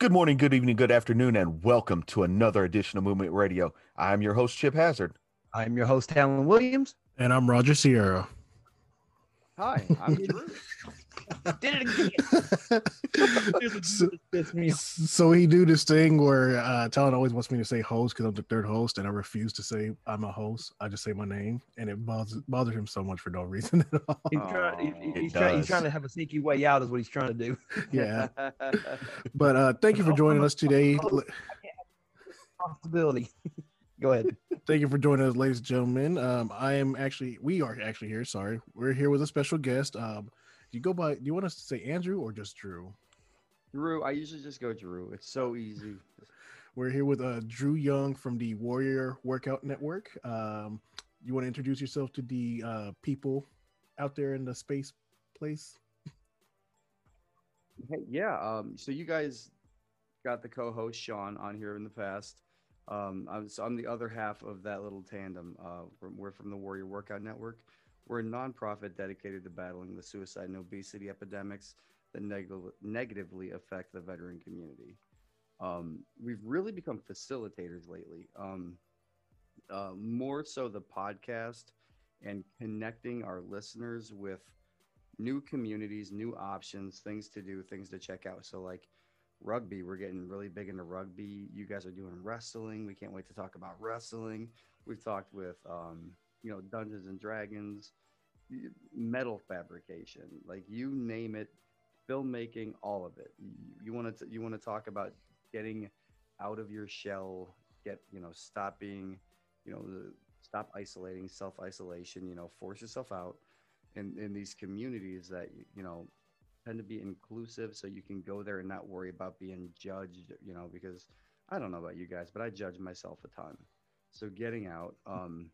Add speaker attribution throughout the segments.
Speaker 1: Good morning, good evening, good afternoon, and welcome to another edition of Movement Radio. I'm your host, Chip Hazard.
Speaker 2: I'm your host, Alan Williams.
Speaker 3: And I'm Roger Sierra.
Speaker 4: Hi, I'm Drew.
Speaker 2: Did it again.
Speaker 3: so he do this thing where uh Talon always wants me to say host because I'm the third host, and I refuse to say I'm a host. I just say my name, and it bothers bothers him so much for no reason at all.
Speaker 2: He's, trying, he-
Speaker 1: Oh,
Speaker 2: he's,
Speaker 1: it
Speaker 2: trying, he's trying to have a sneaky way out, is what he's trying to do.
Speaker 3: Yeah, but uh thank you for joining us today.
Speaker 2: Possibility. Go ahead.
Speaker 3: Thank you for joining us, ladies and gentlemen. Um, I am actually, we are actually here. Sorry, we're here with a special guest. Um, do you go by? Do you want us to say Andrew or just Drew?
Speaker 4: Drew, I usually just go Drew. It's so easy.
Speaker 3: We're here with uh, Drew Young from the Warrior Workout Network. Um, you want to introduce yourself to the uh, people out there in the space place?
Speaker 4: Hey, yeah. Um, so you guys got the co-host Sean on here in the past. Um, I'm, so I'm the other half of that little tandem. Uh, from, we're from the Warrior Workout Network. We're a nonprofit dedicated to battling the suicide and obesity epidemics that neg- negatively affect the veteran community. Um, we've really become facilitators lately. Um, uh, more so the podcast and connecting our listeners with new communities, new options, things to do, things to check out. So like rugby, we're getting really big into rugby. You guys are doing wrestling. We can't wait to talk about wrestling. We've talked with um, you know, Dungeons and Dragons, metal fabrication, like you name it, filmmaking, all of it. You, want to you want to talk about getting out of your shell, get you know, stop being, you know, stop isolating, self isolation. You know, force yourself out in in these communities that you know tend to be inclusive so you can go there and not worry about being judged you know because i don't know about you guys but i judge myself a ton so getting out um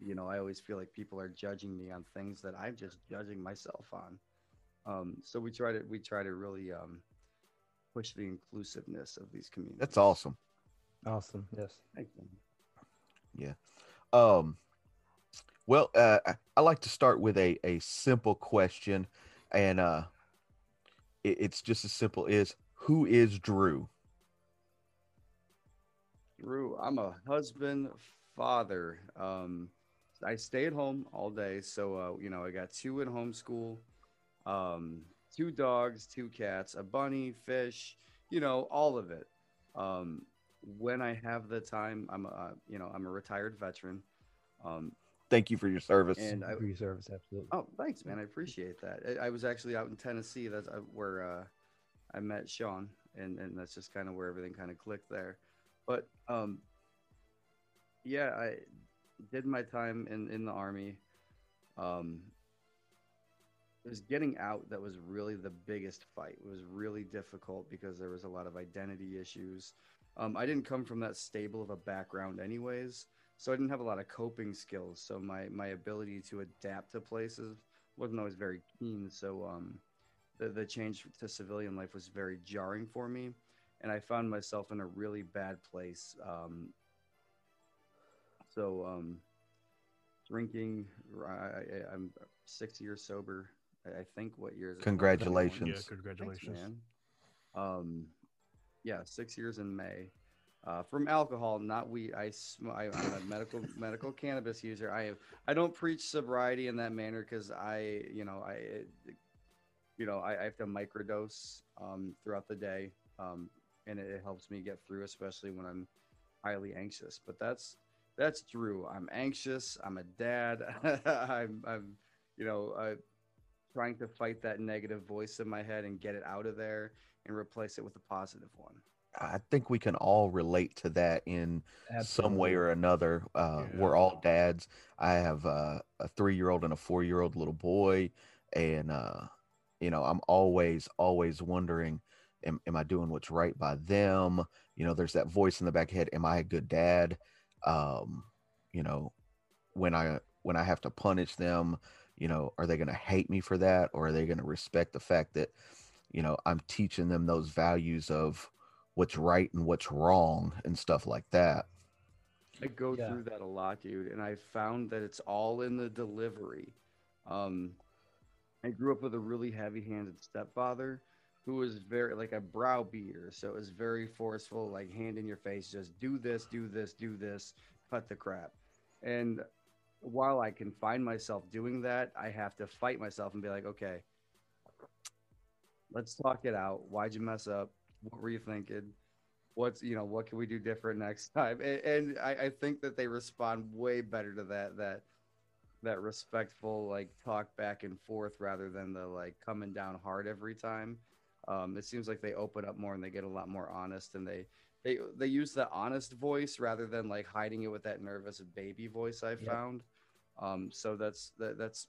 Speaker 4: you know i always feel like people are judging me on things that i'm just judging myself on um so we try to we try to really um push the inclusiveness of these communities
Speaker 1: That's awesome.
Speaker 2: Awesome. Yes.
Speaker 4: Thank you.
Speaker 1: Um, well, uh, I- I like to start with a, a simple question, and uh, it, it's just as simple as who is Drew?
Speaker 4: Drew, I'm a husband, father. Um, I stay at home all day, so uh, you know I got two in homeschool, um, two dogs, two cats, a bunny, fish, you know, all of it. Um, when I have the time, I'm a you know I'm a retired veteran, um,
Speaker 1: Thank you for your service.
Speaker 4: and I,
Speaker 2: For your service, absolutely.
Speaker 4: Oh, thanks, man. I appreciate that. I, I was actually out in Tennessee. That's uh, where uh, I met Sean, and and that's just kind of where everything kind of clicked there. But um, yeah, I did my time in in the army. Um, it was getting out that was really the biggest fight. It was really difficult because there was a lot of identity issues. Um, I didn't come from that stable of a background, anyways so I didn't have a lot of coping skills. So my my ability to adapt to places wasn't always very keen. So um, the the change to civilian life was very jarring for me, and I found myself in a really bad place. Um, so um, drinking, I, I, I'm six years sober. I, I think what year is it?
Speaker 1: Congratulations.
Speaker 3: Yeah, congratulations.
Speaker 4: Thanks, man. Um, yeah, six years in May. Uh, from alcohol, not weed. I, sm- I I'm a medical medical cannabis user. I have I don't preach sobriety in that manner because I you know I it- you know I, I have to microdose um, throughout the day, um, and it, it helps me get through, especially when I'm highly anxious. But that's that's Drew. I'm anxious. I'm a dad. I'm I'm you know uh, trying to fight that negative voice in my head and get it out of there and replace it with a positive one.
Speaker 1: I think we can all relate to that in some way or another. Uh,
Speaker 3: Yeah.
Speaker 1: We're all dads. I have uh, a three year old and a four year old little boy. And, uh, you know, I'm always, always wondering, am, am I doing what's right by them? You know, there's that voice in the back of head. Am I a good dad? Um, you know, when I, when I have to punish them, you know, are they going to hate me for that? Or are they going to respect the fact that, you know, I'm teaching them those values of, what's right and what's wrong and stuff like that.
Speaker 4: I go
Speaker 2: Yeah.
Speaker 4: through that a lot, dude, and I found that it's all in the delivery. Um, I grew up with a really heavy-handed stepfather who was very like a browbeater. So it was very forceful, like hand in your face, just do this, do this, do this, cut the crap. And while I can find myself doing that, I have to fight myself and be like, okay, let's talk it out. Why'd you mess up? What were you thinking? What's you know what can we do different next time? And, and I, I think that they respond way better to that that that respectful like talk back and forth rather than the like coming down hard every time. Um, it seems like they open up more and they get a lot more honest and they they they use the honest voice rather than like hiding it with that nervous baby voice
Speaker 2: Yep.
Speaker 4: found. Um, so that's that, that's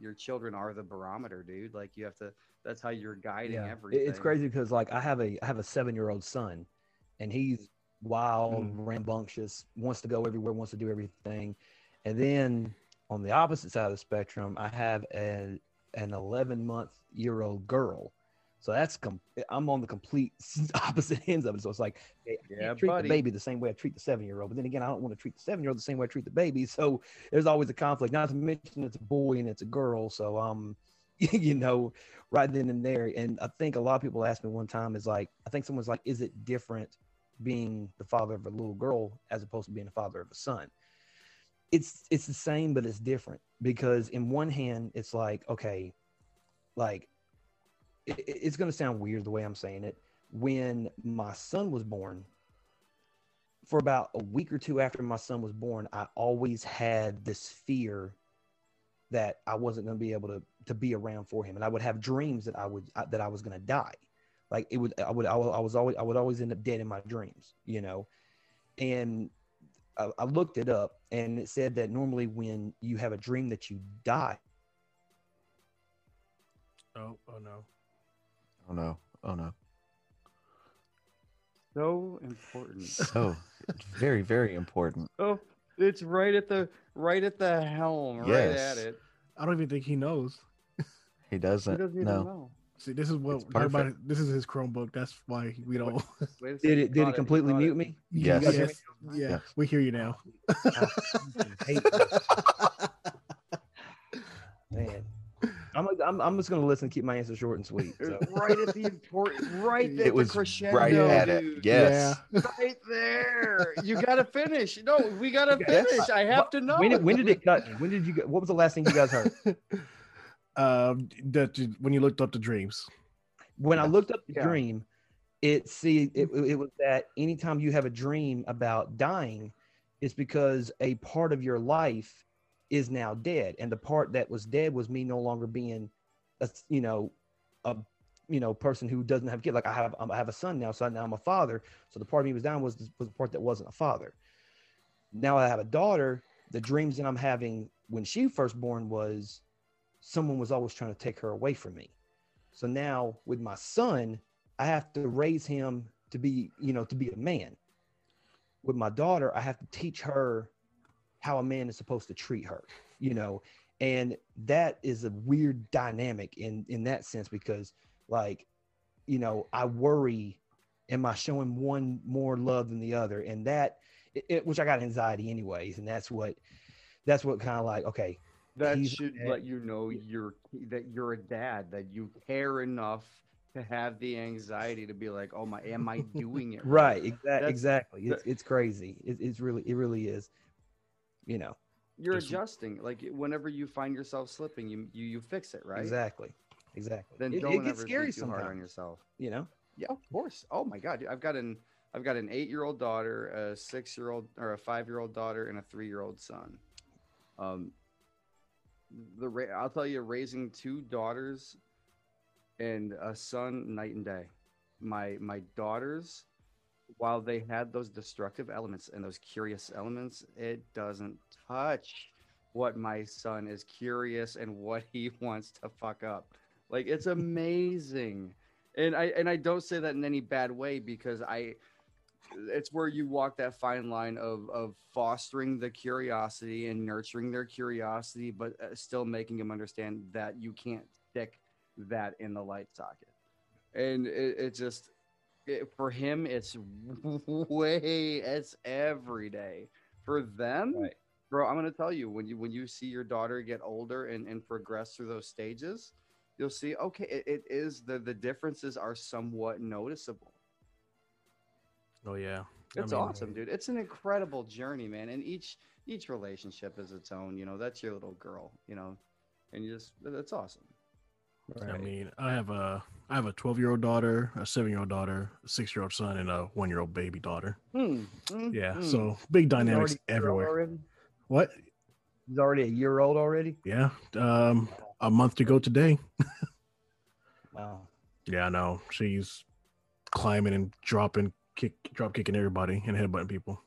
Speaker 4: your children are the barometer, dude. Like you have to. That's how you're guiding
Speaker 2: Yeah.
Speaker 4: Everything.
Speaker 2: It's crazy because like I have a I have a seven year old son, and he's wild,
Speaker 4: Mm.
Speaker 2: rambunctious, wants to go everywhere, wants to do everything, and then on the opposite side of the spectrum, I have a an 11 month year old girl. So that's com- I'm on the complete opposite ends of it. So it's like I
Speaker 4: Yeah,
Speaker 2: treat
Speaker 4: buddy.
Speaker 2: the baby the same way I treat the seven year old, but then again, I don't want to treat the seven year old the same way I treat the baby. So there's always a conflict. Not to mention it's a boy and it's a girl, so um, you know, right then and there. And I think a lot of people asked me one time is like, I think someone's like, is it different being the father of a little girl as opposed to being the father of a son? It's it's the same, but it's different because in one hand, it's like, okay, like it, it- it's gonna sound weird the way I'm saying it. When my son was born, for about a week or two after my son was born, I always had this fear that I wasn't going to be able to to be around for him, and I would have dreams that I would that I was going to die. Like it would, I would, I I was always, I would always end up dead in my dreams, you know. And I, I looked it up, and it said that normally when you have a dream that you die,
Speaker 3: Oh, oh no.
Speaker 1: Oh no. Oh no.
Speaker 4: so important.
Speaker 1: So very, very important.
Speaker 4: Oh, it's right at the right at the helm, right at it.
Speaker 3: I don't even think he knows.
Speaker 1: He
Speaker 4: He
Speaker 1: doesn't.
Speaker 4: He doesn't even
Speaker 1: no.
Speaker 4: know.
Speaker 3: See, this is what everybody. This is his Chromebook. That's why we don't.
Speaker 4: Wait a
Speaker 2: did it? Did it completely
Speaker 4: caught
Speaker 2: mute me?
Speaker 1: Yes.
Speaker 2: You guys hear
Speaker 3: Yes. Yeah,
Speaker 1: Yes.
Speaker 3: we hear you now.
Speaker 2: I hate this. Man, I'm, I'm, I'm just gonna listen and keep my answer short and sweet. So.
Speaker 4: right at the important, right at
Speaker 1: It was
Speaker 4: the crescendo,
Speaker 1: right at it.
Speaker 4: dude.
Speaker 1: Yes.
Speaker 4: right there. You gotta finish. No, we gotta finish. I have to know.
Speaker 2: When did, when did it cut? When did you? get- What was the last thing you guys heard?
Speaker 3: um, that you- when you looked up the dreams.
Speaker 2: When I looked up the
Speaker 4: Yeah.
Speaker 2: dream, it see it, it was that anytime you have a dream about dying, it's because a part of your life is now dead, and the part that was dead was me no longer being, a you know, a you know person who doesn't have kids. Like I have I have a son now, so now I'm a father. So the part of me was down was was the part that wasn't a father. Now I have a daughter. The dreams that I'm having when she first born was someone was always trying to take her away from me. So now with my son, I have to raise him to be, you know, to be a man. With my daughter, I have to teach her how a man is supposed to treat her, you know, and that is a weird dynamic in in that sense because, like, you know, I worry, am I showing one more love than the other, and that, it, it- which I got anxiety anyways, and that's what, that's what kind of like, okay,
Speaker 4: that should let you know you're that you're a dad, that you care enough to have the anxiety to be like, oh my, am I doing it
Speaker 2: right, exactly,
Speaker 4: That's-
Speaker 2: exactly, it's it's crazy, it, it's really, it really is, you know.
Speaker 4: You're
Speaker 3: Just-
Speaker 4: adjusting. Like whenever you find yourself slipping, you you, you fix it, right?
Speaker 2: Exactly. Exactly.
Speaker 4: Then
Speaker 2: it,
Speaker 4: don't
Speaker 2: it gets
Speaker 4: ever
Speaker 2: scary
Speaker 4: be too hard on yourself.
Speaker 2: You know.
Speaker 4: Yeah, of course. Oh my god, I've got an I've got an eight year old daughter, a six year old or a five year old daughter, and a three year old son. Um, the I'll tell you, raising two daughters and a son night and day. My my daughters, while they had those destructive elements and those curious elements, it doesn't touch what my son is curious and what he wants to fuck up. Like it's amazing. And I and I don't say that in any bad way because I it's where you walk that fine line of of fostering the curiosity and nurturing their curiosity but uh, still making them understand that you can't stick that in the light socket. And it, it just it, for him it's way it's every day. For them,
Speaker 2: Right.
Speaker 4: bro, I'm gonna tell you when you when you see your daughter get older and and progress through those stages, you'll see okay it, it is the the differences are somewhat noticeable
Speaker 3: Oh yeah. I
Speaker 4: it's
Speaker 3: mean,
Speaker 4: awesome dude it's an incredible journey man and each each relationship is its own you know that's your little girl you know and you just that's awesome
Speaker 3: I mean, I have a I have a 12 year old daughter, a seven year old daughter, a six year old son, and a one year old baby daughter.
Speaker 4: Hmm, hmm,
Speaker 3: Yeah,
Speaker 4: hmm.
Speaker 3: so big dynamics
Speaker 2: already a year old
Speaker 3: everywhere. What?
Speaker 2: He's already a year old already.
Speaker 3: Yeah, um, a month to go today.
Speaker 2: Wow.
Speaker 3: Yeah, I know. She's climbing and dropping, kick, drop kicking everybody and headbutting people.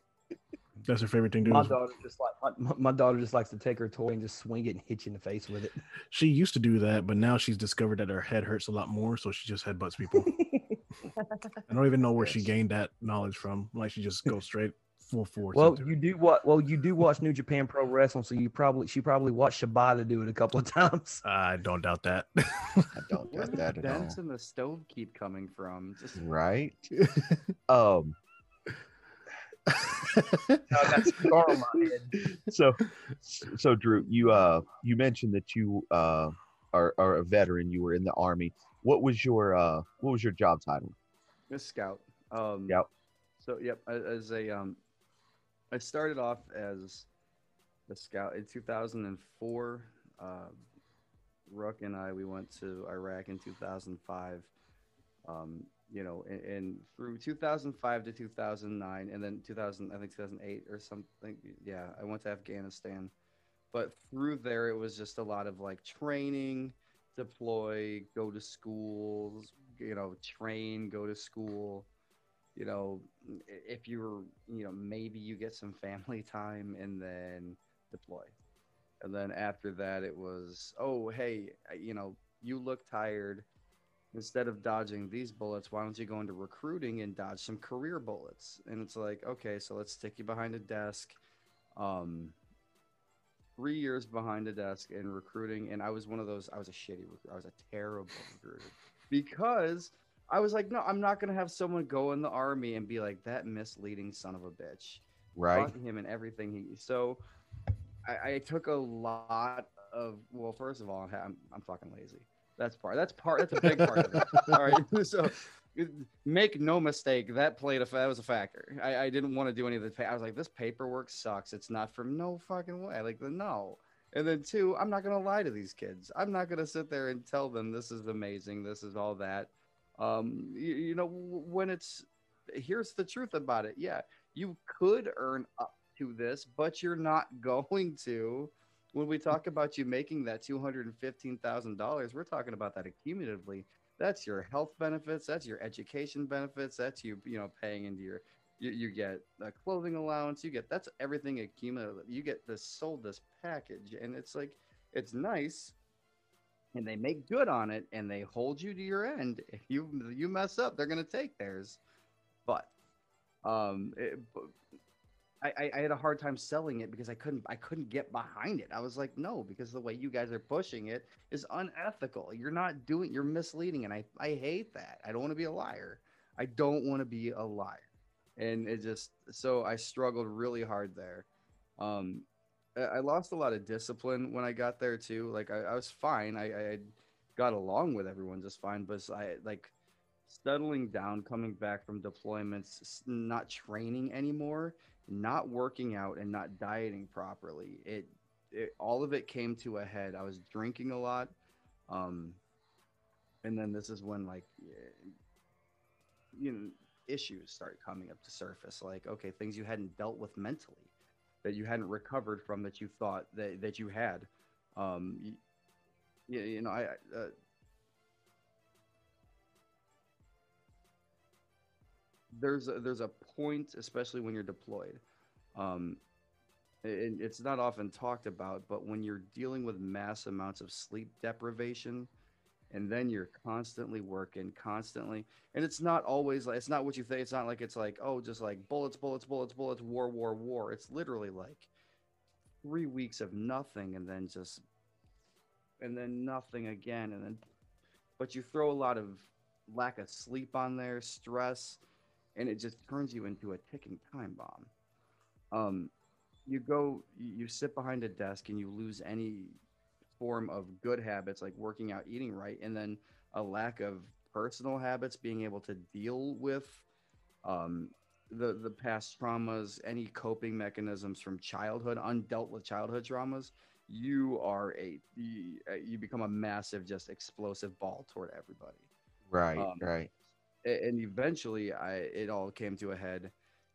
Speaker 3: That's her favorite thing to do.
Speaker 2: My daughter just like my, my daughter just likes to take her toy and just swing it and hit you in the face with it.
Speaker 3: She used to do that, but now she's discovered that her head hurts a lot more, so she just headbutts people. I don't even know where she gained that knowledge from. Like she just goes straight full force.
Speaker 2: well, you do what? Well, you do watch New Japan Pro Wrestling, so you probably she probably watched Shibata do it a couple of times.
Speaker 3: I don't doubt that.
Speaker 1: I don't
Speaker 4: where
Speaker 1: got
Speaker 4: the
Speaker 1: that at all.
Speaker 4: dents in the stove keep coming from just
Speaker 1: Right? Um.
Speaker 2: I got scar on my head.
Speaker 1: so so drew you uh you mentioned that you uh are, are a veteran you were in the army what was your uh what was your job title
Speaker 4: a scout. Um,
Speaker 1: Yep.
Speaker 4: So yep, as a um, I started off as a scout in 2004. Uh, Rook and I we went to Iraq in 2005. Um, you know, and, and through 2005 to 2009, and then 2000, I think 2008 or something. Yeah, I went to Afghanistan. But through there, it was just a lot of like training, deploy, go to schools, you know, train, go to school. You know, if you're, you know, maybe you get some family time and then deploy. And then after that, it was, oh, hey, you know, you look tired. Instead of dodging these bullets, why don't you go into recruiting and dodge some career bullets? And it's like, okay, so let's stick you behind a desk. Um, three years behind a desk in recruiting, and I was one of those. I was a shitty recruiter. I was a terrible recruiter because I was like, no, I'm not gonna have someone go in the army and be like that misleading son of a bitch.
Speaker 1: right
Speaker 4: Fuck him and everything he. So I, I took a lot of. Well, first of all, I'm I'm fucking lazy. That's part. That's part. That's a big part of it. All right. So make no mistake, that played a that was a factor. I, I didn't want to do any of the. pa- I was like, this paperwork sucks. It's not from no fucking way. Like no. And then two, I'm not gonna lie to these kids. I'm not gonna sit there and tell them this is amazing. This is all that. Um, you, you know, when it's here's the truth about it. Yeah, you could earn up to this, but you're not going to. When we talk about you making that two hundred and fifteen thousand dollars, we're talking about that accumulatively. That's your health benefits. That's your education benefits. That's you, you know, paying into your. You, you get a clothing allowance. You get that's everything accumulative. You get this sold this package, and it's like it's nice, and they make good on it, and they hold you to your end. If you you mess up, they're gonna take theirs. But um, it, I, I, had a hard time selling it because I couldn't I couldn't get behind it. I was like, no, because the way you guys are pushing it is unethical. You're not doing you're misleading, and I I hate that. I don't want to be a liar. I don't want to be a liar, and it just so I struggled really hard there. Um, I I lost a lot of discipline when I got there too. Like I, I was fine. I, I got along with everyone just fine, but I like settling down, coming back from deployments, not training anymore, not working out, and not dieting properly. It, it all of it came to a head. I was drinking a lot, um, and then this is when like eh, you know issues start coming up to surface. Like okay, things you hadn't dealt with mentally, that you hadn't recovered from, that you thought that that you had. Um, you, you know, I. I, Uh, there's a, there's a point, especially when you're deployed. Um, it's not often talked about, but when you're dealing with mass amounts of sleep deprivation, and then you're constantly working, constantly, and it's not always like it's not what you think. It's not like it's like oh, just like bullets, bullets, bullets, bullets, war, war, war. It's literally like three weeks of nothing, and then just and then nothing again, and then but you throw a lot of lack of sleep on there, stress, and it just turns you into a ticking time bomb. Um, you go, you sit behind a desk and you lose any form of good habits like working out, eating right, and then a lack of personal habits, being able to deal with um, the the past traumas, any coping mechanisms from childhood, undealt with childhood traumas, you are a you, you become a massive, just explosive ball toward everybody.
Speaker 1: Right,
Speaker 4: Um,
Speaker 1: right.
Speaker 4: And eventually, I it all came to a head,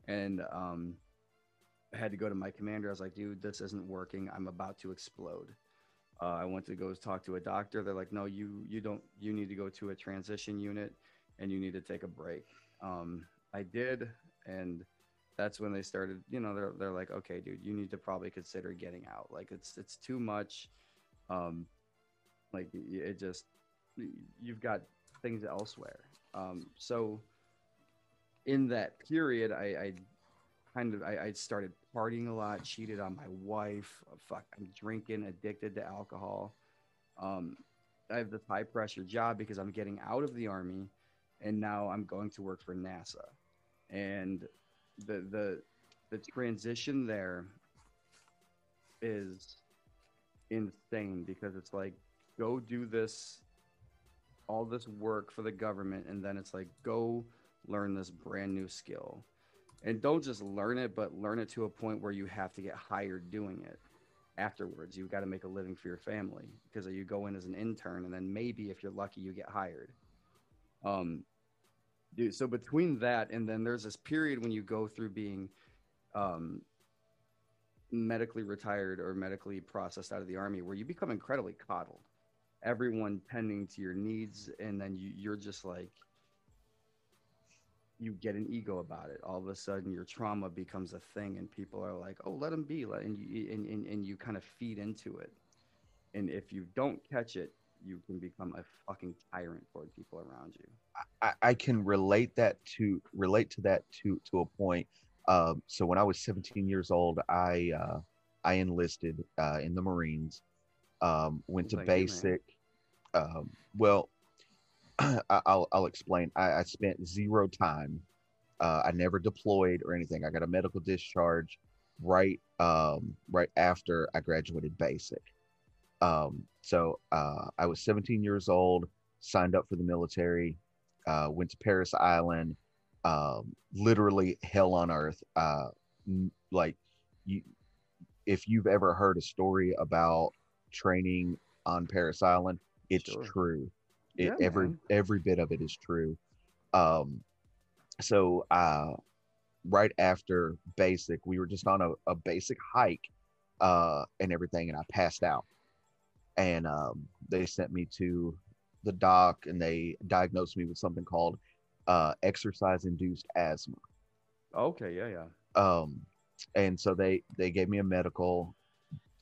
Speaker 4: and um, I had to go to my commander. I was like, dude, this isn't working. I'm about to explode. Uh, I went to go talk to a doctor. They're like, no, you you don't. You need to go to a transition unit, and you need to take a break. Um, I did, and that's when they started. You know, they're they're like, okay, dude, you need to probably consider getting out. Like it's it's too much. Um, like it just you've got things elsewhere. Um, so in that period, I, I kind of I, I started partying a lot, cheated on my wife. uh, Fuck, I'm drinking, addicted to alcohol. Um, I have this high pressure job because I'm getting out of the army, and now I'm going to work for NASA. And the the the transition there is insane because it's like go do this all this work for the government and then it's like go learn this brand new skill. And don't just learn it but learn it to a point where you have to get hired doing it afterwards. You've got to make a living for your family because you go in as an intern and then maybe if you're lucky you get hired. Um dude so between that and then there's this period when you go through being um medically retired or medically processed out of the army where you become incredibly coddled everyone tending to your needs and then you, you're just like you get an ego about it all of a sudden your trauma becomes a thing and people are like oh let him be let, and you and, and, and you kind of feed into it and if you don't catch it you can become a fucking tyrant toward people around you
Speaker 1: I, I can relate that to relate to that to to a point. Um, so when I was 17 years old, I uh, I enlisted uh, in the Marines. Um, went to
Speaker 4: you,
Speaker 1: basic. Um, well, I'll I'll explain. I, I spent zero time. Uh, I never deployed or anything. I got a medical discharge right um, right after I graduated basic. Um, so uh, I was 17 years old, signed up for the military, uh, went to Parris Island, um, literally hell on earth. Uh, like you, if you've ever heard a story about training on Parris Island, it's
Speaker 4: Sure.
Speaker 1: true. It,
Speaker 4: Yeah,
Speaker 1: every
Speaker 4: man.
Speaker 1: every bit of it is true. Um, so uh, right after basic, we were just on a, a basic hike uh, and everything, and I passed out. And um, they sent me to the doc, and they diagnosed me with something called uh, exercise-induced asthma.
Speaker 4: okay yeah yeah
Speaker 1: Um, and so they they gave me a medical,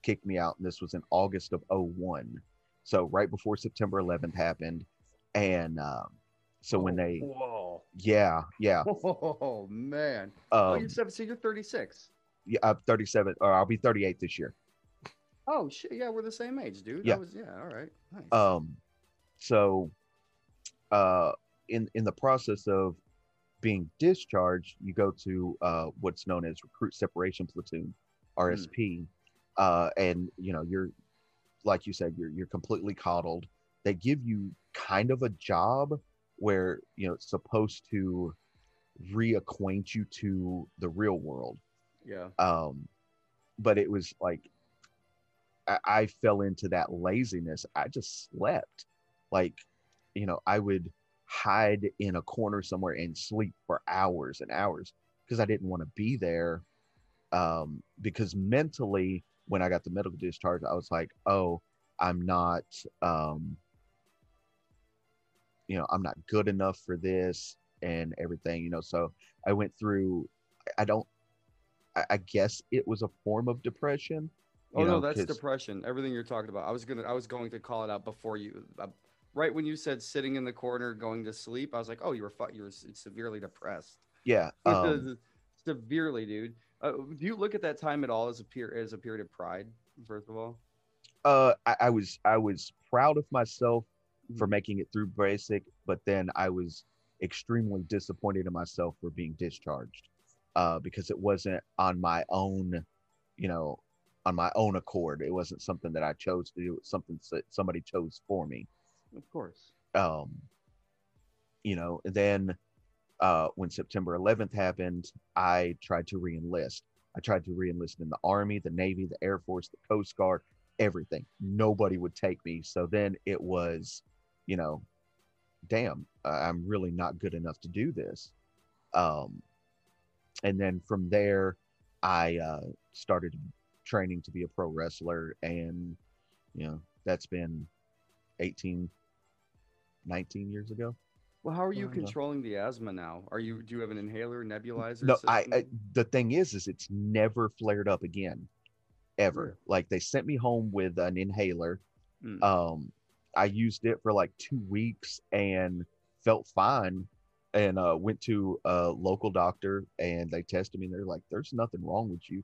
Speaker 1: kicked me out, and this was in August of 01. So right before September 11th happened, and um, so when
Speaker 4: Oh,
Speaker 1: they
Speaker 4: whoa
Speaker 1: yeah yeah
Speaker 4: oh man oh
Speaker 1: um,
Speaker 4: you're seven so you're 36
Speaker 1: yeah I'm 37 or I'll be 38 this year.
Speaker 4: Oh shit! Yeah, we're the same age, dude.
Speaker 1: Yeah.
Speaker 4: That was yeah. All right. Nice.
Speaker 1: Um, so uh, in in the process of being discharged, you go to uh, what's known as recruit separation platoon, RSP, uh, and you know you're like you said you're you're completely coddled. They give you kind of a job where you know it's supposed to reacquaint you to the real world.
Speaker 4: yeah.
Speaker 1: um but it was like I, I fell into that laziness i just slept like you know i would hide in a corner somewhere and sleep for hours and hours because i didn't want to be there um because mentally when i got the medical discharge i was like oh i'm not um you know i'm not good enough for this and everything you know so i went through i don't I, I guess it was a form of depression.
Speaker 4: Oh
Speaker 1: you
Speaker 4: no,
Speaker 1: know,
Speaker 4: that's
Speaker 1: 'cause-
Speaker 4: depression. Everything you're talking about. I was gonna. I was going to call it out before you. Uh, right when you said sitting in the corner going to sleep, I was like, oh, you were fu- you were severely depressed.
Speaker 1: Yeah. Um,
Speaker 4: severely, dude. Uh, do you look at that time at all as a peer as a period of pride? First of all.
Speaker 1: uh, I, I was I was proud of myself for
Speaker 4: Mhm.
Speaker 1: making it through basic, but then I was extremely disappointed in myself for being discharged, uh, because it wasn't on my own, you know, on my own accord. It wasn't something that I chose to do. It was something that somebody chose for me.
Speaker 4: Of course.
Speaker 1: Um, you know, then uh, when September 11th happened, I tried to reenlist. I tried to reenlist in the Army, the Navy, the Air Force, the Coast Guard, everything. Nobody would take me. So then it was, you know, damn, I'm really not good enough to do this. Um, and then from there, I uh, started training to be a pro wrestler. And, you know, that's been 18, 19 years ago.
Speaker 4: Well, how are you
Speaker 1: no.
Speaker 4: controlling the asthma now? Are you do you have an inhaler, nebulizer?
Speaker 1: No, I. I the thing is, is it's never flared up again, ever. Like they sent me home with an inhaler.
Speaker 4: Hmm.
Speaker 1: Um, I used it for like two weeks and felt fine, and uh, went to a local doctor and they tested me. and They're like, "There's nothing wrong with you.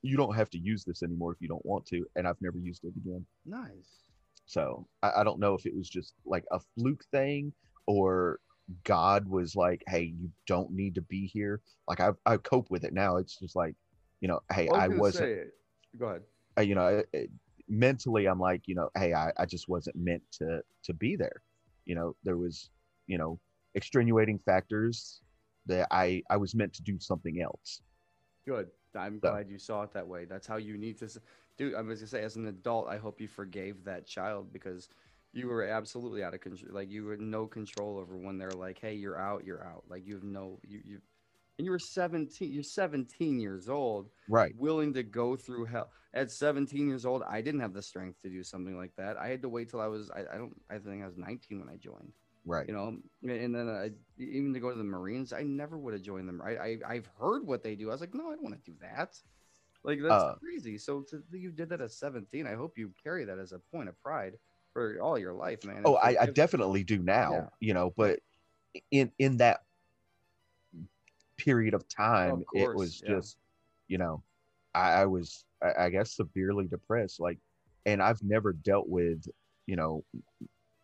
Speaker 1: You don't have to use this anymore if you don't want to." And I've never used it again.
Speaker 4: nice.
Speaker 1: So I, I don't know if it was just like a fluke thing or God was like, hey, you don't need to be here. Like I, I cope with it now. It's just like, you know, hey, I, wasn't,
Speaker 4: say- go ahead.
Speaker 1: uh, you know, it, it- mentally, I'm like, you know, hey, I, I just wasn't meant to to be there. You know, there was, you know, extenuating factors that I I was meant to do something else.
Speaker 4: Good. I'm
Speaker 1: So-
Speaker 4: glad you saw it that way. That's how you need to do. I was gonna say, as an adult, I hope you forgave that child because you were absolutely out of control. Like you had no control over when they're like, "Hey, you're out. You're out." Like you have no you you. And you were 17. You're 17 years old,
Speaker 1: Right.
Speaker 4: willing to go through hell. At 17 years old, I didn't have the strength to do something like that. I had to wait till I was. I, I don't. I think I was 19 when I joined
Speaker 1: Right.
Speaker 4: you know and then I, even to go to the marines i never would have joined them I, I i've heard what they do i was like no i don't want to do that like that's
Speaker 1: Uh,
Speaker 4: crazy so to, you did that at 17 i hope you carry that as a point of pride for all your life man
Speaker 1: Oh, I, I definitely do now,
Speaker 4: Yeah.
Speaker 1: you know, but in in that period of time, it
Speaker 4: course,
Speaker 1: was
Speaker 4: yeah.
Speaker 1: just, you know, I, I was, I, I guess, severely depressed. Like, and I've never dealt with, you know,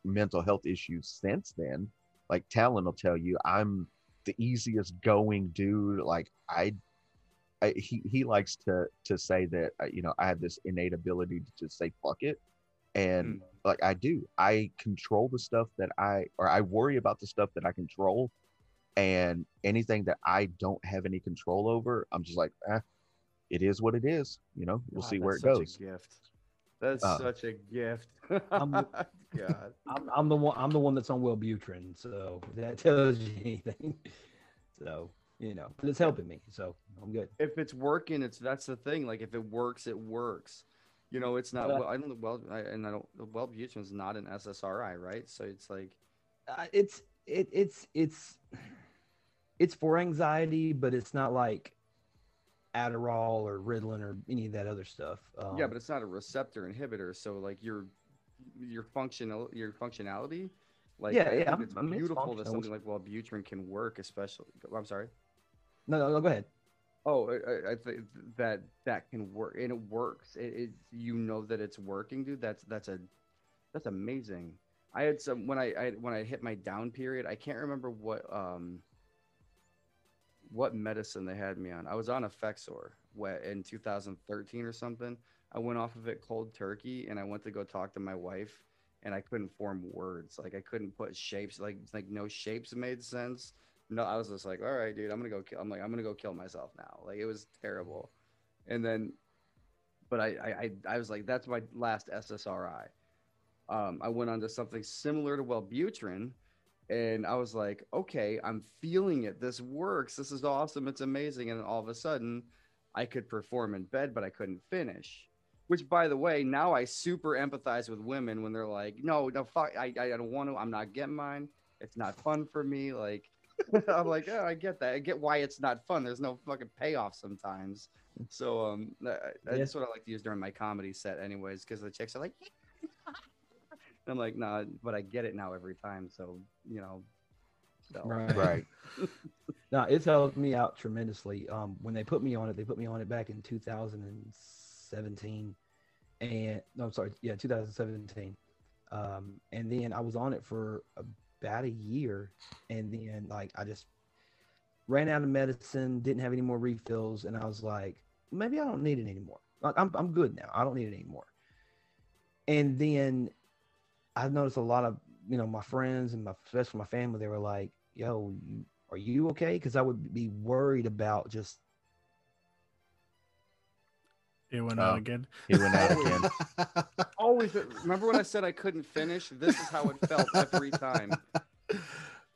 Speaker 1: mental health issues since then. Like Talon will tell you, I'm the easiest going dude. Like I, I he he likes to to say that uh, you know I have this innate ability to just say fuck it, and
Speaker 4: Mm.
Speaker 1: like I do. I control the stuff that I or I worry about the stuff that I control and anything that I don't have any control over, I'm just like, eh, it is what it is. You know, we'll
Speaker 4: God,
Speaker 1: see where it
Speaker 4: that's such
Speaker 1: goes.
Speaker 4: a gift that's
Speaker 1: Uh,
Speaker 4: such a gift
Speaker 2: I'm-
Speaker 4: god
Speaker 2: I'm, I'm the one. I'm the one that's on Wellbutrin, so that tells you anything. So you know, but it's helping me, so I'm good.
Speaker 4: if it's working it's that's the thing like if it works it works you know it's not
Speaker 2: But I-
Speaker 4: well i don't know well I, and i don't well is not an ssri right so it's like
Speaker 2: Uh, it's it it's it's it's for anxiety, but it's not like Adderall or Ritalin or any of that other stuff. Um,
Speaker 4: yeah but it's not a receptor inhibitor so like your your functional your functionality like
Speaker 2: Yeah, yeah,
Speaker 4: it's
Speaker 2: I mean, it's
Speaker 4: beautiful that something like Wellbutrin can work especially i'm sorry
Speaker 2: no, no, no, go ahead.
Speaker 4: Oh i, I- think that that can work and it works it, it you know that it's working dude that's that's a that's amazing i had some when I, I when i hit my down period i can't remember what um what medicine they had me on. I was on Effexor in 2013 or something. I went off of it cold turkey and I went to go talk to my wife and I couldn't form words. Like I couldn't put shapes, like like no shapes made sense. No, I was just like, all right, dude, I'm gonna go kill. I'm like, I'm gonna go kill myself now. Like it was terrible. And then, but I I I, was like, that's my last SSRI. Um, I went on to something similar to Wellbutrin, and I was like, okay, I'm feeling it. This works. This is awesome. It's amazing. And all of a sudden, I could perform in bed, but I couldn't finish. Which, by the way, now I super empathize with women when they're like, no, no, fuck, I, I don't want to. I'm not getting mine. It's not fun for me. Like, I'm like, oh, I get that. I get why it's not fun. There's no fucking payoff sometimes. So, um, that-
Speaker 2: Yeah.
Speaker 4: that's what I like to use during my comedy set, anyways, because the chicks are like, and I'm like, nah, but I get it now every time. So, you know, so.
Speaker 2: Right.
Speaker 1: Right.
Speaker 2: No, it's helped me out tremendously. Um, when they put me on it, they put me on it back in 2017, and no, I'm sorry, yeah, 2017. Um, and then I was on it for about a year, and then like I just ran out of medicine, didn't have any more refills, and I was like, maybe I don't need it anymore. Like I'm I'm good now. I don't need it anymore. And then I noticed a lot of you know my friends and my especially my family. They were like, "Yo, you, are you okay?" Because I would be worried about just
Speaker 3: It went
Speaker 1: Oh.
Speaker 3: out again.
Speaker 1: It went out again.
Speaker 4: Always remember when I said I couldn't finish? This is how it felt every time.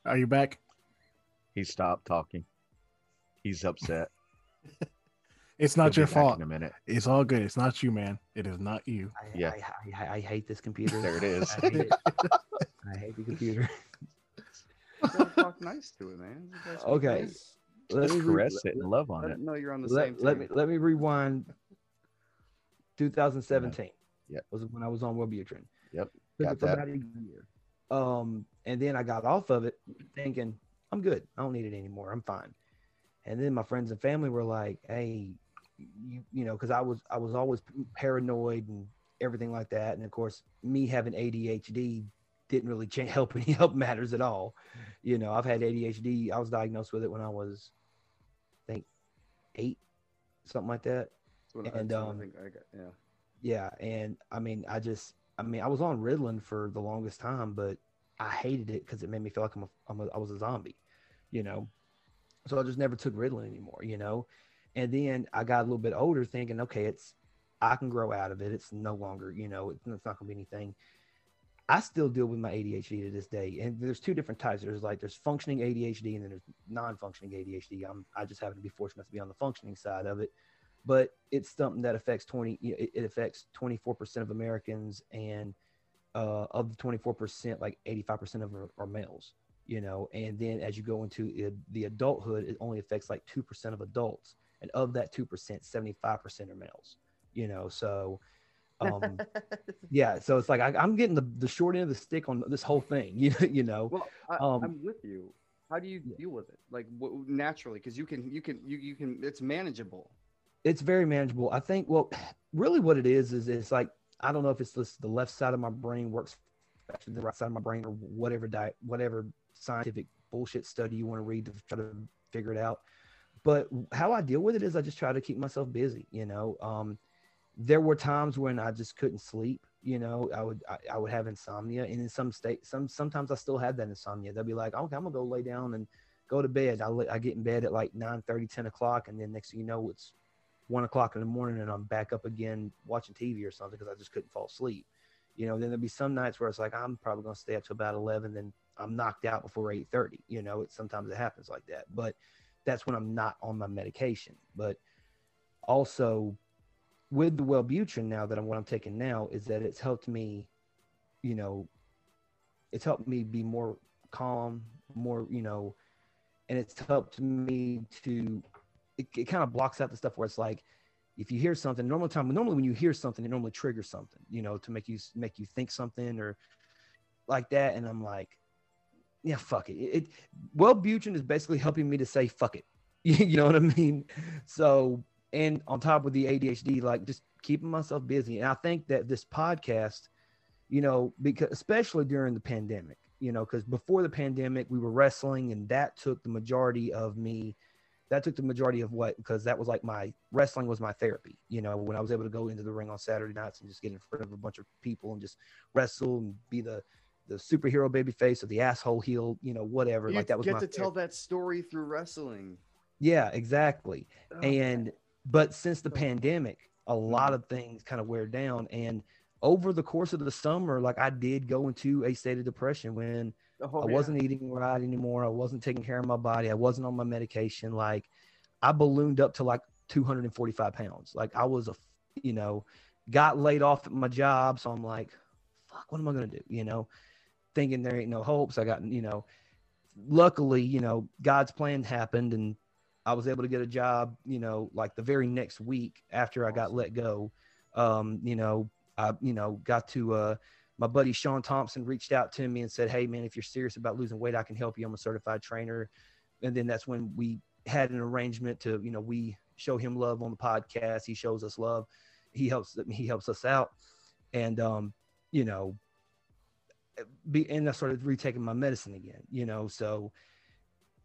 Speaker 3: Are you back?
Speaker 1: He stopped talking. He's upset.
Speaker 3: It's
Speaker 1: He'll
Speaker 3: not your fault.
Speaker 1: In a minute.
Speaker 3: It's all good. It's not you, man. It is not you.
Speaker 2: I,
Speaker 1: Yeah.
Speaker 2: I, I, I hate this computer.
Speaker 1: There it is.
Speaker 2: I hate, it. I hate the computer.
Speaker 4: You gotta talk nice to it, man. You guys be
Speaker 2: Okay.
Speaker 4: nice.
Speaker 2: Let
Speaker 1: Just
Speaker 2: me re-
Speaker 1: caress it and love on
Speaker 4: Let
Speaker 1: it.
Speaker 4: No, you're on the
Speaker 2: let,
Speaker 4: same
Speaker 2: let me let me rewind 2017
Speaker 1: Yep.
Speaker 2: was when i was on wellbutrin
Speaker 1: Yep,
Speaker 2: Took
Speaker 1: got
Speaker 2: it for
Speaker 1: that.
Speaker 2: about a year. Um and then i got off of it thinking i'm good. I don't need it anymore. I'm fine. And then my friends and family were like hey you you know because i was i was always paranoid and everything like that. And of course me having adhd didn't really change, help any help matters at all. You know i've had adhd i was diagnosed with it when i was i think eight something like that.
Speaker 4: That's what I-
Speaker 2: and,
Speaker 4: I
Speaker 2: um,
Speaker 4: think I got. Yeah.
Speaker 2: Yeah and i mean i just i mean i was on ritalin for the longest time but i hated it because it made me feel like I'm a, I'm a i was a zombie you know? So i just never took ritalin anymore you know? And then i got a little bit older thinking okay it's i can grow out of it. It's no longer you know it's, not going to be anything. I still deal with my adhd to this day and there's two different types. There's like there's functioning adhd and then there's non-functioning adhd i'm i just happen to be fortunate to be on the functioning side of it but it's something that affects 20 it, it affects 24% of americans and uh, of the 24% like 85% of them are, are males you know and then as you go into it, the adulthood it only affects like 2% of adults and of that 2% 75% are males you know so um yeah so it's like I, i'm getting the, the short end of the stick on this whole thing you, you know
Speaker 4: Well, I,
Speaker 2: Um,
Speaker 4: I'm with you. How do you deal with it? Like w- naturally, because you can, you can, you, you can. It's manageable.
Speaker 2: It's very manageable. I think. Well, really, what it is is it's like I don't know if it's just the left side of my brain works the right side of my brain, or whatever diet, whatever scientific bullshit study you want to read to try to figure it out. But how I deal with it is I just try to keep myself busy. You know, um, there were times when I just couldn't sleep. You know, I would I, I would have insomnia, and in some state, some sometimes I still have that insomnia. They'll be like, okay, I'm gonna go lay down and go to bed. I, I get in bed at like 9 30, 10 o'clock, and then next thing you know, it's one o'clock in the morning and I'm back up again watching TV or something because I just couldn't fall asleep. You know, then there'll be some nights where it's like I'm probably gonna stay up to about eleven, then I'm knocked out before eight thirty. You know, it sometimes it happens like that, but that's when I'm not on my medication. But also with the Wellbutrin now that I'm what I'm taking now is that it's helped me, you know, it's helped me be more calm, more, you know, and it's helped me to it, it kind of blocks out the stuff where it's like if you hear something normal time normally when you hear something it normally triggers something you know to make you make you think something or like that and i'm like yeah fuck it. It, it Wellbutrin is basically helping me to say fuck it. You know what i mean? So and on top of the adhd like just keeping myself busy. And i think that this podcast you know because especially during the pandemic you know because before the pandemic we were wrestling and that took the majority of me that took the majority of what because that was like my wrestling was my therapy you know when i was able to go into the ring on saturday nights and just get in front of a bunch of people and just wrestle and be the the superhero baby face or the asshole heel you know whatever
Speaker 4: You
Speaker 2: like that was
Speaker 4: get to tell
Speaker 2: therapy.
Speaker 4: that story through wrestling.
Speaker 2: yeah exactly
Speaker 4: Oh,
Speaker 2: and but since the pandemic a lot of things kind of wear down and over the course of the summer like i did go into a state of depression when
Speaker 4: oh,
Speaker 2: I
Speaker 4: yeah.
Speaker 2: wasn't eating right anymore. I wasn't taking care of my body. I wasn't on my medication. Like I ballooned up to like 245 pounds. Like I was a, you know, got laid off at my job. So I'm like, fuck, what am I going to do? You know, thinking there ain't no hopes. I got, you know, luckily, you know, God's plan happened and I was able to get a job, you know, like the very next week after I got let go. Um, you know, I, you know, got to, uh, my buddy Sean Thompson reached out to me and said, Hey man, if you're serious about losing weight, I can help you. I'm a certified trainer. And then that's when we had an arrangement to, you know, we show him love on the podcast. He shows us love. He helps, he helps us out. And, um, you know, be, and I started retaking my medicine again, you know, so,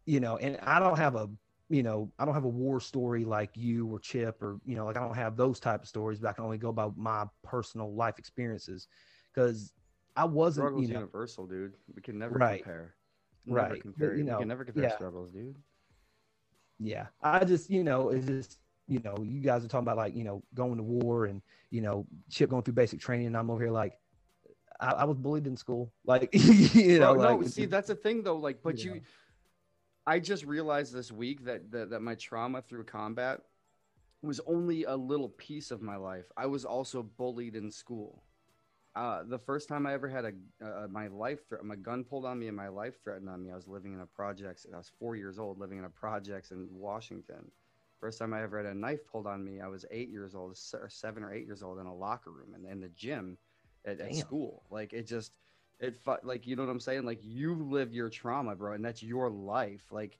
Speaker 2: you know, and I don't have a, you know, I don't have a war story like you or Chip or you know, like I don't have those type of stories, but I can only go by my personal life experiences because I wasn't,
Speaker 4: Struggles
Speaker 2: you know,
Speaker 4: universal, dude. We can never
Speaker 2: Right.
Speaker 4: compare. Never
Speaker 2: Right. But,
Speaker 4: compare.
Speaker 2: you
Speaker 4: we
Speaker 2: know,
Speaker 4: can never compare
Speaker 2: yeah.
Speaker 4: struggles, dude.
Speaker 2: yeah. I just, you know, it's just, you know, you guys are talking about like, you know, going to war and you know, Chip going through basic training, and I'm over here like, I, I was bullied in school, like, you know,
Speaker 4: Bro,
Speaker 2: like,
Speaker 4: no, see, that's the thing though. Like, but
Speaker 2: you
Speaker 4: you,
Speaker 2: know.
Speaker 4: I just realized this week that, that that my trauma through combat was only a little piece of my life. I was also bullied in school. Uh, the first time I ever had a uh, my life threat, my gun pulled on me and my life threatened on me. I was living in a projects. I was four years old, living in a projects in Washington. First time I ever had a knife pulled on me, I was eight years old, or seven or eight years old, in a locker room and in the gym at, at school. Like it just, it like you know what I'm saying. Like you live your trauma, bro, and that's your life. Like,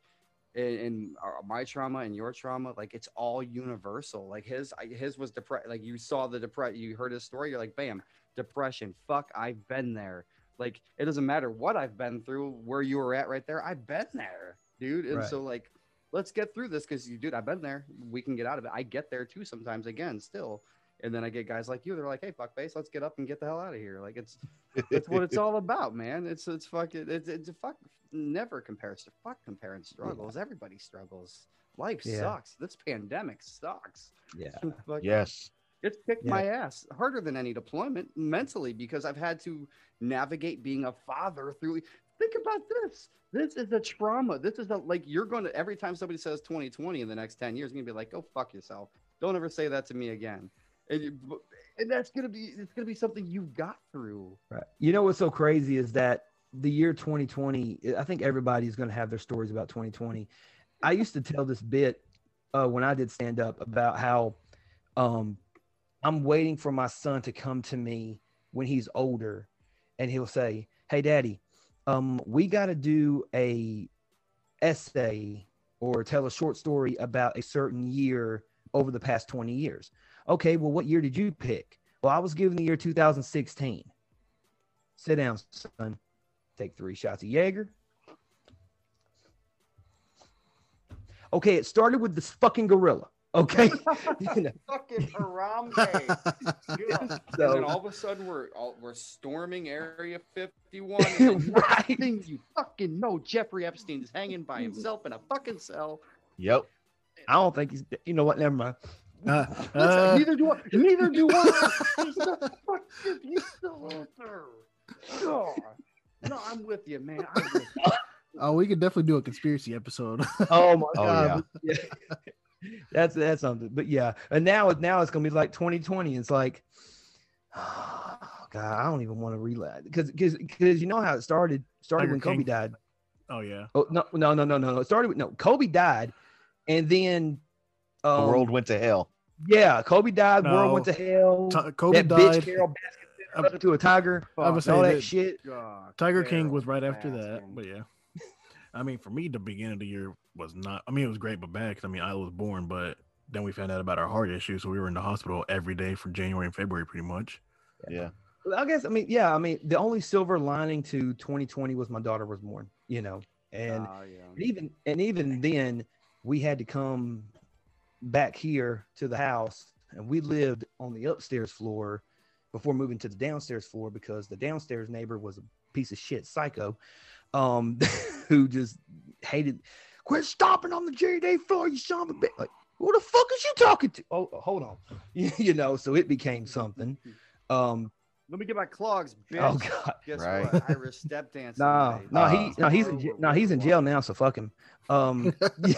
Speaker 4: and, uh, my trauma and your trauma, like it's all universal. Like his, his was depressed. Like you saw the depression, you heard his story. You're like, bam, depression. Fuck, I've been there. Like it doesn't matter what I've been through, where you were at right there. I've been there, dude. And
Speaker 2: Right.
Speaker 4: so like, let's get through this because you, dude, I've been there. We can get out of it. I get there too sometimes. Again, still. And then I get guys like you. They're like, "Hey, fuck face, let's get up and get the hell out of here." Like it's that's what it's all about, man. It's it's fucking it's it's a fuck never compares to fuck comparing struggles. Everybody struggles. Life
Speaker 2: Yeah.
Speaker 4: sucks. This pandemic sucks.
Speaker 2: yeah,
Speaker 1: Yes.
Speaker 4: It's kicked
Speaker 2: Yeah.
Speaker 4: my ass harder than any deployment mentally because I've had to navigate being a father through. Think about this. This is a trauma. This is a like you're going to every time somebody says 2020 in the next 10 years, you're gonna be like, go fuck yourself. Don't ever say that to me again. And, you, and that's gonna be it's gonna be something you got through.
Speaker 2: Right. You know what's so crazy is that the year 2020, I think everybody's going to have their stories about 2020. I used to tell this bit uh, when I did stand up about how um, I'm waiting for my son to come to me when he's older and he'll say, Hey, daddy, um, we got to do a essay or tell a short story about a certain year over the past 20 years. Okay, well, what year did you pick? Well, I was given the year 2016. Sit down, son. Take three shots of Jaeger. Okay, it started with this fucking gorilla. Okay. You know,
Speaker 4: Fucking Harambe. Yeah. and
Speaker 2: so-
Speaker 4: then all of a sudden we're all, we're storming Area 51. and then
Speaker 2: right.
Speaker 4: next you fucking know, Jeffrey Epstein is hanging by himself in a fucking cell.
Speaker 1: Yep.
Speaker 2: I don't think he's, you know what? Never mind.
Speaker 3: Uh,
Speaker 4: Listen,
Speaker 3: uh,
Speaker 4: neither do I. Neither do I. He's the fuck is he still out there? God. No, I'm with you, man. I'm with you.
Speaker 3: oh, we could definitely do a conspiracy episode.
Speaker 2: Oh my god!
Speaker 1: Oh,
Speaker 2: god. Yeah. That's that's something. But yeah. And now it now it's gonna be like 2020. It's like oh god, I don't even want to relive because because because you know how it started started
Speaker 3: Tiger
Speaker 2: when Kobe died.
Speaker 3: oh yeah.
Speaker 2: Oh no, no, no, no, no, no. It started with no Kobe died, and then
Speaker 1: The
Speaker 2: um,
Speaker 1: world went to hell.
Speaker 2: Yeah, Kobe died. World went to hell.
Speaker 3: Ti- Kobe
Speaker 2: that
Speaker 3: died.
Speaker 2: bitch Carole Baskin turned into a tiger.
Speaker 3: I would
Speaker 2: and
Speaker 3: say
Speaker 2: all that
Speaker 3: that-
Speaker 2: shit.
Speaker 4: God,
Speaker 3: Tiger King was right after that, but yeah. I mean, for me, the beginning of the year was not. I mean, it was great, but bad because I mean, I was born, but then we found out about our heart issue, so we were in the hospital every day for January and February, pretty much.
Speaker 1: Yeah.
Speaker 2: Well, I guess I mean, yeah, I mean, the only silver lining to 2020 was my daughter was born, you know, and
Speaker 4: Ah, yeah.
Speaker 2: and even and even then we had to come back here to the house and we lived on the upstairs floor before moving to the downstairs floor because the downstairs neighbor was a piece of shit psycho um who just hated quit stomping on the Jerry Day floor you son of a bitch like who the fuck is you talking to oh hold on you know so it became something um
Speaker 4: Let me get my clogs, bitch.
Speaker 2: oh god
Speaker 4: Guess
Speaker 1: Right.
Speaker 4: what? Irish step dance.
Speaker 2: no no he
Speaker 1: Uh,
Speaker 2: no he's in j- no he's in jail now so fuck him um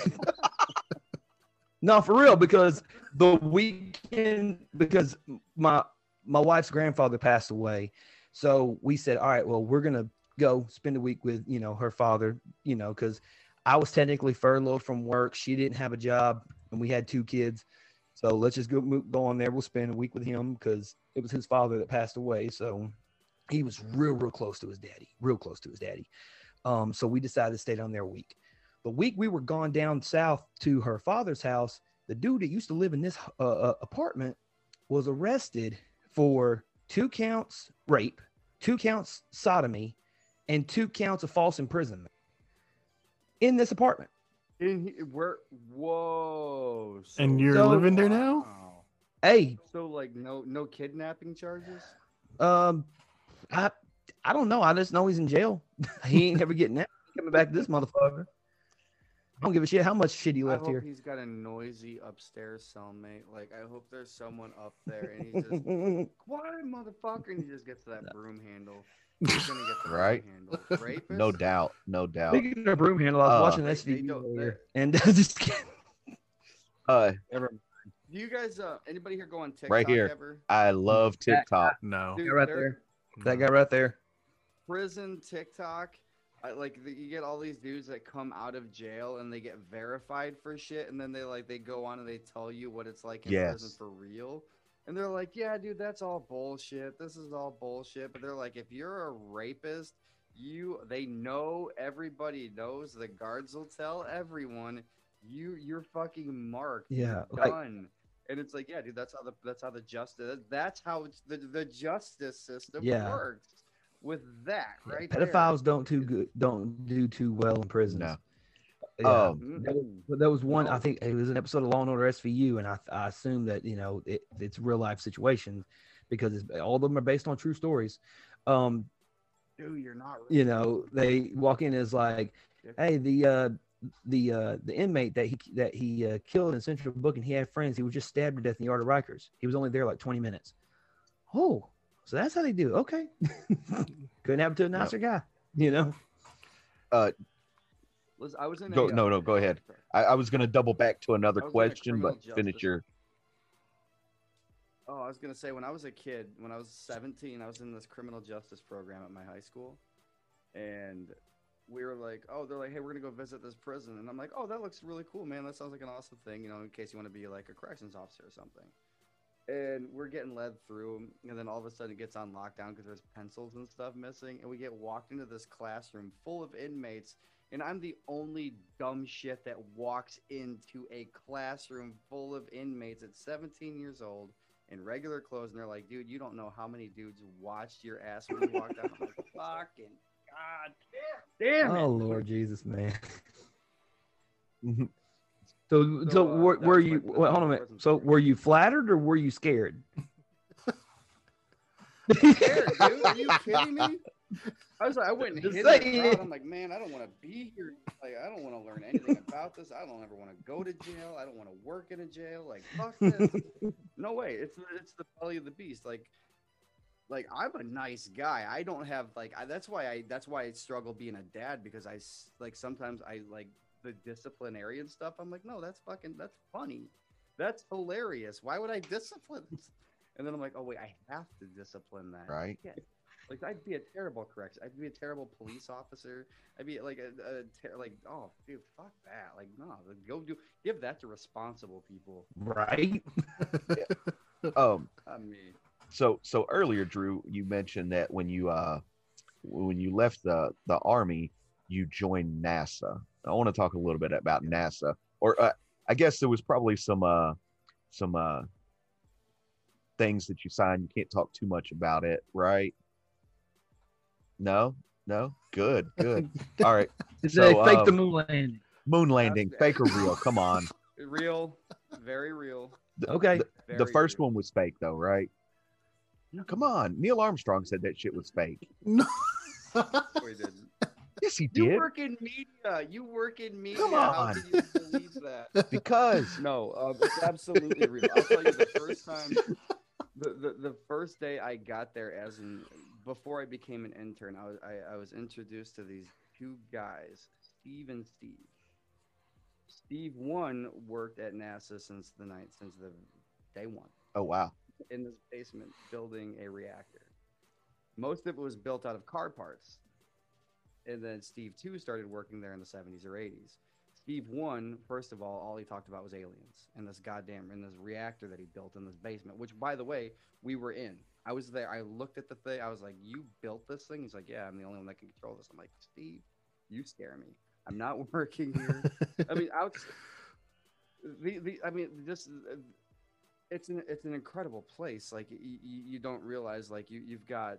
Speaker 2: no for real because the weekend because my my wife's grandfather passed away so we said all right well we're gonna go spend a week with you know her father you know because i was technically furloughed from work. She didn't have a job and we had two kids. So let's just go go on there. We'll spend a week with him because it was his father that passed away. So he was real real close to his daddy real close to his daddy. Um so we decided to stay down there a week. The week we were gone down south to her father's house the dude that used to live in this uh, uh, apartment was arrested for two counts rape, two counts sodomy, and two counts of false imprisonment in this apartment.
Speaker 4: In he- where? Whoa.
Speaker 3: And you're
Speaker 2: So-
Speaker 3: living there now?
Speaker 4: Wow.
Speaker 2: Hey,
Speaker 4: So like no no kidnapping charges?
Speaker 2: um, I I don't know. I just know he's in jail. he ain't ever getting out. Coming back to this motherfucker. I don't give a shit how much shit he
Speaker 4: I
Speaker 2: left
Speaker 4: hope
Speaker 2: here.
Speaker 4: he's got a noisy upstairs cellmate. Like I hope there's someone up there and he's just quiet motherfucker and he just gets to that broom handle. He's gonna get the broom
Speaker 1: Right.
Speaker 4: handle. Rapist?
Speaker 1: No doubt, no doubt.
Speaker 2: Speaking of broom handle, I was
Speaker 1: Uh,
Speaker 2: watching
Speaker 4: They- they
Speaker 2: video and just kidding.
Speaker 1: Uh,
Speaker 2: Never
Speaker 4: Do you guys uh anybody here go on TikTok
Speaker 1: Right here.
Speaker 4: ever?
Speaker 1: I love
Speaker 2: Yeah.
Speaker 1: TikTok.
Speaker 3: No.
Speaker 4: Dude,
Speaker 2: right
Speaker 4: there-
Speaker 2: there. That guy right there.
Speaker 4: prison TikTok. I, like the, you get all these dudes that come out of jail and they get verified for shit, and then they like they go on and they tell you what it's like in prison
Speaker 1: Yes.
Speaker 4: for real. And they're like, "Yeah, dude, that's all bullshit. This is all bullshit." But they're like, "If you're a rapist, you they know everybody knows. The guards will tell everyone you you're fucking marked.
Speaker 2: Yeah,
Speaker 4: you're
Speaker 2: like-
Speaker 4: done." and it's like, yeah, dude, that's how the that's how the justice that's how it's the the justice system
Speaker 2: Yeah.
Speaker 4: works with that
Speaker 2: Yeah,
Speaker 4: right there.
Speaker 2: pedophiles don't too good don't do too well in prisons.
Speaker 1: No.
Speaker 2: Yeah.
Speaker 1: Um,
Speaker 2: There was,
Speaker 4: Mm-mm.
Speaker 2: but there was one. I think it was an episode of Law and Order SVU, and I, I assume that you know it, it's real life situations because it's, all of them are based on true stories. Um,
Speaker 4: dude, you're not.
Speaker 2: you know, they walk in as like, hey, the uh, the uh, the inmate that he that he uh, killed in Central Booking, he had friends. He was just stabbed to death in the yard of Rikers. He was only there like twenty minutes. Oh, so that's how they do. Okay, couldn't happen to a nicer guy. You know.
Speaker 4: I was in.
Speaker 1: Go-
Speaker 4: a,
Speaker 1: no,
Speaker 4: uh,
Speaker 1: no, go ahead. I, I was going to double back to another
Speaker 4: I was in a
Speaker 1: question, but
Speaker 4: criminal
Speaker 1: finish your.
Speaker 4: Oh, I was gonna say when I was a kid, when I was 17, I was in this criminal justice program at my high school, and we were like, oh, they're like, hey, we're gonna go visit this prison, and I'm like, oh, that looks really cool, man. That sounds like an awesome thing, you know, in case you want to be like a corrections officer or something. And we're getting led through, and then all of a sudden it gets on lockdown because there's pencils and stuff missing, and we get walked into this classroom full of inmates, and I'm the only dumb shit that walks into a classroom full of inmates at 17 years old in regular clothes, and they're like, "Dude, you don't know how many dudes watched your ass when you walked out." I'm like, "Fucking god, damn, damn it!"
Speaker 2: Oh Lord Jesus, man. So, so,
Speaker 4: So, uh,
Speaker 2: were, were
Speaker 4: was my-
Speaker 2: you?
Speaker 4: that's
Speaker 2: Well, hold on a minute. So,
Speaker 4: story.
Speaker 2: were you flattered or were you scared?
Speaker 4: Scared, dude. Are you kidding me? I was like, I went and
Speaker 2: Just
Speaker 4: hid in the
Speaker 2: saying.
Speaker 4: crowd. I'm like, man, I don't want to be here. Like, I don't want to learn anything about this. I don't ever want to go to jail. I don't want to work in a jail. Like, fuck this. no way. It's it's the belly of the beast. Like, like I'm a nice guy. I don't have like I, that's why I that's why I struggle being a dad because I like sometimes I like the disciplinarian stuff. I'm like, no, that's fucking that's funny. That's hilarious. Why would I discipline? And then I'm like, oh wait, I have to discipline that.
Speaker 1: Right.
Speaker 4: Yeah. Like I'd be a terrible correction. I'd be a terrible police officer. I'd be like a, a ter- like oh dude, fuck that. Like no, like, go do give that to responsible people.
Speaker 2: Right?
Speaker 1: Um.
Speaker 4: Not me.
Speaker 1: So so earlier, Drew, you mentioned that when you uh when you left the the army, you joined NASA. I want to talk a little bit about NASA, or uh, I guess there was probably some uh some uh things that you signed. You can't talk too much about it, right? No, no, good, good. All right,
Speaker 2: Did
Speaker 1: So,
Speaker 2: they fake the
Speaker 1: um,
Speaker 2: moon landing?
Speaker 1: moon landing,
Speaker 4: That's-
Speaker 1: fake or real? Come on.
Speaker 4: Real, very real.
Speaker 1: The-
Speaker 2: Okay.
Speaker 1: the-
Speaker 4: Very
Speaker 1: the first
Speaker 4: real.
Speaker 1: one was fake, though, right? Come on, Neil Armstrong said that shit was fake.
Speaker 3: no.
Speaker 4: No, he didn't.
Speaker 1: Yes, he
Speaker 4: You work in media. You work in media.
Speaker 1: Come
Speaker 4: How
Speaker 1: on.
Speaker 4: you believe that?
Speaker 1: Because
Speaker 4: No, uh, it's absolutely real. I'll tell you the first time, the, the, the first day I got there, as in before I became an intern, I was I, I was introduced to these two guys, Steve and Steve. Steve one worked at NASA since the night since the day one
Speaker 1: oh wow,
Speaker 4: in this basement building a reactor. Most of it was built out of car parts. And then Steve 2 started working there in the 70s or 80s. Steve one, first of all, all he talked about was aliens and this goddamn and this reactor that he built in this basement, which by the way, we were in. I was there. I looked at the thing. I was like, "You built this thing?" He's like, "Yeah, I'm the only one that can control this." I'm like, "Steve, you scare me. I'm not working here." I mean, out. The, the I mean, just uh, it's an it's an incredible place. Like you, you don't realize like you you've got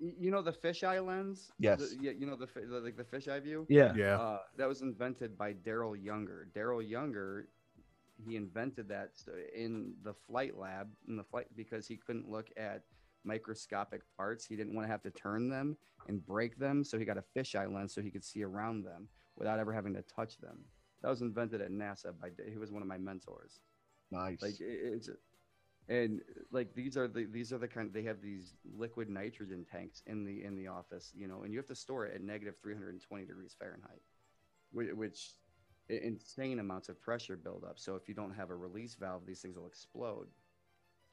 Speaker 4: you know the fisheye lens.
Speaker 1: Yes.
Speaker 4: The- yeah, you know the, the like the fisheye view.
Speaker 2: Yeah.
Speaker 3: Yeah.
Speaker 4: Uh, that was invented by Daryl Younger. Daryl Younger, he invented that in the flight lab in the flight because he couldn't look at microscopic parts. He didn't want to have to turn them and break them, so he got a fisheye lens so he could see around them without ever having to touch them. That was invented at NASA by. He was one of my mentors.
Speaker 1: Nice.
Speaker 4: Like it's, and like these are the these are the kind they have these liquid nitrogen tanks in the in the office, you know, and you have to store it at negative 320 degrees Fahrenheit, which, insane amounts of pressure build up. So if you don't have a release valve, these things will explode.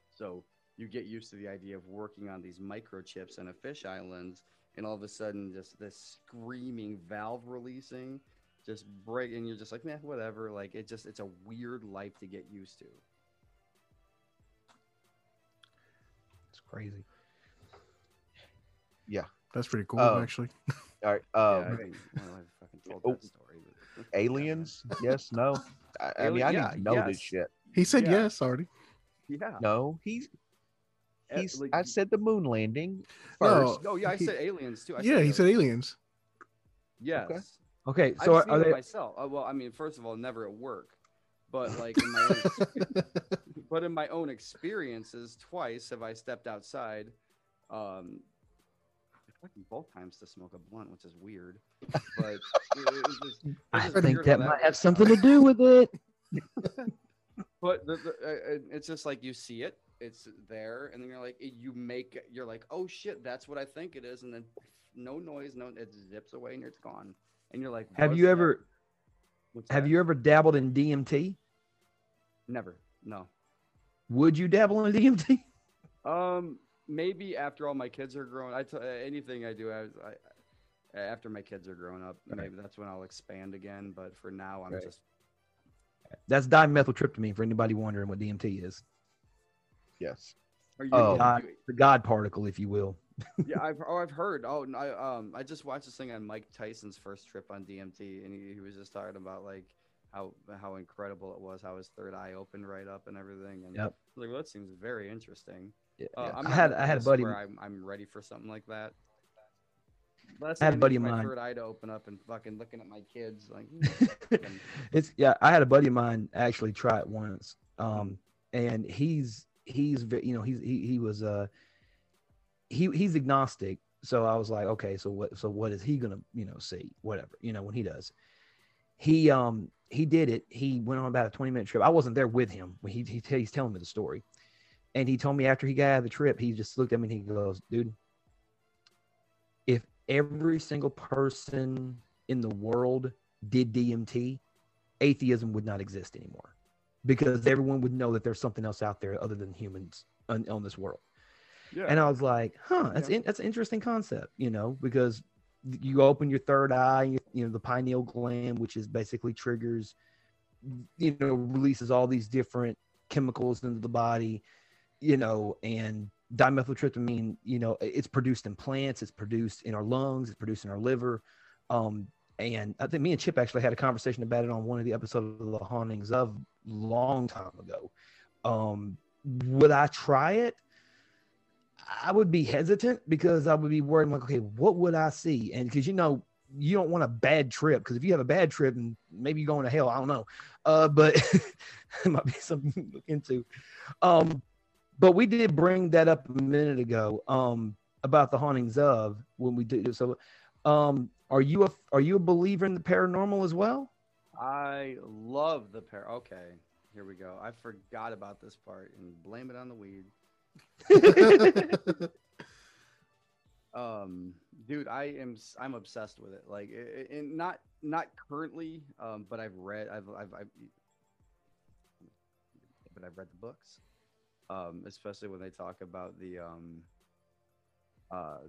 Speaker 4: So you get used to the idea of working on these microchips and a fisheye lens, and all of a sudden just this screaming valve releasing just break and you're just like, man, whatever. Like it just it's a weird life to get used to.
Speaker 2: It's crazy.
Speaker 3: Yeah, that's pretty cool,
Speaker 1: Um,
Speaker 3: actually.
Speaker 1: All right.
Speaker 4: Yeah,
Speaker 1: Um,
Speaker 4: I mean, well, I fucking told
Speaker 1: oh,
Speaker 4: that story. But,
Speaker 1: aliens? yes. No. I, I mean, I
Speaker 4: yeah,
Speaker 1: need to know this shit.
Speaker 3: He said
Speaker 4: yeah.
Speaker 3: yes already.
Speaker 4: Yeah.
Speaker 1: No, he's.
Speaker 4: Uh,
Speaker 1: He's. I said the moon landing
Speaker 3: No.
Speaker 4: Oh yeah, I
Speaker 3: He-
Speaker 4: said aliens too. I
Speaker 3: yeah, he said aliens.
Speaker 4: Yes.
Speaker 1: Okay.
Speaker 2: Okay,
Speaker 4: I've
Speaker 2: so are,
Speaker 4: seen
Speaker 2: are
Speaker 4: it
Speaker 2: they?
Speaker 4: myself. Uh, well, I mean, first of all, never at work, but like in my own, but in my own experiences, twice have I stepped outside. Um, fucking both times to smoke a blunt, which is weird. But it, it was just, it's
Speaker 2: I think
Speaker 4: weird
Speaker 2: that might
Speaker 4: works
Speaker 2: have something to do with it.
Speaker 4: But the, the, uh, uh, it's just like you see it, it's there, and then you're like, you make, you're like, oh shit, that's what I think it is, and then no noise, no, it zips away and it's gone, and you're like,
Speaker 2: Have you
Speaker 4: that-
Speaker 2: ever
Speaker 4: what's
Speaker 2: have
Speaker 4: that?"
Speaker 2: you ever dabbled in DMT?
Speaker 4: Never, no.
Speaker 2: Would you dabble in DMT?
Speaker 4: Um, maybe after all my kids are grown, I t- uh, anything I do, I, I after my kids are grown up,
Speaker 2: Right.
Speaker 4: maybe that's when I'll expand again. But for now, I'm
Speaker 2: Right.
Speaker 4: just
Speaker 2: That's dimethyltryptamine for anybody wondering what DMT is.
Speaker 1: Yes.
Speaker 4: Are you,
Speaker 1: Oh.
Speaker 2: God, the God particle, if you will.
Speaker 4: yeah, I've oh, I've heard. Oh, I um I just watched this thing on Mike Tyson's first trip on DMT, and he, he was just talking about like how how incredible it was, how his third eye opened right up and everything. And
Speaker 2: Yep.
Speaker 4: I was like, well, that seems very interesting.
Speaker 2: Yeah,
Speaker 4: Uh,
Speaker 2: yeah. I had I had a buddy.
Speaker 4: I'm I'm ready for something like that. Last
Speaker 2: I had a buddy of mine.
Speaker 4: third eye to open up and fucking looking at my kids like.
Speaker 2: it's yeah. I had a buddy of mine actually try it once, um, and he's he's you know he's he he was uh he he's agnostic. So I was like, okay, so what so what is he gonna you know see whatever you know when he does. He um he did it. He went on about a twenty minute trip. I wasn't there with him. He, he he's telling me the story, and he told me after he got out of the trip, he just looked at me and he goes, dude, if every single person in the world did DMT, atheism would not exist anymore because everyone would know that there's something else out there other than humans on, on this world.
Speaker 4: yeah.
Speaker 2: And I was like, huh, that's
Speaker 4: Yeah.
Speaker 2: in, that's an interesting concept, you know, because you open your third eye, you, you know, the pineal gland, which is basically triggers, you know, releases all these different chemicals into the body, you know, and dimethyltryptamine, you know, it's produced in plants, it's produced in our lungs, it's produced in our liver. Um, and I think me and Chip actually had a conversation about it on one of the episodes of the hauntings of long time ago. Um, would I try it? I would be hesitant because I would be worried, like, okay, what would I see? And because you know, you don't want a bad trip because if you have a bad trip and maybe you're going to hell, I don't know. Uh, but it might be something to look into. Um, but we did bring that up a minute ago um, about the hauntings of when we did so. Um, are you a are you a believer in the paranormal as well?
Speaker 4: I love the pair. Okay, here we go. I forgot about this part and blame it on the weed. Um, dude, I am I'm obsessed with it. Like, and not not currently, um, but I've read I've I've, I've but I've read the books, um, especially when they talk about the um, uh,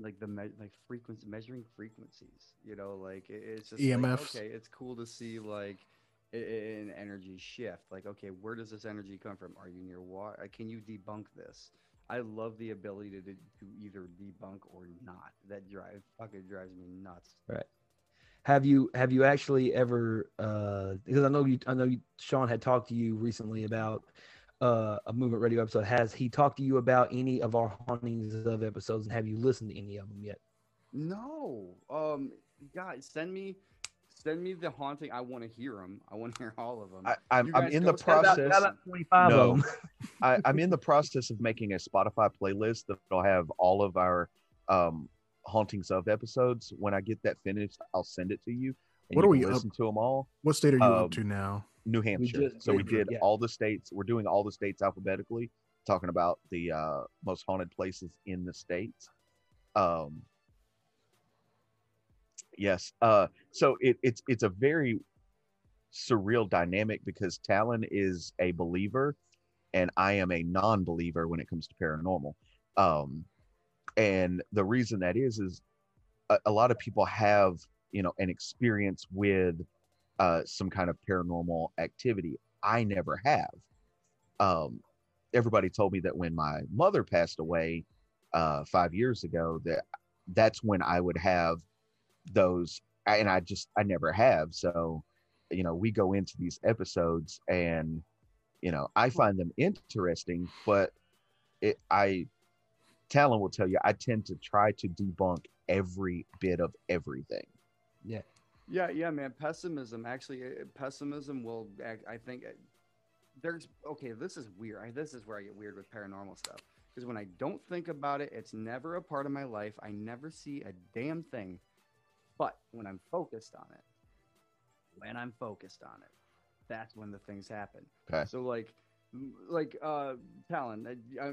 Speaker 4: like the me- like frequency measuring frequencies. You know, like it, it's just like, okay, it's cool to see like i- i- an energy shift. Like, okay, where does this energy come from? Are you near water? Can you debunk this? I love the ability to, to either debunk or not. That drive fucking drives me nuts. Right.
Speaker 2: Have you have you actually ever uh because I know you I know you, Sean had talked to you recently about uh, a movement radio episode. Has he talked to you about any of our hauntings of episodes, and have you listened to any of them yet?
Speaker 4: No. Um, guys, send me send me the haunting. I want to hear them. I want to hear all of them.
Speaker 1: I, I'm, I'm in the
Speaker 4: check it out.
Speaker 1: process.
Speaker 2: How about 25
Speaker 1: No.
Speaker 2: of them?
Speaker 1: I, I'm in the process of making a Spotify playlist that'll have all of our um, hauntings of episodes. When I get that finished, I'll send it to you.
Speaker 3: What
Speaker 1: you
Speaker 3: are
Speaker 1: can
Speaker 3: we up-
Speaker 1: to them all.
Speaker 3: What state are you
Speaker 1: Um,
Speaker 3: up to now?
Speaker 1: New Hampshire.
Speaker 2: just
Speaker 1: so we
Speaker 2: did,
Speaker 1: did
Speaker 2: yeah.
Speaker 1: all the states. We're doing all the states alphabetically, talking about the uh, most haunted places in the states. Um, yes. Uh, so it, it's it's a very surreal dynamic because Talon is a believer, and I am a non-believer when it comes to paranormal. Um, and the reason that is is a, a lot of people have you know an experience with uh, some kind of paranormal activity. I never have. Um, everybody told me that when my mother passed away uh, five years ago, that that's when I would have those, and I just I never have. So, you know, we go into these episodes, and you know, I find them interesting, but it I Talon will tell you I tend to try to debunk every bit of everything.
Speaker 2: Yeah.
Speaker 4: Yeah, yeah, man. Pessimism actually, uh, pessimism will. I think uh, there's okay. This is weird. I, this is where I get weird with paranormal stuff because when I don't think about it, it's never a part of my life. I never see a damn thing. But when I'm focused on it, when I'm focused on it, that's when the things happen.
Speaker 1: Okay.
Speaker 4: So like, like uh, Talon, uh, uh,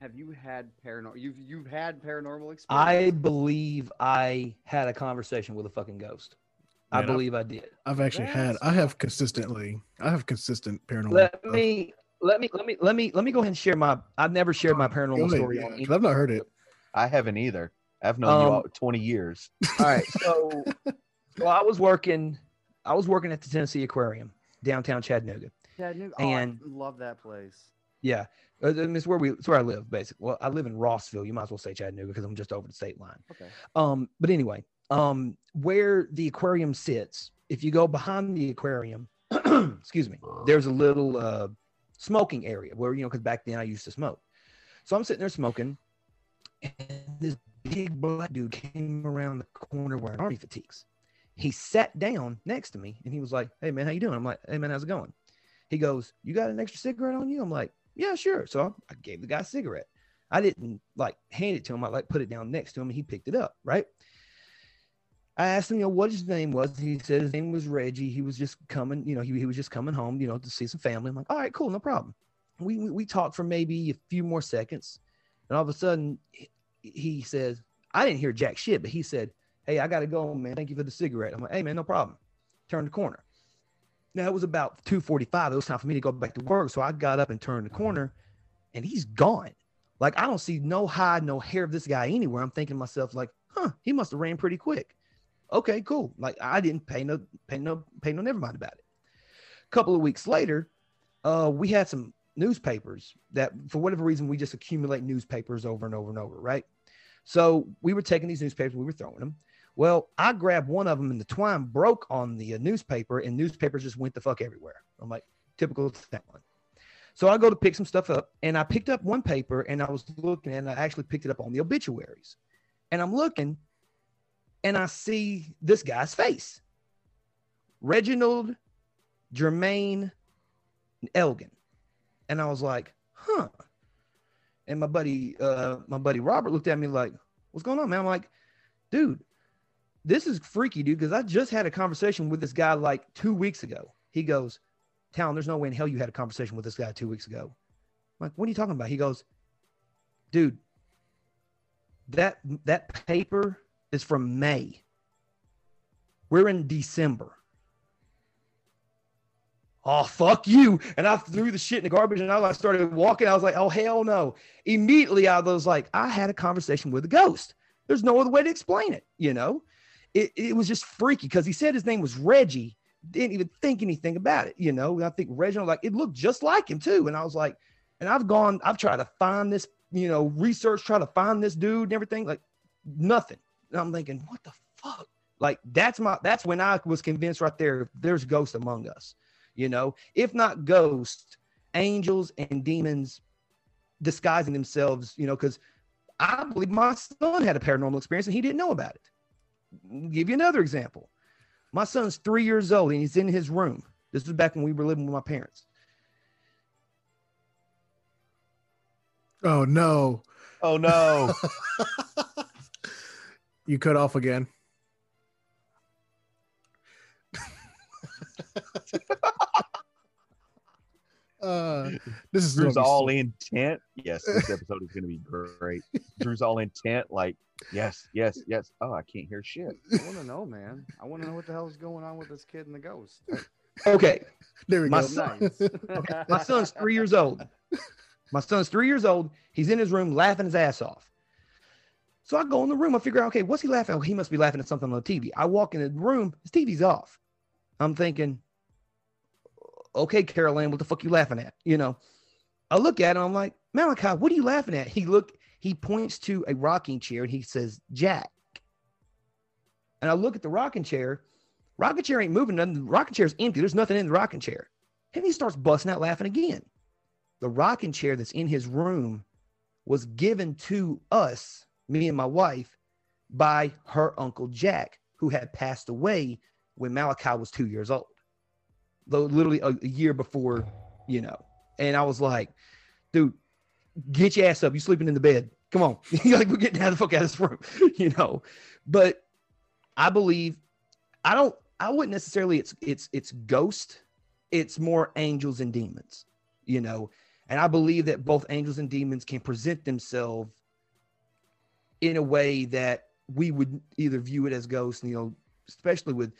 Speaker 4: have you had paranormal? You've you've had paranormal experience.
Speaker 2: I believe I had a conversation with a fucking ghost. I
Speaker 3: Man, I-
Speaker 2: believe I did.
Speaker 3: I've actually had. I have consistently. I have consistent paranormal.
Speaker 2: Let
Speaker 3: stuff.
Speaker 2: me let me let me let me let me go ahead and share my. I've never shared my paranormal
Speaker 3: ahead,
Speaker 2: story
Speaker 3: yeah,
Speaker 2: on.
Speaker 3: 'cause I've not heard it.
Speaker 1: I haven't either. I've known you
Speaker 2: Um,
Speaker 1: all 20 years.
Speaker 2: All right, so so I was working. I was working at the Tennessee Aquarium downtown Chattanooga.
Speaker 4: Chattanooga.
Speaker 2: and-
Speaker 4: oh, I love that place.
Speaker 2: Yeah, uh, I mean, it's where we it's where I live basically. Well, I live in Rossville. You might as well say Chattanooga because I'm just over the state line.
Speaker 4: Okay.
Speaker 2: Um, but anyway, um, where the aquarium sits, if you go behind the aquarium, excuse me, there's a little uh, smoking area where you know because back then I used to smoke. So I'm sitting there smoking, and this big black dude came around the corner wearing army fatigues. He sat down next to me and he was like, "Hey man, how you doing?" I'm like, "Hey man, how's it going?" He goes, "You got an extra cigarette on you?" I'm like, "Yeah, sure." So I, gave the guy a cigarette. I didn't like hand it to him. I like put it down next to him and he picked it up, right? I asked him, you know, what his name was. He said his name was Reggie. He was just coming, you know, he, he was just coming home, you know, to see some family. I'm like, all right, cool, no problem. We, we, we talked for maybe a few more seconds. And all of a sudden, he, he says, I didn't hear jack shit, but he said, Hey, I got to go, man. Thank you for the cigarette. I'm like, Hey, man, no problem. Turn the corner. Now it was about 2:45. It was time for me to go back to work. So I got up and turned the corner and he's gone. Like I don't see no hide, no hair of this guy anywhere. I'm thinking to myself, like, huh, he must have ran pretty quick. Okay, cool. Like I didn't pay no pay no pay no never mind about it. A couple of weeks later, uh, we had some newspapers that for whatever reason we just accumulate newspapers over and over and over, right? So we were taking these newspapers, we were throwing them. Well, I grabbed one of them and the twine broke on the uh, newspaper, and newspapers just went the fuck everywhere. I'm like, typical Talon. So I go to pick some stuff up, and I picked up one paper, and I was looking, and I actually picked it up on the obituaries, and I'm looking, and I see this guy's face, Reginald Germain Elgin, and I was like, huh. And my buddy, uh, my buddy Robert looked at me like, "What's going on, man?" I'm like, "Dude, this is freaky, dude." Because I just had a conversation with this guy like two weeks ago. He goes, "Town, there's no way in hell you had a conversation with this guy two weeks ago." I'm like, "What are you talking about?" He goes, "Dude, that that paper is from May. We're in December." Oh fuck you! And I threw the shit in the garbage, and I started walking. I was like, "Oh hell no!" Immediately, I was like, "I had a conversation with a ghost." There's no other way to explain it. You know, it it was just freaky because he said his name was Reggie. Didn't even think anything about it. You know, and I think Reginald like it looked just like him too. And I was like, and I've gone, I've tried to find this, you know, research, try to find this dude and everything, like nothing. And I'm thinking, what the fuck? Like that's my that's when I was convinced right there. There's ghosts among us you know if not ghosts, angels and demons disguising themselves, you know, because I believe my son had a paranormal experience and he didn't know about it. I'll give you another example. My son's three years old and he's in his room. This was back when we were living with my parents.
Speaker 3: Oh no.
Speaker 1: Oh no.
Speaker 3: you cut off again. uh, this is
Speaker 1: Drew's all
Speaker 3: so-
Speaker 1: intent. Yes, this episode is going to be great. Drew's all intent. Like, yes, yes, yes. Oh, I can't hear shit.
Speaker 4: I want to know, man. I want to know what the hell is going on with this kid and the ghost.
Speaker 2: Okay.
Speaker 3: There we
Speaker 2: My
Speaker 3: go.
Speaker 2: son-
Speaker 4: Nice.
Speaker 2: My son's three years old. My son's three years old. He's in his room laughing his ass off. So I go in the room. I figure out, okay, what's he laughing? Oh, he must be laughing at something on the TV. I walk in the room. His TV's off. I'm thinking, okay, Carol Anne, what the fuck you laughing at? You know, I look at him. I'm like, Malachi, what are you laughing at? He look. He points to a rocking chair and he says, Jack. And I look at the rocking chair. Rocking chair ain't moving. Nothing. The rocking chair is empty. There's nothing in the rocking chair. And he starts busting out laughing again. The rocking chair that's in his room was given to us, me and my wife, by her uncle Jack, who had passed away when Malachi was two years old. Though literally a, a year before, you know. And I was like, dude, get your ass up. You sleeping in the bed. Come on. Like, we're getting out of the fuck out of this room, you know. But I believe I don't I wouldn't necessarily it's it's it's ghost, it's more angels and demons, you know. And I believe that both angels and demons can present themselves in a way that we would either view it as ghosts, you know, especially with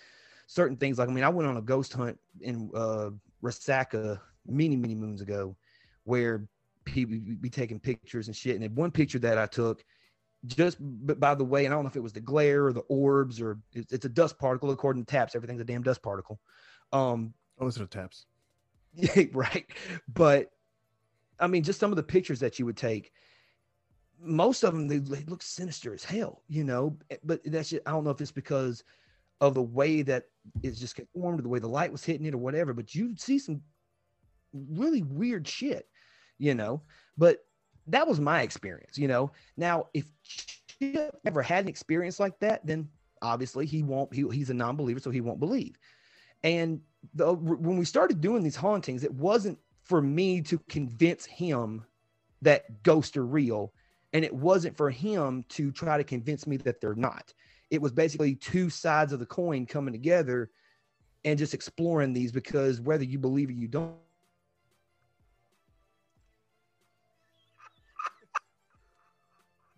Speaker 2: certain things like I mean, I went on a ghost hunt in uh Resaca many, many moons ago where people would be taking pictures and shit. And then one picture that I took, just by the way, and I don't know if it was the glare or the orbs or it's, it's a dust particle according to TAPS. Everything's a damn dust particle. Um,
Speaker 3: Oh, those are the TAPS.
Speaker 2: yeah, right. But I mean, just some of the pictures that you would take, most of them they, they look sinister as hell, you know. eh, But that's just, I don't know if it's because of the way that it's just conformed, or the way the light was hitting it, or whatever. But you see some really weird shit, you know. But that was my experience, you know. Now, if Chip ever had an experience like that, then obviously he won't. He, he's a non-believer, so he won't believe. And the when we started doing these hauntings, it wasn't for me to convince him that ghosts are real, and it wasn't for him to try to convince me that they're not. It was basically two sides of the coin coming together and just exploring these because whether you believe it, you don't.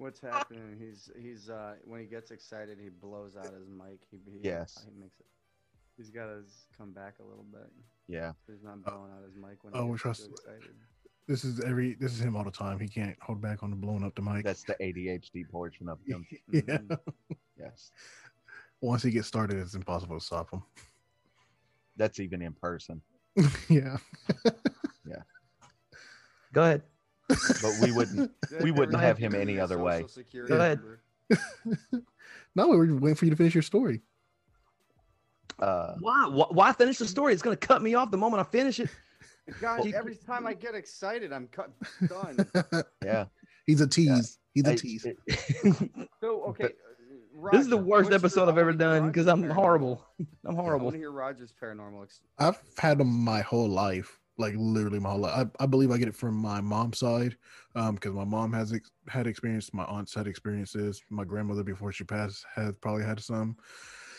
Speaker 4: What's happening? He's he's uh when he gets excited, he blows out his mic. He, he
Speaker 1: Yes.
Speaker 4: he makes it. He's got to come back a little bit.
Speaker 1: Yeah.
Speaker 4: So he's not blowing out his mic when
Speaker 3: oh,
Speaker 4: he gets
Speaker 3: trust-
Speaker 4: excited.
Speaker 3: This is every. This is him all the time. He can't hold back on the blowing up the mic.
Speaker 1: That's the ADHD portion of him.
Speaker 3: yeah.
Speaker 4: Mhm.
Speaker 1: Yes.
Speaker 3: Once he gets started, it's impossible to stop him.
Speaker 1: That's even in person.
Speaker 3: Yeah. yeah.
Speaker 2: Go ahead.
Speaker 1: But we wouldn't. We wouldn't have him any other way.
Speaker 4: social
Speaker 2: Go ahead.
Speaker 3: No, we were waiting for you to finish your story.
Speaker 1: Uh,
Speaker 2: Why? Why, why finish the story? It's going to cut me off the moment I finish it.
Speaker 4: God,
Speaker 2: You-
Speaker 4: every time I get excited, I'm cut done.
Speaker 1: yeah.
Speaker 3: He's a tease. He's a tease.
Speaker 1: it-
Speaker 4: So okay,
Speaker 1: But-
Speaker 4: uh,
Speaker 2: this is the worst episode I've ever done because I'm horrible. I'm
Speaker 4: I
Speaker 2: horrible.
Speaker 4: want to hear Roger's paranormal. Ex-
Speaker 3: I've had them my whole life, like literally my whole life. I, I believe I get it from my mom's side, um, because my mom has ex- had experience, my aunts had experiences, my grandmother before she passed had probably had some.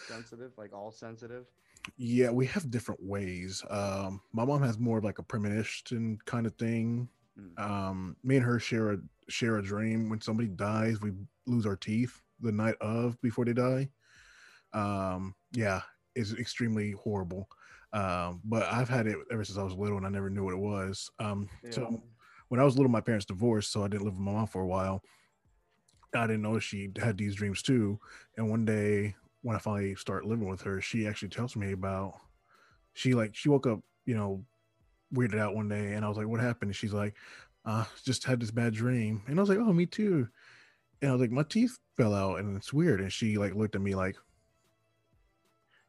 Speaker 4: sensitive, like all sensitive.
Speaker 3: Yeah, we have different ways. Um, my mom has more of like a premonition kind of thing.
Speaker 4: Mm.
Speaker 3: Um, me and her share a share a dream. When somebody dies, we lose our teeth the night of before they die. Um, yeah, it's extremely horrible. Um, but I've had it ever since I was little, and I never knew what it was. Um,
Speaker 4: Yeah.
Speaker 3: so when I was little, my parents divorced, so I didn't live with my mom for a while. I didn't know she had these dreams too. And one day, when I finally start living with her, she actually tells me about she like she woke up, you know, weirded out one day, and I was like, "What happened?" And she's like, "Uh, just had this bad dream." And I was like, "Oh, me too." And I was like, "My teeth fell out, and it's weird." And she like looked at me like,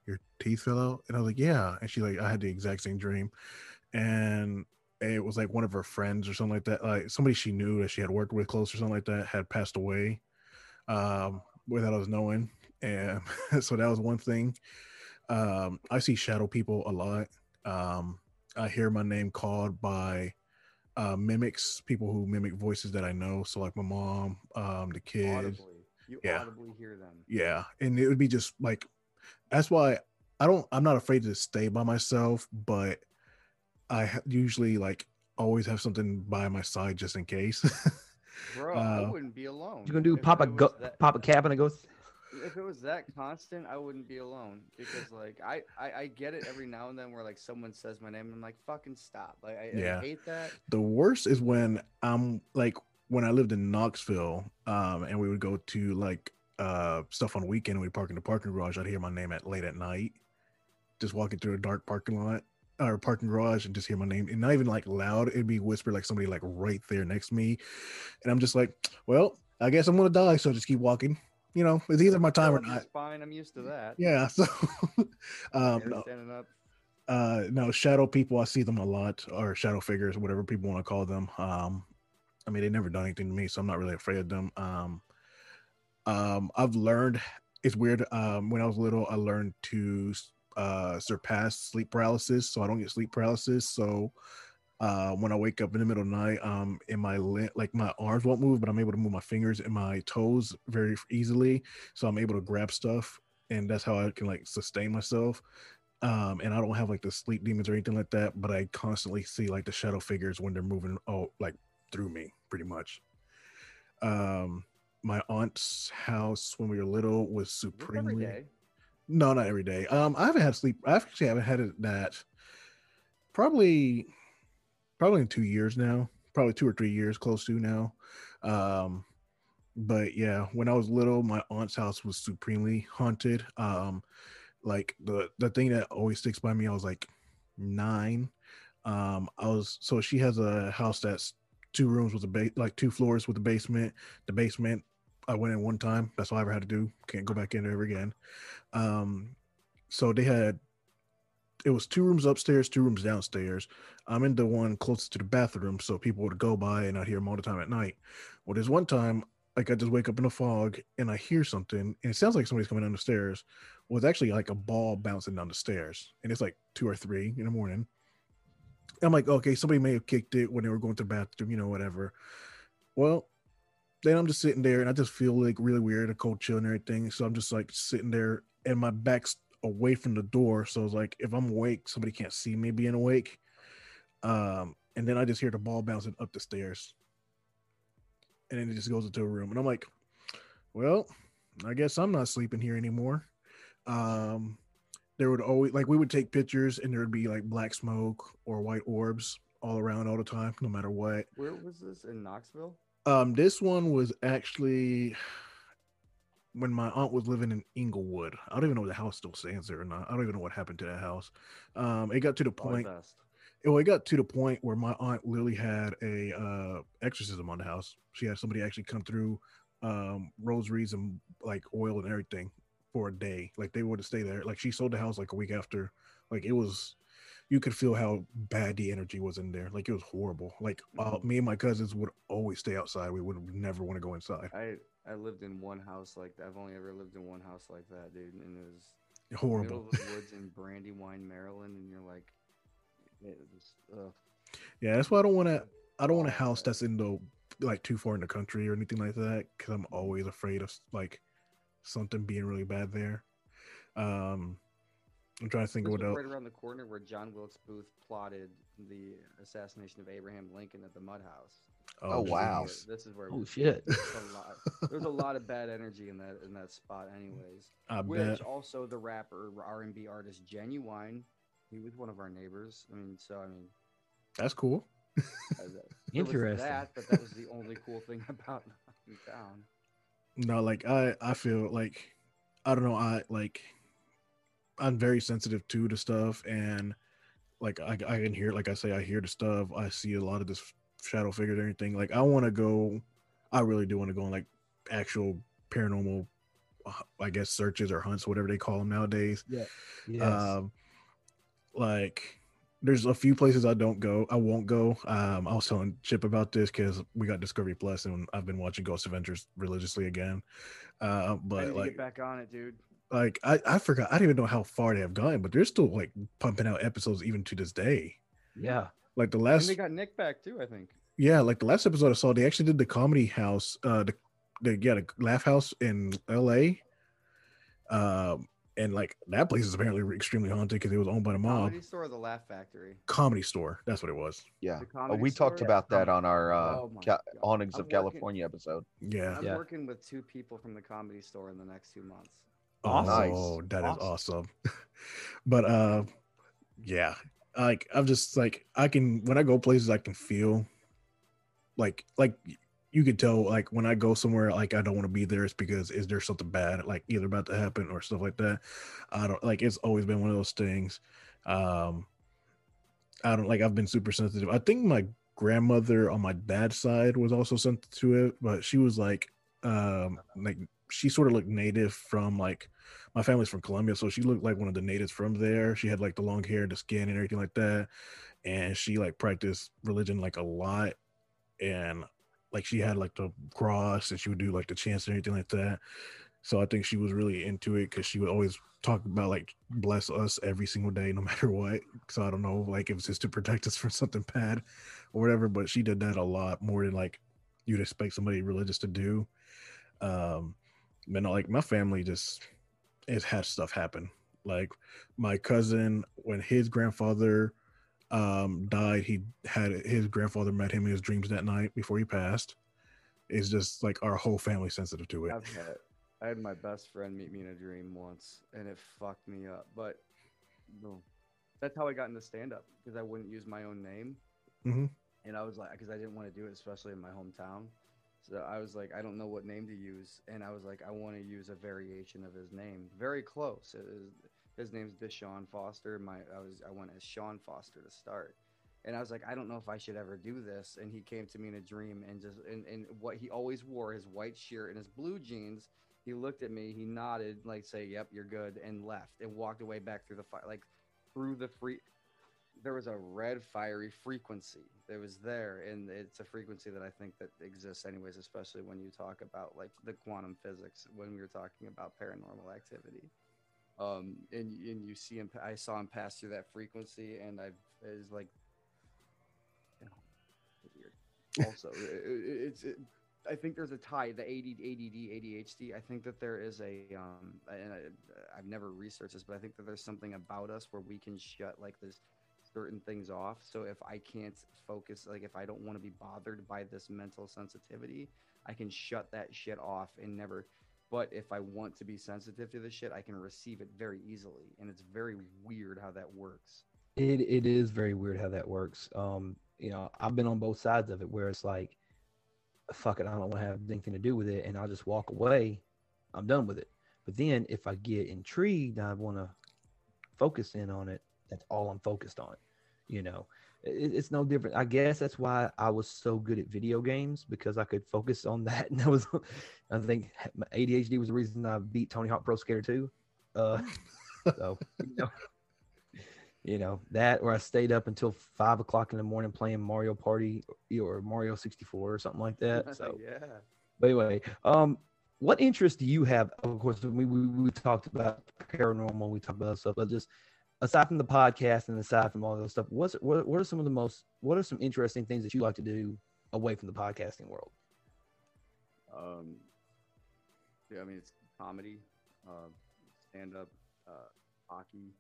Speaker 3: "Your teeth fell out?" And I was like, "Yeah." And she like, "I had the exact same dream," and it was like one of her friends or something like that. Like somebody she knew that she had worked with close or something like that had passed away um, without us knowing. And so that was one thing. Um, I see shadow people a lot. Um, I hear my name called by uh, mimics, people who mimic voices that I know. So like my mom, um, the kids.
Speaker 4: Audibly. You
Speaker 3: Yeah.
Speaker 4: audibly hear them.
Speaker 3: Yeah, and it would be just like that's why I don't. I'm not afraid to stay by myself, but I ha- usually like always have something by my side just in case.
Speaker 4: Bro, I
Speaker 3: Uh,
Speaker 4: wouldn't be alone.
Speaker 2: You gonna do
Speaker 4: If
Speaker 2: pop a go,
Speaker 4: that-
Speaker 2: pop a cap and a ghost?
Speaker 4: if it was that constant, I wouldn't be alone because like I, I I get it every now and then where like someone says my name and I'm like fucking stop. Like I,
Speaker 3: Yeah.
Speaker 4: I hate that.
Speaker 3: the worst is when I'm like when I lived in Knoxville, um, and we would go to like uh stuff on the weekend. We'd park in the parking garage. I'd hear my name at late at night, just walking through a dark parking lot or parking garage, and just hear my name, and not even like loud. It'd be whispered like somebody like right there next to me, and I'm just like, well, I guess I'm gonna die, so just keep walking. You know, it's either my time or
Speaker 4: It's
Speaker 3: not.
Speaker 4: fine. I'm used to that.
Speaker 3: Yeah. So, um, no,
Speaker 4: standing up.
Speaker 3: uh no shadow people i see them a lot or shadow figures whatever people want to call them um i mean they never done anything to me so i'm not really afraid of them um um i've learned it's weird um when i was little i learned to uh surpass sleep paralysis so i don't get sleep paralysis so uh when i wake up in the middle of the night um in my li- like my arms won't move but i'm able to move my fingers and my toes very easily so i'm able to grab stuff and that's how i can like sustain myself. Um and i don't have like the sleep demons or anything like that but i constantly see like the shadow figures when they're moving oh like through me pretty much. Um my aunt's house when we were little was
Speaker 4: Is this every
Speaker 3: supremely no not every day. Um i haven't had sleep i actually haven't had it that probably probably in two years now probably two or three years close to now. Um but yeah when i was little my aunt's house was supremely haunted. Um like the the thing that always sticks by me i was like nine. Um i was so she has a house that's two rooms with a base like two floors with a basement. The basement i went in one time. That's all i ever had to do. Can't go back in there ever again. Um so they had it was two rooms upstairs two rooms downstairs. I'm in the one closest to the bathroom so people would go by and i'd hear them all the time at night. Well there's one time like i just wake up in a fog and i hear something and it sounds like somebody's coming down the stairs. Well it's actually like a ball bouncing down the stairs and it's like two or three in the morning. I'm like okay somebody may have kicked it when they were going to the bathroom you know whatever. Well then i'm just sitting there and i just feel like really weird a cold chill and everything. So i'm just like sitting there and my back's away from the door. So it's like if i'm awake somebody can't see me being awake. Um and then i just hear the ball bouncing up the stairs. And then it just goes into a room. And i'm like well i guess i'm not sleeping here anymore. Um there would always like we would take pictures and there would be like black smoke or white orbs all around all the time no matter what.
Speaker 4: Where was this? In Knoxville?
Speaker 3: Um this one was actually when my aunt was living in Inglewood. I don't even know if the house still stands there or not. I don't even know what happened to that house. Um, it got to the point.
Speaker 4: best.
Speaker 3: Well, it got to the point where my aunt literally had a uh, exorcism on the house. She had somebody actually come through um, rosaries and like oil and everything for a day. Like they would stay there. Like she sold the house like a week after. Like it was, you could feel how bad the energy was in there. Like it was horrible. Like uh,
Speaker 4: Mhm.
Speaker 3: me and my cousins would always stay outside. We would never want to go inside.
Speaker 4: I I lived in one house like that. I've only ever lived in one house like that, dude, and it was middle
Speaker 3: Horrible.
Speaker 4: of the woods in Brandywine, Maryland, and you're like, it was, ugh.
Speaker 3: Yeah, that's why I don't want to. I don't want a house that's in the like too far in the country or anything like that because I'm always afraid of like something being really bad there. Um, I'm trying to think
Speaker 4: This
Speaker 3: of what else.
Speaker 4: right around the corner where John Wilkes Booth plotted the assassination of Abraham Lincoln at the Mudd House.
Speaker 1: Oh,
Speaker 3: geez.
Speaker 1: wow.
Speaker 4: This is where- This is where
Speaker 2: Oh shit!
Speaker 4: there's a lot. There's a lot of bad energy in that in that spot, anyways.
Speaker 3: I
Speaker 4: Which
Speaker 3: bet.
Speaker 4: also the rapper R and B artist Ginuwine, he was one of our neighbors. I mean, so I mean,
Speaker 3: That's cool.
Speaker 4: uh, th- there was
Speaker 2: Interesting.
Speaker 4: That, but that was the only cool thing about town.
Speaker 3: No, like I, I feel like I don't know. I like I'm very sensitive to the stuff, and like I, I can hear, like I say, I hear the stuff. I see a lot of this shadow figure and everything. Like I want to go. I really do want to go on like actual paranormal, uh, I guess searches or hunts, whatever they call them nowadays.
Speaker 2: Yes.
Speaker 3: Um, like there's a few places I don't go. I won't go. Um, I was telling Chip about this because we got Discovery Plus and I've been watching Ghost Adventures religiously again. Uh, but
Speaker 4: to
Speaker 3: like,
Speaker 4: get back on it, dude.
Speaker 3: Like I, I forgot. I don't even know how far they have gone, but they're still like pumping out episodes even to this day.
Speaker 2: Yeah.
Speaker 3: Like the
Speaker 4: And
Speaker 3: last,
Speaker 4: they got Nick back too, I think.
Speaker 3: yeah, like the last episode I saw, they actually did the comedy house, uh, the, the yeah, the Laugh House in L.A. Um, and like that place is apparently extremely haunted because it was owned by the mob.
Speaker 4: Comedy store or the Laugh Factory?
Speaker 3: Comedy store, that's what it was.
Speaker 1: Yeah. Uh,
Speaker 4: comedy
Speaker 1: we talked about that on our uh,
Speaker 4: Oh
Speaker 1: Ca-
Speaker 4: God.
Speaker 1: Hauntings
Speaker 4: I'm
Speaker 1: of
Speaker 4: working-
Speaker 1: California episode.
Speaker 3: Yeah.
Speaker 4: I'm
Speaker 2: Yeah.
Speaker 4: working with two people from the comedy store in the next two months.
Speaker 2: Awesome.
Speaker 3: Oh, that is
Speaker 2: Awesome.
Speaker 3: awesome. but uh yeah. Like I'm just like I can when I go places I can feel like like you could tell like when I go somewhere like I don't want to be there it's because is there something bad like either about to happen or stuff like that. I don't like it's always been one of those things. Um I don't like I've been super sensitive. I think my grandmother on my dad's side was also sensitive to it, but she was like um like she sort of looked native from like my family's from Colombia, so she looked like one of the natives from there. She had like the long hair, the skin, and everything like that. And she like practiced religion like a lot, and like she had like the cross, and she would do like the chants and everything like that. So I think she was really into it because she would always talk about like bless us every single day, no matter what. So I don't know, like if it's just to protect us from something bad or whatever. But she did that a lot more than like you'd expect somebody religious to do. Um, but like my family just it had stuff happen. Like my cousin, when his grandfather um died, he had his grandfather met him in his dreams that night before he passed. It's just like our whole family sensitive to it.
Speaker 4: I've had, I had my best friend meet me in a dream once, and it fucked me up. But no, that's how I got into stand up because I wouldn't use my own name,
Speaker 3: Mhm.
Speaker 4: and I was like, because I didn't want to do it, especially in my hometown. So I was like, I don't know what name to use, and I was like, I want to use a variation of his name, very close. Is, his name's Deshaun Foster. My I was I went as Sean Foster to start. And I was like, I don't know if I should ever do this. And he came to me in a dream and just and, and what he always wore, his white shirt and his blue jeans. He looked at me, he nodded, like say, Yep, you're good, and left and walked away back through the fire like through the free there was a red fiery frequency that was there and it's a frequency that i think that exists anyways especially when you talk about like the quantum physics when we were talking about paranormal activity um and, and you see him i saw him pass through that frequency and i is like you know, weird also it, it- it's it, I think there's a tie. The ADD, ADD, ADHD. I think that there is a, um, and I, I've never researched this, but I think that there's something about us where we can shut like this certain things off. So if I can't focus, like if I don't want to be bothered by this mental sensitivity, I can shut that shit off and never. But if I want to be sensitive to this shit, I can receive it very easily, and it's very weird how that works.
Speaker 2: It it is very weird how that works. Um, you know, I've been on both sides of it where it's like, fuck it, I don't want to have anything to do with it, and I'll just walk away. I'm done with it. But then if I get intrigued, I want to focus in on it. That's all I'm focused on. You know, it, it's no different. I guess that's why I was so good at video games because I could focus on that. And that was, I think, my ADHD was the reason I beat Tony Hawk Pro Skater 2. Uh, so you know, you know that, or I stayed up until five o'clock in the morning playing Mario Party or Mario 64 or something like that. So,
Speaker 4: yeah.
Speaker 2: but anyway, um, what interest do you have? Of course, we, we, we talked about paranormal, we talked about stuff, but just aside from the podcast and aside from all those stuff, what's what, what are some of the most what are some interesting things that you like to do away from the podcasting world?
Speaker 4: Um, yeah, I mean it's comedy, uh, stand up, uh, hockey,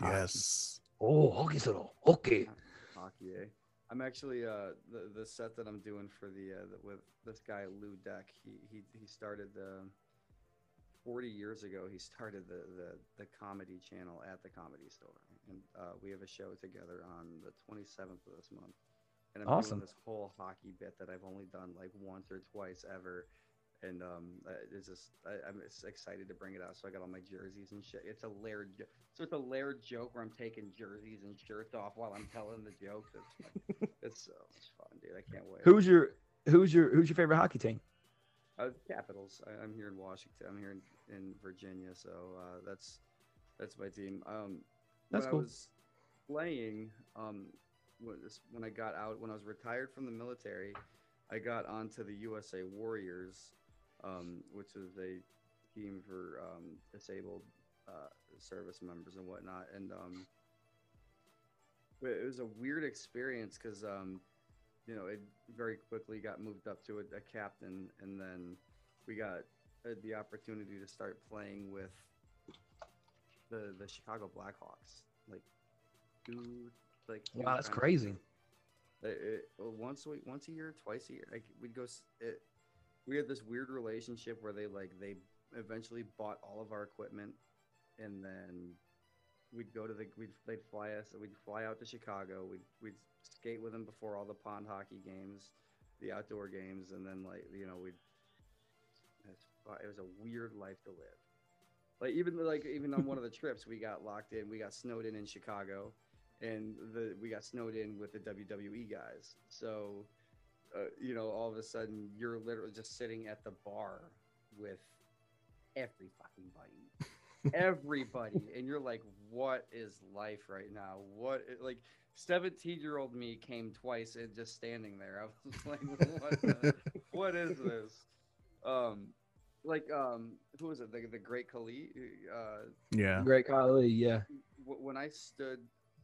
Speaker 3: Yes.
Speaker 2: Oh, okay, so okay.
Speaker 4: hockey. Eh? I'm actually uh the the set that I'm doing for the, uh, the with this guy Lou Deck. He he he started the. 40 years ago, he started the, the, the comedy channel at the comedy store. And uh, we have a show together on the 27th of this month. And I'm
Speaker 2: Awesome.
Speaker 4: doing this whole hockey bit that I've only done like once or twice ever. And um, uh, it's just, I, I'm just excited to bring it out. So I got all my jerseys and shit. It's a layered, so it's a layered joke where I'm taking jerseys and shirts off while I'm telling the jokes. It's, it's so much fun, dude. I can't wait.
Speaker 2: Who's your who's your who's your favorite hockey team?
Speaker 4: Uh, Capitals. I, I'm here in Washington. I'm here in, in Virginia, so uh, that's that's my team. Um,
Speaker 2: That's
Speaker 4: when
Speaker 2: cool.
Speaker 4: I was playing um, when when I got out when I was retired from the military, I got onto the USA Warriors, um, which is a team for um, disabled uh, service members and whatnot, and um, it was a weird experience because um, you know it very quickly got moved up to a, a captain, and then we got uh, the opportunity to start playing with the the Chicago Blackhawks. Like, dude, like
Speaker 2: Wow, that's crazy.
Speaker 4: it, it, once a week, once a year, twice a year. Like we'd go. It, we had this weird relationship where they like they eventually bought all of our equipment, and then we'd go to the we'd they'd fly us. We'd fly out to Chicago. We'd we'd skate with them before all the pond hockey games, the outdoor games, and then like you know we'd. It was a weird life to live. Like even like even on one of the trips, we got locked in. We got snowed in in Chicago and the we got snowed in with the WWE guys. So, uh, you know, all of a sudden you're literally just sitting at the bar with every fucking buddy, everybody, and you're like, "What is life right now? What like?" 17 year old me came twice and just standing there. I was like, what, the- what is this? Um, like, um, who was it? The, the great Khali? Uh,
Speaker 3: Yeah.
Speaker 2: Great Khali, yeah.
Speaker 4: when I stood,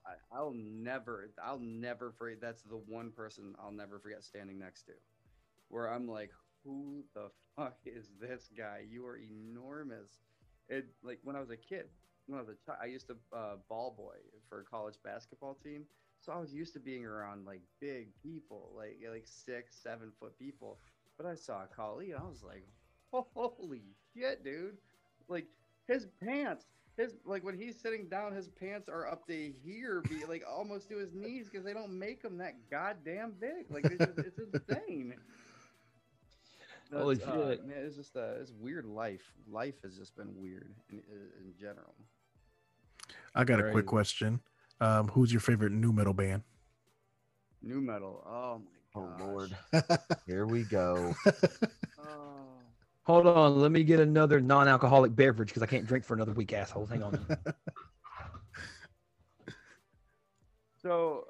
Speaker 4: I, I'll never, I'll never forget. That's the one person I'll never forget standing next to, where I'm like, who the fuck is this guy? You are enormous. It like when I was a kid, when I was a child, I used to uh, ball boy for a college basketball team, so I was used to being around like big people, like like six, seven foot people. But I saw Khali, and I was like, holy shit, dude! Like his pants his like when he's sitting down, his pants are up to here, be like almost to his knees because they don't make him that goddamn big. Like it's, just, it's insane.
Speaker 2: Holy
Speaker 4: That's, uh, man, it's just a it's weird life. Life has just been weird in, in general.
Speaker 3: I got a quick question. Um, who's your favorite new metal band?
Speaker 4: New metal. Oh my
Speaker 1: Oh. Lord, here we go.
Speaker 4: Oh.
Speaker 2: Hold on, let me get another non-alcoholic beverage because I can't drink for another week, assholes. Hang on.
Speaker 4: So,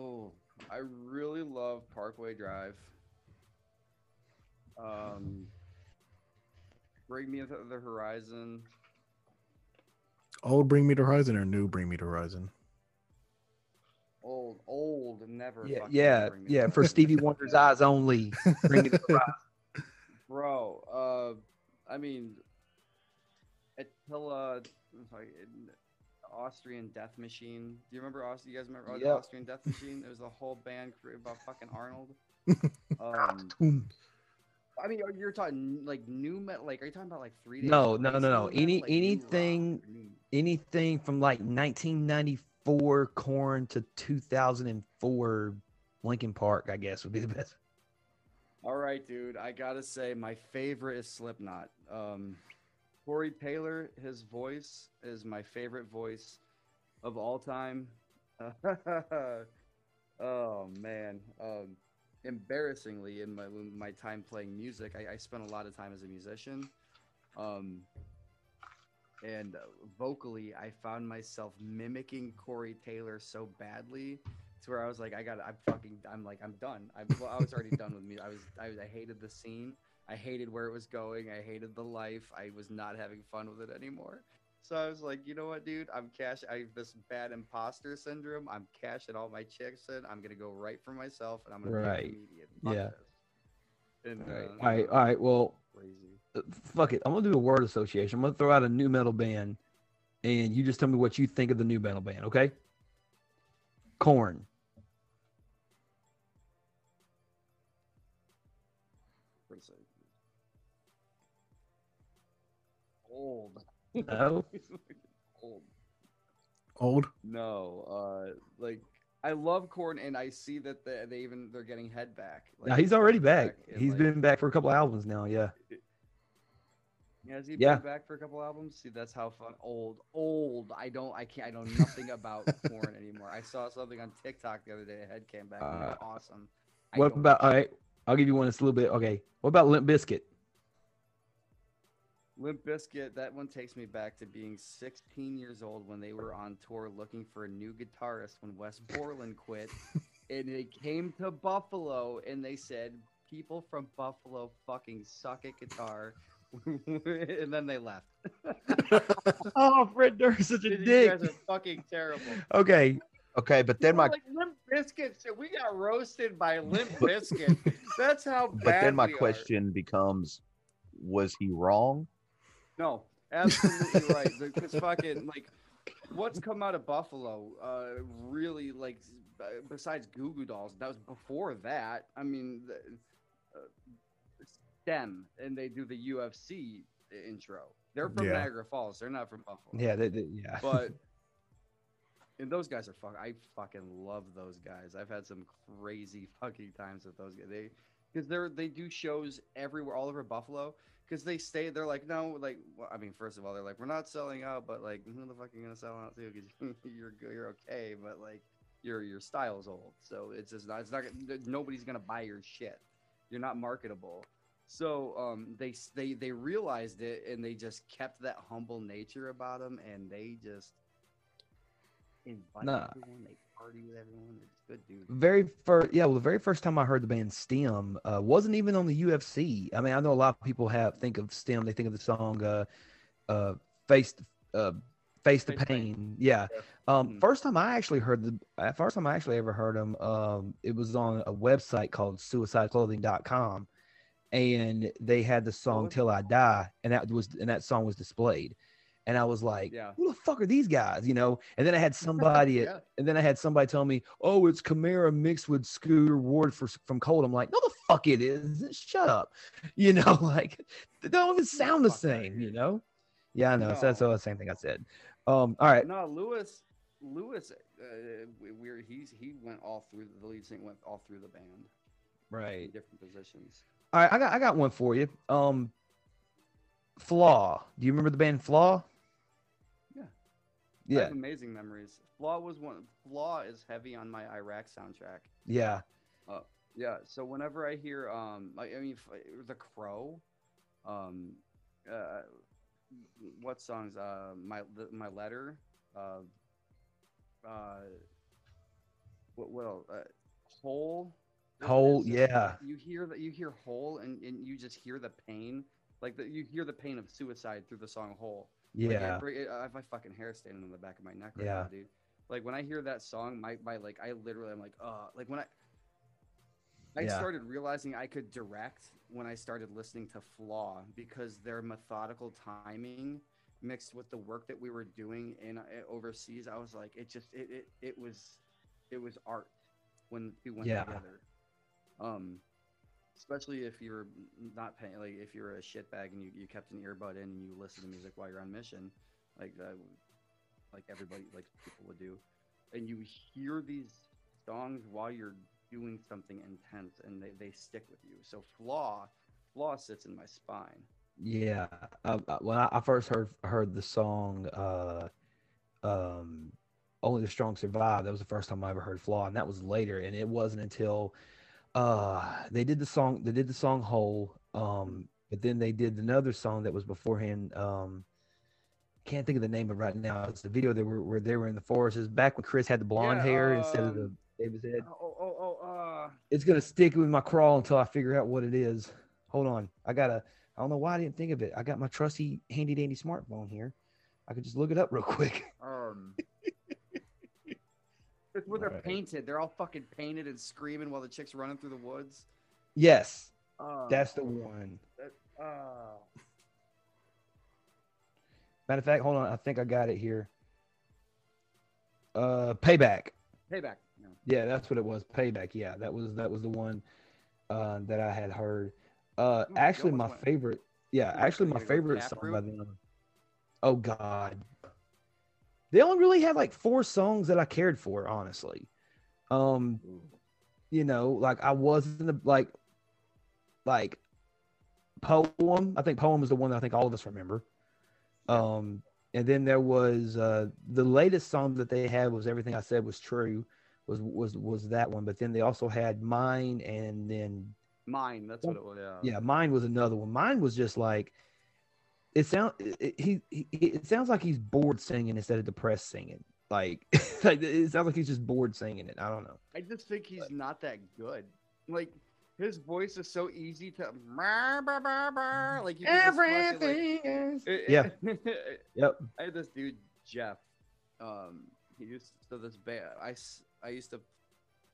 Speaker 4: oh, I really love Parkway Drive. Um, Bring Me to the Horizon.
Speaker 3: Old Bring Me to Horizon or new Bring Me to Horizon?
Speaker 4: Old, old, never.
Speaker 2: yeah, yeah,
Speaker 4: Bring Me
Speaker 2: yeah.
Speaker 4: the
Speaker 2: For Stevie Wonder's eyes only. Bring me to horizon.
Speaker 4: bro. Uh, I mean, Attila, I'm sorry, Austrian Death Machine. Do you remember Aus? You guys remember the
Speaker 2: Yep.
Speaker 4: Austrian Death Machine? It was a whole band created by fucking Arnold. Um,
Speaker 2: Boom.
Speaker 4: I mean, are- you're talking like new metal? Like, are you talking about like three days?
Speaker 2: No,
Speaker 4: of
Speaker 2: no, no, no. Any-
Speaker 4: like,
Speaker 2: anything- Anything from like 1994 Korn to 2004 Linkin Park, I guess, would be the best.
Speaker 4: All right, dude. I gotta say, my favorite is Slipknot. Um, Corey Taylor, his voice is my favorite voice of all time. oh man. Um, embarrassingly, in my my time playing music, I, I spent a lot of time as a musician. Um, and vocally, I found myself mimicking Corey Taylor so badly to where I was like, I got, I'm fucking, I'm like, I'm done. I, well, I was already done with me. I was, I, I hated the scene. I hated where it was going. I hated the life. I was not having fun with it anymore. So I was like, you know what, dude? I'm cash. I have this bad imposter syndrome. I'm cashing all my checks in. I'm gonna go right for myself, and I'm gonna
Speaker 2: Right.
Speaker 4: be.
Speaker 2: Yeah.
Speaker 4: And,
Speaker 2: All right,
Speaker 4: uh,
Speaker 2: all right, all right. Well,
Speaker 4: Crazy.
Speaker 2: uh, fuck it. I'm gonna do a word association. I'm gonna throw out a new metal band, and you just tell me what you think of the new metal band, okay?
Speaker 4: Korn.
Speaker 2: No.
Speaker 4: Old.
Speaker 3: Old?
Speaker 4: No, uh, like I love Korn, and I see that they, they even they're getting head back.
Speaker 2: Now he's already back.
Speaker 4: and,
Speaker 2: He's
Speaker 4: like-
Speaker 2: been back for a couple albums now. Yeah.
Speaker 4: Yeah, has he
Speaker 2: Yeah.
Speaker 4: been back for a couple albums? See, that's how fun. Old, old. I don't. I can't. I know nothing about Korn anymore. I saw something on TikTok the other day. A head came back. and it was awesome. I
Speaker 2: What about? All right. I'll give you one that's a little bit okay. What about Limp Bizkit?
Speaker 4: Limp Bizkit, that one takes me back to being 16 years old when they were on tour looking for a new guitarist when Wes Borland quit. and they came to Buffalo and they said, People from Buffalo fucking suck at guitar. and then they left.
Speaker 2: Oh, Fred Durst is such a
Speaker 4: you
Speaker 2: dick.
Speaker 4: guys are fucking terrible.
Speaker 2: Okay,
Speaker 1: Okay, but then
Speaker 4: We're
Speaker 1: my
Speaker 4: like Limp Bizkit, so we got roasted by Limp Bizkit. That's how bad.
Speaker 1: but then my
Speaker 4: we are.
Speaker 1: question becomes, was he wrong?
Speaker 4: No, absolutely right. Because fucking like, what's come out of Buffalo? Uh, really like, besides Goo Goo Dolls, that was before that. I mean, the, uh, Stemm, and they do the UFC intro. They're from
Speaker 3: Yeah.
Speaker 4: Niagara Falls. They're not from Buffalo.
Speaker 2: yeah, they, they- yeah.
Speaker 4: but. And those guys are fuck. I fucking love those guys. I've had some crazy fucking times with those guys. They, because they're they do shows everywhere, all over Buffalo. Because they stay, they're like, no, like, well, I mean, first of all, they're like, we're not selling out, but like, who the fuck are you gonna sell out to? Because you're you're okay, but like, your your style's old, so it's just not. It's not. Nobody's gonna buy your shit. You're not marketable. So um, they they they realized it, and they just kept that humble nature about them, and they just invite
Speaker 2: Nah.
Speaker 4: everyone. They party with everyone. They're just good dudes.
Speaker 2: very first yeah well the very first time i heard the band Stemm uh, wasn't even on the ufc i mean i know a lot of people have think of Stemm they think of the song uh uh face uh face the
Speaker 4: Pain.
Speaker 2: yeah um
Speaker 4: Mhm.
Speaker 2: first time i actually heard the uh, first time i actually ever heard them um it was on a website called suicideclothing.com and they had the song till i die and that was and that song was displayed and i was like
Speaker 4: Yeah.
Speaker 2: who the fuck are these guys you know and then i had somebody
Speaker 4: Yeah.
Speaker 2: and then I had somebody tell me, "Oh, it's Chimaira mixed with Scooter Ward for from Cold." I'm like, "No, the fuck it is! Shut up!" You know, like they don't even sound the same. You know? Yeah, I know. So that's all the same thing I said. Um, all right,
Speaker 4: No, Lewis. Lewis, uh, we- we're he's he went all through the lead singer went all through the band
Speaker 2: right.
Speaker 4: different positions.
Speaker 2: All right, I got I got one for you. Um, Flaw. Do you remember the band Flaw?
Speaker 4: Yeah. I have amazing memories. Flaw was one. Flaw is heavy on my Iraq soundtrack.
Speaker 2: yeah,
Speaker 4: Yeah. So whenever I hear, um, like I mean, f- The Crow, um, uh, what songs? Uh, my the, my letter, uh, uh, what what else? Uh, Whole. There's- Whole, just-
Speaker 2: yeah.
Speaker 4: You hear that you hear Whole, and, and you just hear the pain, like the, you hear the pain of suicide through the song Whole. Like,
Speaker 2: yeah,
Speaker 4: it- I have my fucking hair standing on the back of my neck right
Speaker 2: Yeah.
Speaker 4: now, dude. Like when I hear that song, my, my like I literally I'm like, uh like when I I
Speaker 2: Yeah.
Speaker 4: started realizing I could direct when I started listening to Flaw because their methodical timing mixed with the work that we were doing in uh, overseas, I was like, it just it it, it was it was art when the two went
Speaker 2: Yeah.
Speaker 4: together. Um especially if you're not paying like if you're a shitbag and you, you kept an earbud in and you listen to music while you're on mission like that like everybody like people would do and you hear these songs while you're doing something intense and they, they stick with you so flaw flaw sits in my spine
Speaker 2: yeah. Uh, uh, when I first heard heard the song, uh, um, "Only the Strong Survive," that was the first time I ever heard Flaw, and that was later. And it wasn't until uh they did the song they did the song whole um but then they did another song that was beforehand um can't think of the name of it right now. It's the video they were where they were in the forest. Is back when chris had the blonde
Speaker 4: Yeah,
Speaker 2: hair instead of the
Speaker 4: um,
Speaker 2: davis head.
Speaker 4: oh oh oh uh
Speaker 2: it's gonna stick with my crawl until i figure out what it is. Hold on. I gotta i don't know why i didn't think of it. I got my trusty handy dandy smartphone here. I could just look it up real quick.
Speaker 4: Um it's where they're
Speaker 2: Alright.
Speaker 4: painted they're all fucking painted and screaming while the chick's running through the woods
Speaker 2: yes
Speaker 4: uh,
Speaker 2: that's the one
Speaker 4: uh
Speaker 2: matter of fact hold on i think i got it here uh payback
Speaker 4: payback no.
Speaker 2: Yeah, that's what it was. Payback. Yeah, that was that was the one uh, that I had heard. Uh,
Speaker 4: Ooh,
Speaker 2: actually, my favorite. Yeah, actually, my
Speaker 4: you gonna go
Speaker 2: favorite song by
Speaker 4: Taproot?
Speaker 2: them. Oh God, they only really had like four songs that I cared for. Honestly, um, you know, like I wasn't like like poem. I think poem is the one that I think all of us remember. Um, and then there was uh the latest song that they had was everything I said was true. Was was was that one? But then they also had mine, and then
Speaker 4: mine that's what it was yeah
Speaker 2: yeah, mine was another one. Mine was just like it sounds it, he, he it sounds like he's bored singing instead of depressed singing. Like, like it sounds like he's just bored singing it. I don't know.
Speaker 4: I just think he's not that good. Like his voice is so easy to like you can like,
Speaker 1: is.
Speaker 2: Yeah. Yep.
Speaker 4: I had this dude Jeff. Um, he used so this band. I s- I used to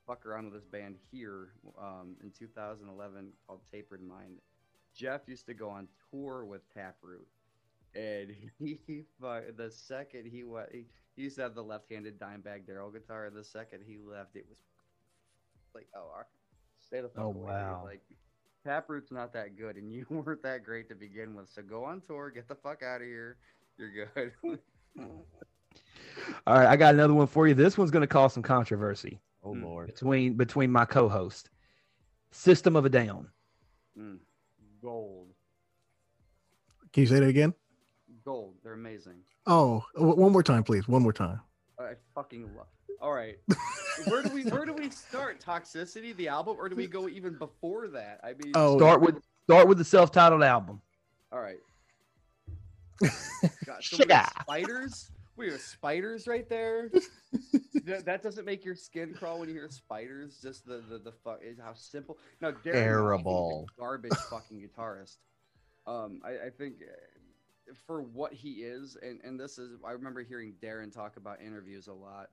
Speaker 4: fuck around with this band here um, in 2011 called Tapered Mind. Jeff used to go on tour with Taproot, and he, he the second he went, he, he used to have the left-handed Dimebag Darrell guitar. The second he left, it was like, oh, our- stay the fuck
Speaker 2: Oh,
Speaker 4: away. dude.
Speaker 2: wow.
Speaker 4: Like Taproot's not that good, and you weren't that great to begin with. So go on tour, get the fuck out of here. You're good.
Speaker 2: All right, I got another one for you. This one's going to cause some controversy
Speaker 1: Oh
Speaker 4: Mm.
Speaker 1: Lord.
Speaker 2: between between my co-host. System of a Down.
Speaker 4: Mm. Gold.
Speaker 3: Can you say that again?
Speaker 4: Gold. They're amazing.
Speaker 3: Oh, w- one more time, please. One more time.
Speaker 4: I fucking love. All right. where do we where do we start? Toxicity, the album, or do we go even before that? I mean,
Speaker 3: Oh,
Speaker 2: Start with start with the self-titled album.
Speaker 4: all right. God, so
Speaker 2: Sugar.
Speaker 4: spiders. We have spiders right there. that, that doesn't make your skin crawl when you hear spiders. Just the the the fuck is how simple. Now, Daron, Moore, I think, is a
Speaker 1: Terrible.
Speaker 4: garbage fucking guitarist. Um, I, I think uh, for what he is, and and this is, I remember hearing Daron talk about interviews a lot,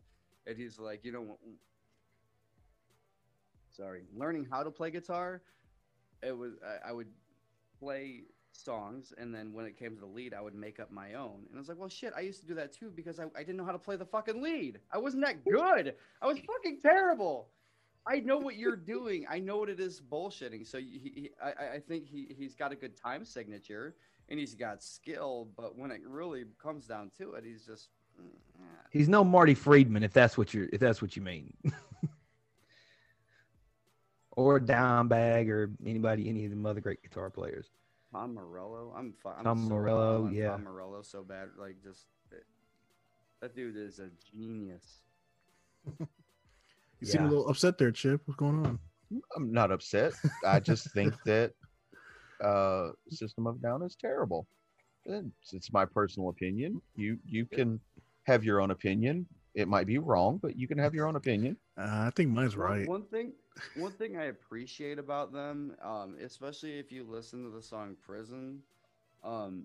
Speaker 4: and he's like, you know, what sorry, learning how to play guitar, it was I, I would play songs and then when it came to the lead i would make up my own and i was like well shit i used to do that too because i, I didn't know how to play the fucking lead i wasn't that good i was fucking terrible i know what you're doing i know what it is bullshitting so he, he, I, I think he, he's got a good time signature and he's got skill but when it really comes down to it he's just mm.
Speaker 2: He's no Marty Friedman, if that's what you're if that's what you mean. or Dimebag or anybody, any of the other great guitar players.
Speaker 4: Tom Morello. I'm, fu- I'm
Speaker 2: Tom
Speaker 4: so
Speaker 2: Morello, yeah.
Speaker 4: Tom Morello so bad. Like just it- that dude is a genius.
Speaker 3: You seem a little upset there, Chip. What's going on?
Speaker 1: I'm not upset. I just think that uh System of a Down is terrible. It's, it's my personal opinion. You you can have your own opinion. It might be wrong, but you can have your own opinion.
Speaker 3: Uh, I think mine's
Speaker 4: One-
Speaker 3: right.
Speaker 4: One thing, one thing I appreciate about them, um, especially if you listen to the song "Prison," um,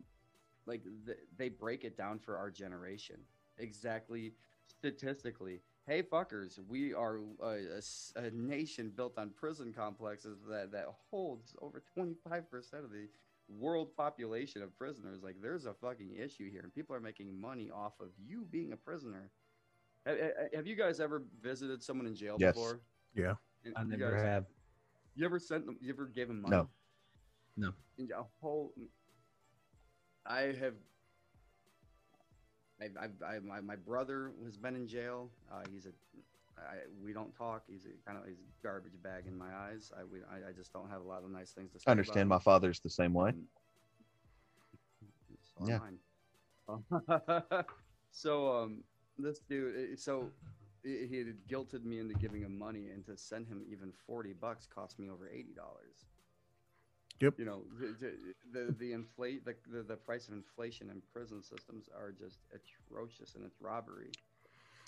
Speaker 4: like th- they break it down for our generation exactly statistically. Hey fuckers, we are a nation built on prison complexes that that holds over twenty five percent of the world population of prisoners. Like, there's a fucking issue here, and people are making money off of you being a prisoner. Ha- ha- Have you guys ever visited someone in jail
Speaker 1: Yes.
Speaker 4: before?
Speaker 3: Yeah.
Speaker 4: And
Speaker 2: I
Speaker 4: you
Speaker 2: never
Speaker 4: guys-
Speaker 2: have.
Speaker 4: You ever sent them? You ever gave them money?
Speaker 1: No.
Speaker 2: No.
Speaker 4: And a whole. I have. I, I, I, my, my brother has been in jail. Uh, he's a. I, we don't talk. He's a kind of he's a garbage bag in my eyes. I, we, I, I just don't have a lot of nice things to say.
Speaker 1: I understand my father's the same way.
Speaker 4: So
Speaker 1: Yeah.
Speaker 4: so um, this dude, eh, so he had guilted me into giving him money, and to send him even forty bucks cost me over eighty dollars.
Speaker 3: Yep.
Speaker 4: You know, the the, the, the inflate the, the the price of inflation in prison systems are just atrocious, and it's robbery.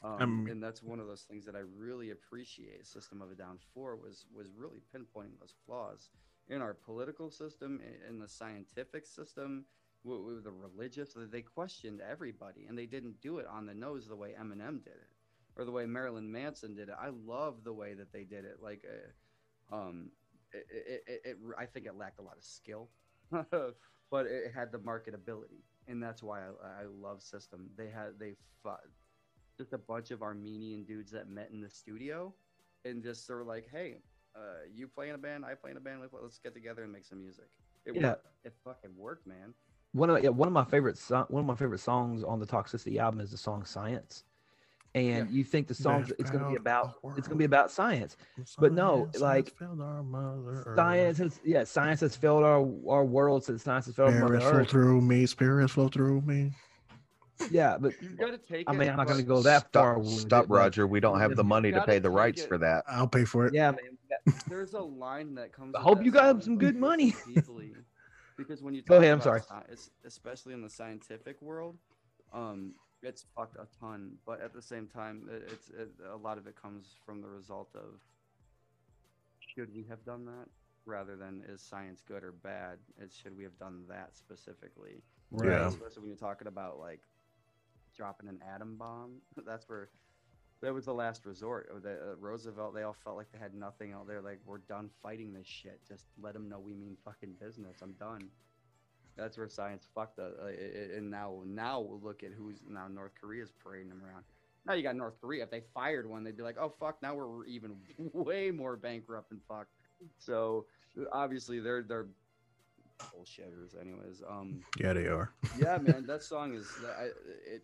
Speaker 4: Um,
Speaker 3: Um,
Speaker 4: and that's one of those things that I really appreciate. System of a Down Four was was really pinpointing those flaws in our political system, in the scientific system, with, with the religious. They questioned everybody, and they didn't do it on the nose the way Eminem did it, or the way Marilyn Manson did it. I love the way that they did it. Like, uh, um, it, it, it, I think it lacked a lot of skill, but it had the marketability, and that's why I, I love System. They had they fought just a bunch of Armenian dudes that met in the studio, and just sort of like, hey, uh, you play in a band, I play in a band. Let's, let's get together and make some music. It
Speaker 2: Yeah.
Speaker 4: worked. It fucking worked, man.
Speaker 2: one of yeah, one of my favorite so- one of my favorite songs on the Toxicity album is the song Science. And you think the song
Speaker 3: That
Speaker 2: it's going to be about it's going to be about science. But no,
Speaker 3: Science
Speaker 2: like,
Speaker 3: failed our mother Earth.
Speaker 2: Science has yeah, science has failed our our world since science has failed Mother
Speaker 3: Spirits flow
Speaker 2: Earth.
Speaker 3: through me. Spirits flow through me.
Speaker 2: Yeah, but
Speaker 4: You've got to take.
Speaker 2: I
Speaker 4: it,
Speaker 2: mean, I'm not going to go that far.
Speaker 1: Stop,
Speaker 2: with
Speaker 1: stop
Speaker 2: it,
Speaker 1: Roger. We don't have the money to pay the rights
Speaker 4: it.
Speaker 1: for that.
Speaker 3: I'll pay for it.
Speaker 2: Yeah, man.
Speaker 4: There's a line that comes.
Speaker 2: I hope you got some good money.
Speaker 4: Deeply. because when you
Speaker 2: Go
Speaker 4: talk
Speaker 2: ahead, I'm sorry.
Speaker 4: sci- especially in the scientific world, um, it's fucked a ton. But at the same time, it, it's it, a lot of it comes from the result of should we have done that rather than is science good or bad? It's should we have done that specifically?
Speaker 3: Yeah.
Speaker 4: Especially when you're talking about like dropping an atom bomb. That's where that was the last resort. Or The, uh, Roosevelt, they all felt like they had nothing out there. Like we're done fighting this shit. Just let them know we mean fucking business. I'm done. That's where science fucked us. Uh, and now, now we'll look at who's now North Korea's parading them around. Now you got North Korea. If they fired one, they'd be like, "Oh fuck!" Now we're even way more bankrupt and fucked. So obviously they're they're bullshitters, anyways. Um,
Speaker 3: Yeah, they are.
Speaker 4: yeah, man, that song is I, it.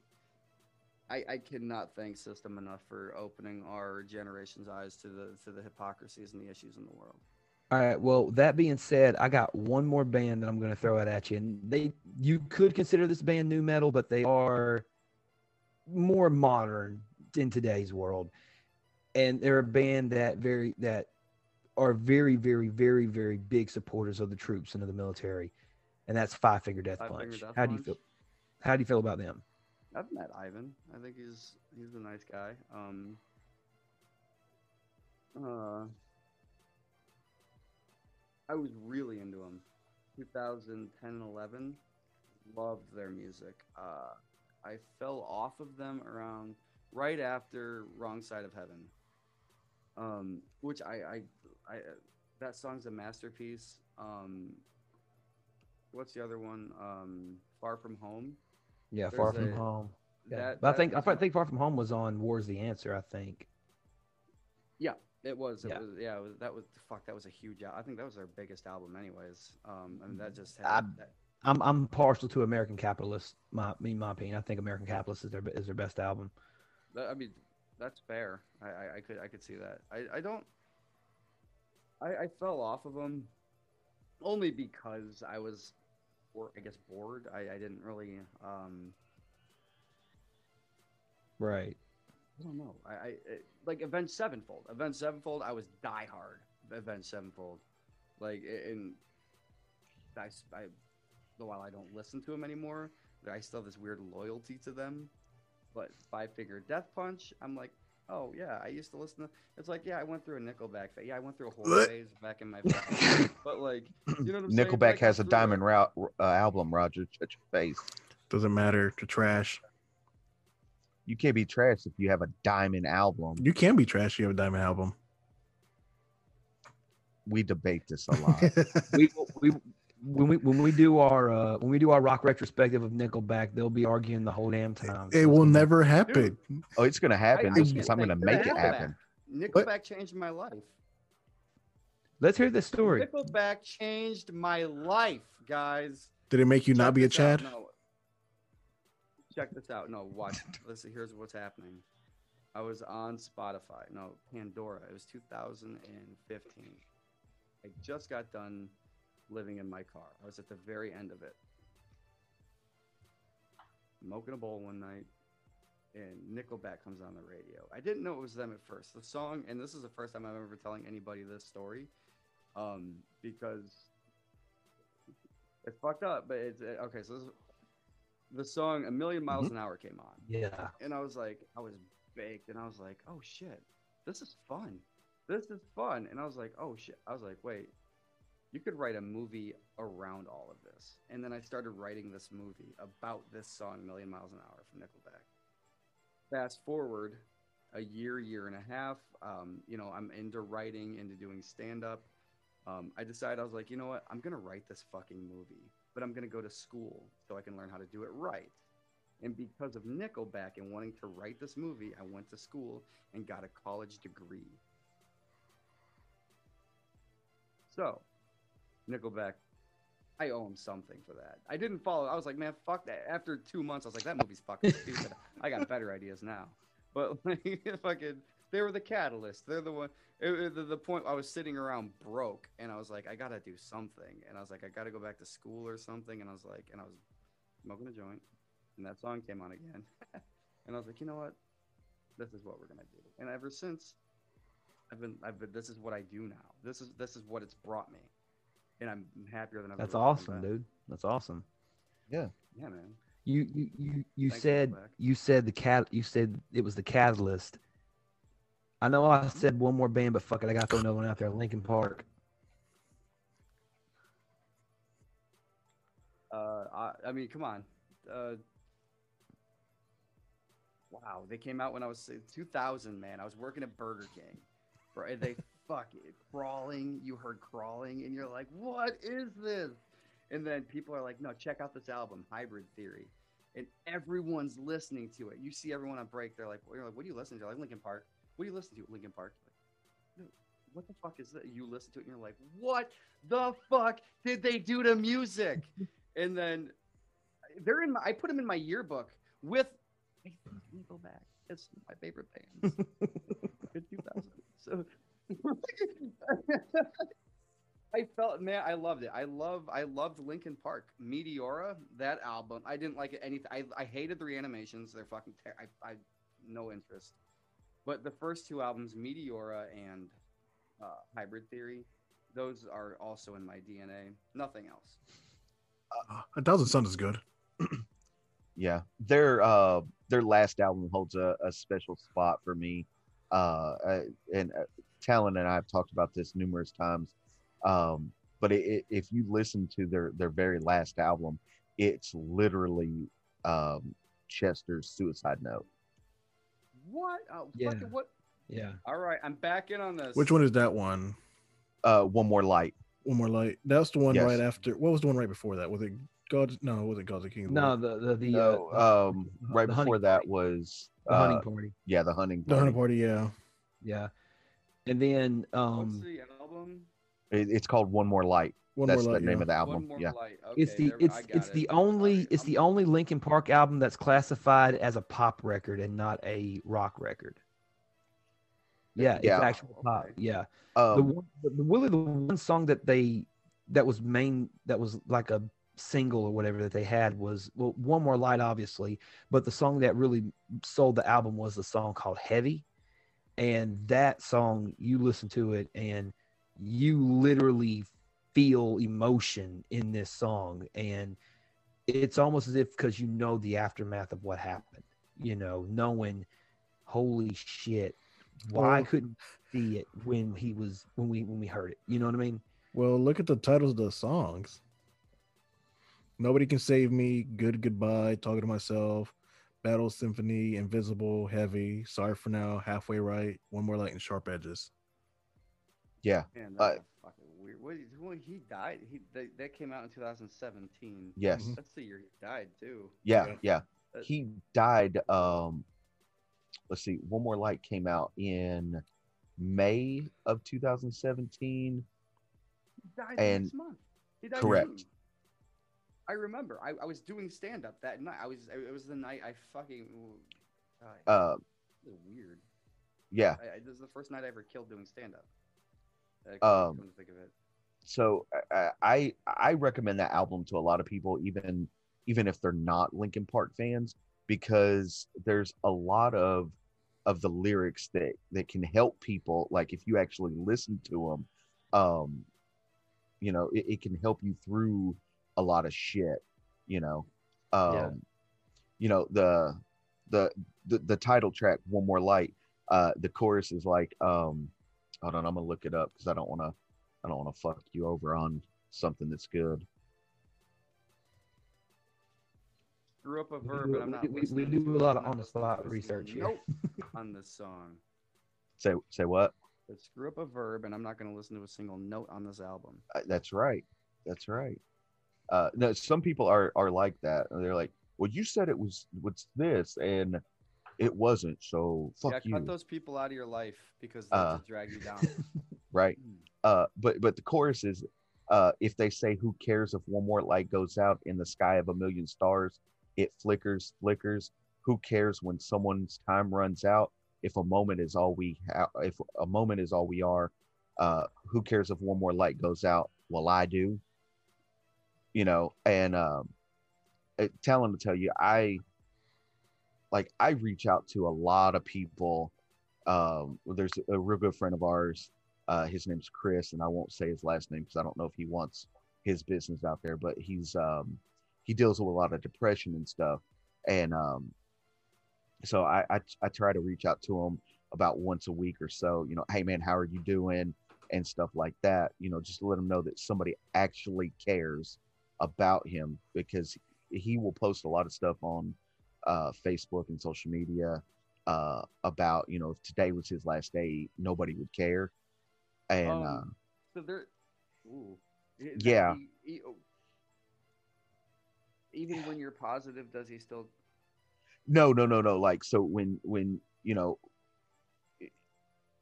Speaker 4: I, I cannot thank System enough for opening our generation's eyes to the to the hypocrisies and the issues in the world.
Speaker 2: All right. Well, that being said, I got one more band that I'm going to throw out at you, and they you could consider this band new metal, but they are more modern in today's world, and they're a band that very that are very very very very big supporters of the troops and of the military, and that's Five Finger Death
Speaker 4: Five
Speaker 2: Punch.
Speaker 4: Death
Speaker 2: How do you feel? How do you feel about them?
Speaker 4: I've met Ivan. I think he's he's a nice guy. Um. Uh. I was really into them. 2010 and 11. Loved their music. Uh, I fell off of them around right after Wrong Side of Heaven. Um, which I, I, I, that song's a masterpiece. Um, what's the other one? Um, Far From Home.
Speaker 2: Yeah,
Speaker 4: There's
Speaker 2: Far From
Speaker 4: a-
Speaker 2: Home. Yeah.
Speaker 4: that-
Speaker 2: but I think I think Far From Home was on War's the Answer. I think.
Speaker 4: It was. It
Speaker 2: Yeah.
Speaker 4: was. Yeah. It was, that was. Fuck. That was a huge. I think that was their biggest album, anyways. Um. I mean, that just had.
Speaker 2: I-
Speaker 4: that,
Speaker 2: I'm I'm partial to American Capitalist. My me my opinion. I think American Capitalist is their is their best album.
Speaker 4: I mean, that's fair. I, I. I could. I could see that. I. I don't. I. I fell off of them, only because I was, or I guess bored. I. I didn't really. Um.
Speaker 2: Right.
Speaker 4: I don't know. I. I it, like Avenged Sevenfold. Avenged Sevenfold. I was diehard. Avenged Sevenfold. Like and. I. s- I while I don't listen to them anymore, I still have this weird loyalty to them. But Five Finger Death Punch, I'm like, oh yeah, I used to listen to. It's like, yeah, I went through a Nickelback phase. Yeah, I went through a whole phase back in my. but like, you know what I'm?
Speaker 1: Nickelback
Speaker 4: Like,
Speaker 1: has a diamond route uh, album. Roger, shut your face.
Speaker 3: Doesn't matter to trash.
Speaker 1: You can't be trash if you have a diamond album.
Speaker 3: You can be trash. If you have a diamond album.
Speaker 1: We debate this a lot.
Speaker 2: we, we when we when we do our uh, when we do our rock retrospective of Nickelback, they'll be arguing the whole damn time. so
Speaker 3: it will never happen.
Speaker 1: oh, it's gonna happen
Speaker 4: I
Speaker 1: just
Speaker 4: can't
Speaker 1: because I'm gonna
Speaker 4: think-
Speaker 1: make it happen.
Speaker 4: Nickelback changed my life.
Speaker 2: Let's hear the story.
Speaker 4: Nickelback changed my life, guys.
Speaker 3: Did it make you not be a
Speaker 4: this out.
Speaker 3: Chad?
Speaker 4: No. Check this out. No, watch. Listen, here's what's happening. I was on Spotify. No, Pandora. It was 2015. I just got done living in my car. I was at the very end of it. Smoking a bowl one night, and Nickelback comes on the radio. I didn't know it was them at first. The song, and this is the first time I'm ever telling anybody this story, um, because it's fucked up. But it's okay. So this, the song "A 1000000 Miles an Hour" came on,
Speaker 2: Yeah.
Speaker 4: and I was like, I was baked, and I was like, oh shit, this is fun. This is fun, and I was like, oh shit. I was like, wait, you could write a movie around all of this. And then I started writing this movie about this song, Million Miles an Hour from Nickelback. Fast forward a year, year and a half, um, you know, I'm into writing, into doing stand up. Um, I decided, I was like, you know what? I'm going to write this fucking movie, but I'm going to go to school so I can learn how to do it right. And because of Nickelback and wanting to write this movie, I went to school and got a college degree. So, Nickelback, I owe him something for that. I didn't follow. I was like, man, fuck that. After two months, I was like, that movie's fucking stupid. I got better ideas now. But like, fucking, they were the catalyst. They're the one. It, it- the, the point I was sitting around broke, and I was like, I gotta do something. And I was like, I gotta go back to school or something. And I was like, and I was smoking a joint, and that song came on again. and I was like, you know what? This is what we're gonna do. And ever since, I've been, I've been. This is what I do now. This is this is what it's brought me. and I'm happier than I've
Speaker 2: That's awesome,
Speaker 4: been.
Speaker 2: dude. That's awesome.
Speaker 4: Yeah, Yeah, man.
Speaker 2: You you you you
Speaker 4: Thanks,
Speaker 2: said
Speaker 4: Nickelback.
Speaker 2: you said the cat you said it was the catalyst. I know I said one more band, but fuck it, I gotta throw another one out there. Linkin Park.
Speaker 4: Uh, I, I mean, come on. Uh, wow, they came out when I was 2000, man. I was working at Burger King. Right? They fuck it, crawling. You heard crawling, and you're like, what is this? And then people are like, no, check out this album, Hybrid Theory. And everyone's listening to it. You see everyone on break. They're like, you're like, what do you listen to? Like Linkin Park. What do you listen to? Linkin Park. Like, "No, what the fuck is that? You listen to it, and you're like, what the fuck did they do to music? and then they're in my, I put them in my yearbook with I think Nickelback. It's my favorite band. in 2000. So I felt man, I loved it. I love I loved Linkin Park. Meteora, that album. I didn't like it anything. I, I hated the reanimations. They're fucking ter- I I no interest. But the first two albums, Meteora and uh, Hybrid Theory, those are also in my DNA. Nothing else.
Speaker 3: Uh, a thousand suns is good.
Speaker 1: yeah their uh their last album holds a, a special spot for me uh I- and uh, talon and i have talked about this numerous times um but it, it, if you listen to their their very last album it's literally um chester's suicide note
Speaker 4: What? Oh,
Speaker 2: Yeah.
Speaker 4: fucking what?
Speaker 2: Yeah.
Speaker 4: All right, I'm back in on this.
Speaker 3: Which one is that one?
Speaker 1: uh one more light
Speaker 3: One more light. That's the one
Speaker 1: Yes.
Speaker 3: right after. What was the one right before that? Was it God? No, was it God's the King?
Speaker 2: No, the the the
Speaker 1: no
Speaker 2: uh,
Speaker 1: um right
Speaker 2: hunting
Speaker 1: before that
Speaker 2: party.
Speaker 1: was
Speaker 2: the
Speaker 1: uh,
Speaker 2: hunting party.
Speaker 1: yeah the hunting
Speaker 3: the
Speaker 1: party.
Speaker 3: Hunter Party. Yeah.
Speaker 2: Yeah. And then
Speaker 4: What's
Speaker 2: um
Speaker 4: the album?
Speaker 1: It- it's called one more light
Speaker 3: One
Speaker 1: that's
Speaker 3: more light.
Speaker 1: the name
Speaker 3: yeah.
Speaker 1: of the album
Speaker 4: One more
Speaker 1: yeah
Speaker 4: light.
Speaker 2: it's the
Speaker 4: there-
Speaker 2: it's it's
Speaker 4: it.
Speaker 2: the only
Speaker 4: right,
Speaker 2: it's
Speaker 4: I'm-
Speaker 2: the only Linkin Park album that's classified as a pop record and not a rock record. Yeah, it's
Speaker 1: Yeah.
Speaker 2: actual pop.
Speaker 4: Okay.
Speaker 2: Yeah. the
Speaker 1: um
Speaker 2: one, the, the really the one song that they that was main that was like a single or whatever that they had was well one more light obviously but the song that really sold the album was the song called heavy and that song you listen to it and you literally feel emotion in this song and it's almost as if because you know the aftermath of what happened you know knowing holy shit why
Speaker 3: Well-
Speaker 2: couldn't see it when he was when we when we heard it you know what i mean
Speaker 3: Well, look at the titles of the songs. Nobody can save me. Good goodbye. Talking to myself. Battle Symphony. Invisible. Heavy. Sorry for now. Halfway right. One more light and sharp edges.
Speaker 1: yeah
Speaker 4: Man,
Speaker 1: uh,
Speaker 4: that's fucking weird. What, well, he died. He they, that came out in 2017.
Speaker 1: yes
Speaker 3: Mhm.
Speaker 4: That's the year he died too.
Speaker 1: yeah
Speaker 3: Yeah.
Speaker 1: yeah
Speaker 4: That-
Speaker 1: he died um let's see one more light came out in may of 2017
Speaker 4: He died
Speaker 1: And-
Speaker 4: next month. He died
Speaker 1: Correct.
Speaker 4: June. I remember. I, I was doing stand up that night. I was. It was the night I fucking. God,
Speaker 1: uh
Speaker 4: weird.
Speaker 1: yeah
Speaker 4: I, I, this is the first night I ever killed doing stand up.
Speaker 1: Um,
Speaker 4: come to think of it.
Speaker 1: so uh, i i recommend that album to a lot of people even even if they're not linkin park fans because there's a lot of of the lyrics that that can help people like if you actually listen to them um you know it, it can help you through a lot of shit you know um
Speaker 2: Yeah.
Speaker 1: you know the, the the the title track one more light uh the chorus is like um hold on i'm gonna look it up because i don't want to i don't want to fuck you over on something that's good
Speaker 4: Screw up a
Speaker 2: We
Speaker 4: verb,
Speaker 2: do-
Speaker 4: but I'm not.
Speaker 2: we- we- we do a lot of on-the-spot research here.
Speaker 4: Nope. on this song.
Speaker 1: say say what
Speaker 4: But screw up a verb, and I'm not going to listen to a single note on this album.
Speaker 1: Uh, that's right that's right uh no some people are are like that they're like well you said it was what's this and it wasn't so fuck
Speaker 4: yeah,
Speaker 1: you.
Speaker 4: cut those people out of your life because they
Speaker 1: Uh,
Speaker 4: drag you down.
Speaker 1: right.
Speaker 4: Hmm.
Speaker 1: uh but but the chorus is uh if they say who cares if one more light goes out in the sky of a million stars? It flickers flickers. Who cares when someone's time runs out? If a moment is all we have if a moment is all we are uh who cares if one more light goes out? Well i do. You know and um it, tell them to tell you i like i reach out to a lot of people um there's a real good friend of ours Uh, his name's Chris, and I won't say his last name because I don't know if he wants his business out there. But he's um, he deals with a lot of depression and stuff, and um, so I, I I try to reach out to him about once a week or so. You know, hey man, how are you doing? And stuff like that. You know, just to let him know that somebody actually cares about him because he will post a lot of stuff on uh, Facebook and social media uh, about you know if today was his last day, nobody would care. And
Speaker 4: Um,
Speaker 1: uh,
Speaker 4: So there, ooh,
Speaker 1: Yeah.
Speaker 4: he- he- oh. even when you're positive, does he still?
Speaker 1: no, no, no, no. Like so when when you know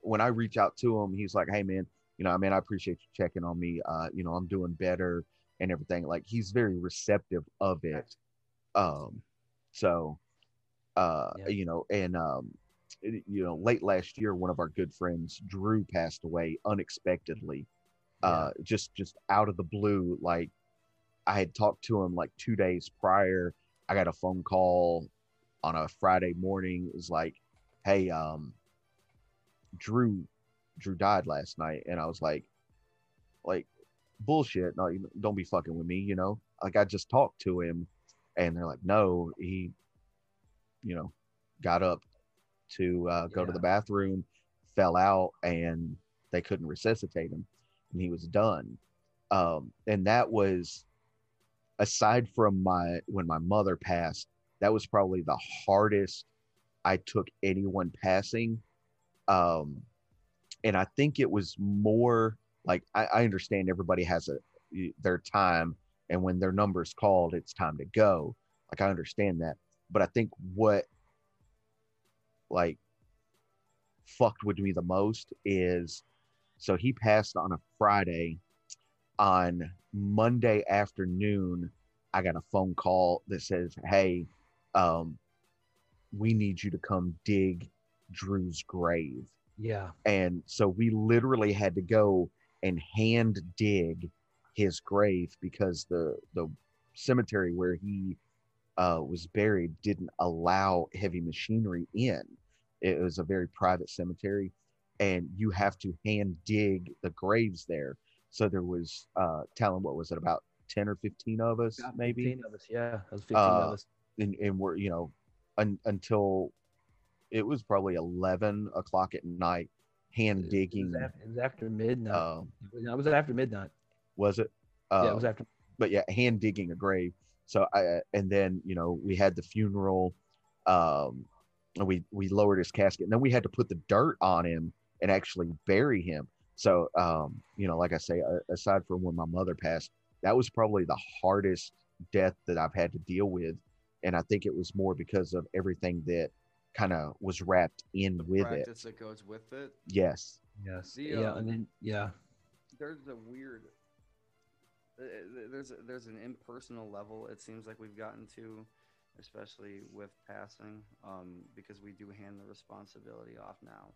Speaker 1: when I reach out to him, he's like, "Hey man, you know, I mean, I appreciate you checking on me. Uh, you know, I'm doing better and everything." Like he's very receptive of it. Um, so, uh,
Speaker 2: Yeah.
Speaker 1: you know, and um, it- you know, late last year, one of our good friends, Drew, passed away unexpectedly. Uh, just just out of the blue. Like I had talked to him like two days prior. I got a phone call on a Friday morning. It was like, "Hey, um, Drew, Drew died last night," and I was like, "Like, bullshit! No, don't be fucking with me." You know, like I just talked to him, and they're like, "No, he, you know, got up to uh, go to the bathroom, fell out, and they couldn't resuscitate him, and he was done." Um, and that was aside from my when my mother passed that was probably the hardest i took anyone passing um and i think it was more like i, I understand everybody has a their time and when their number is called it's time to go like i understand that but i think what like fucked with me the most is so he passed on a friday on Monday afternoon, I got a phone call that says, Hey, um, we need you to come dig Drew's grave.
Speaker 2: Yeah.
Speaker 1: And so we literally had to go and hand dig his grave because the the cemetery where he uh, was buried didn't allow heavy machinery in. It was a very private cemetery, and you have to hand dig the graves there. So there was uh, telling what was it about ten or fifteen of us
Speaker 2: About
Speaker 1: maybe,
Speaker 2: 15 of us. Yeah. That was 15
Speaker 1: Uh,
Speaker 2: of us.
Speaker 1: and, and we're you know un, until it was probably 11 o'clock at night hand digging
Speaker 2: it was after midnight.
Speaker 1: um
Speaker 2: it was after midnight.
Speaker 1: Was it uh,
Speaker 2: yeah, it was after.
Speaker 1: but yeah hand digging a grave so i and then you know we had the funeral um and we we lowered his casket and then we had to put the dirt on him and actually bury him so um you know like i say uh, aside from when my mother passed that was probably the hardest death that i've had to deal with and i think it was more because of everything that kind of was wrapped in
Speaker 4: The
Speaker 1: with it
Speaker 4: practice that goes with it.
Speaker 1: yes
Speaker 2: Yes.
Speaker 4: The,
Speaker 2: yeah.
Speaker 4: um,
Speaker 2: And then, yeah.
Speaker 4: There's a weird. There's there's an impersonal level. It seems like we've gotten to, especially with passing, um, because we do hand the responsibility off now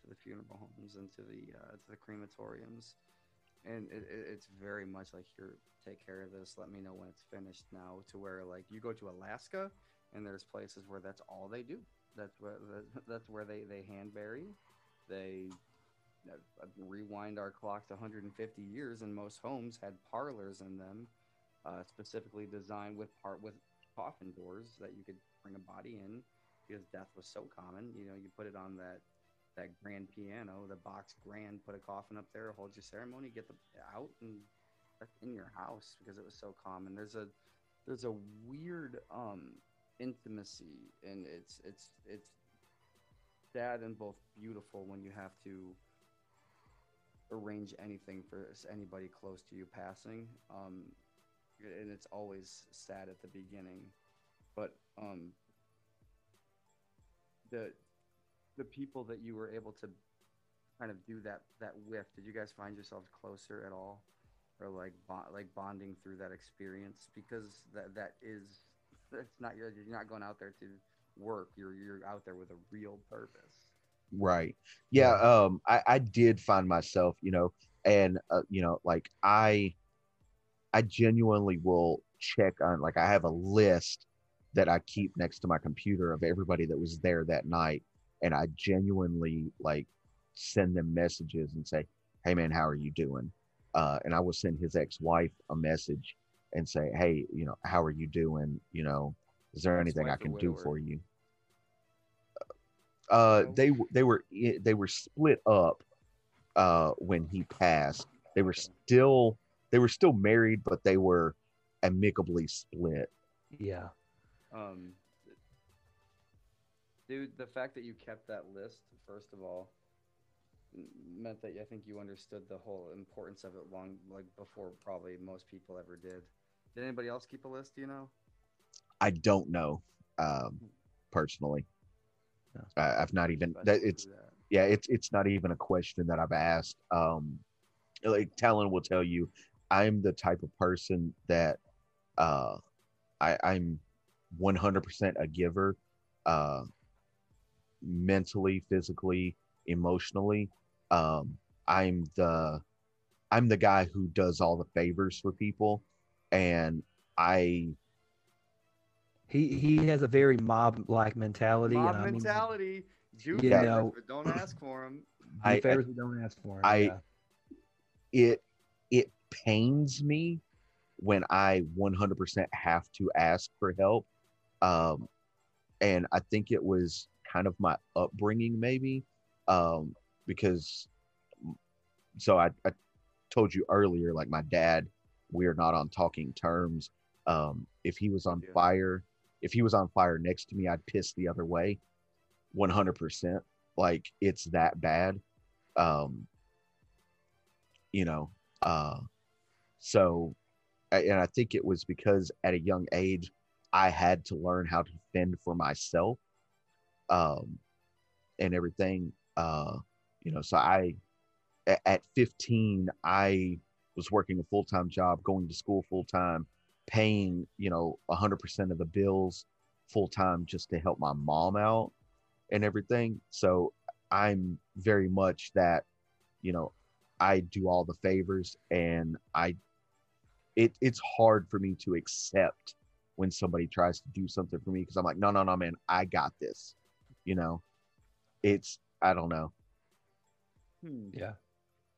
Speaker 4: to the funeral homes and to the uh, to the crematoriums, and it, it, it's very much like here, take care of this. Let me know when it's finished. Now to where like you go to Alaska, and there's places where that's all they do. That's where that's where they they hand bury. They rewind our clock to 150 years, and most homes had parlors in them, uh, specifically designed with part with coffin doors that you could bring a body in because death was so common. You know, you put it on that that grand piano, the box grand, put a coffin up there, hold your ceremony, get the out, and in your house because it was so common. There's a there's a weird um intimacy, and it's it's it's sad and both beautiful when you have to arrange anything for anybody close to you passing. Um, and it's always sad at the beginning, but um, the the people that you were able to kind of do that that with, did you guys find yourselves closer at all, or like like bonding through that experience? Because that that is that's not you're not going out there to work. You're you're out there with a real purpose.
Speaker 1: Right. Yeah. Um, I, I did find myself, you know, and, uh, you know, like I, I genuinely will check on, like, I have a list that I keep next to my computer of everybody that was there that night. And I genuinely, like, send them messages and say, hey man, how are you doing? Uh, and I will send his ex-wife a message and say, hey, you know, how are you doing? You know, is there anything I can do for you? Uh, they they were they were split up uh, when he passed. They were still they were still married, but they were amicably split.
Speaker 2: Yeah.
Speaker 4: Um, dude, the fact that you kept that list, first of all, meant that I think you understood the whole importance of it long, like before probably most people ever did. Did anybody else keep a list? Do you know?
Speaker 1: I don't know um, personally. I, I've not even that it's yeah it's it's not even a question that I've asked. Um, like Talon will tell you, I'm the type of person that uh, I, I'm 100% a giver, uh, mentally, physically, emotionally. Um, I'm the I'm the guy who does all the favors for people, and I
Speaker 2: He he has a very mob like mentality.
Speaker 4: Mob
Speaker 2: and I mean,
Speaker 4: mentality. Do
Speaker 2: you
Speaker 4: favors,
Speaker 2: know-
Speaker 4: but don't ask for him.
Speaker 2: do
Speaker 1: I- I-
Speaker 2: favors we don't ask for him.
Speaker 1: I-
Speaker 2: yeah.
Speaker 1: it it pains me when I 100% have to ask for help. Um, and I think it was kind of my upbringing, maybe, um, because so I, I told you earlier, like my dad, we are not on talking terms. Um, if he was on
Speaker 4: Yeah.
Speaker 1: fire, if he was on fire next to me, I'd piss the other way, 100%. Like it's that bad. Um, you know, uh, so, and I think it was because at a young age, I had to learn how to fend for myself, um, and everything. Uh, you know, so I, at 15, I was working a full time job, going to school full time, paying, you know, 100% of the bills full time just to help my mom out and everything. So I'm very much that, you know, I do all the favors and I it it's hard for me to accept when somebody tries to do something for me because I'm like, no, no, no, man, I got this. You know, it's I don't know.
Speaker 4: Hmm.
Speaker 2: Yeah.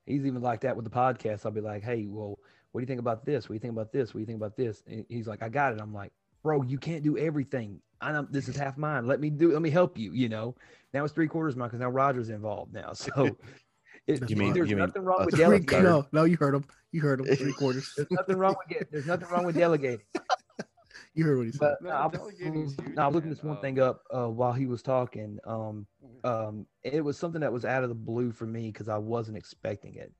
Speaker 2: He's even like that with the podcast. I'll be like, hey, well, what do you think about this? What do you think about this? What do you think about this? And he's like, I got it. I'm like, bro, you can't do everything. I know this is half mine. Let me do, let me help you, you know. Now it's three quarters mine because now Roger's involved now. So it,
Speaker 3: You mean-
Speaker 2: there's
Speaker 1: you mean
Speaker 2: nothing wrong with delegating.
Speaker 3: no, no, you heard him. You heard him. Three quarters.
Speaker 2: There's nothing wrong with get, there's nothing wrong with delegating.
Speaker 3: you heard what he said.
Speaker 4: No,
Speaker 2: no, I, was,
Speaker 4: huge,
Speaker 2: no, I was looking this one
Speaker 4: Um,
Speaker 2: thing up uh, while he was talking. Um, um, it was something that was out of the blue for me because I wasn't expecting it.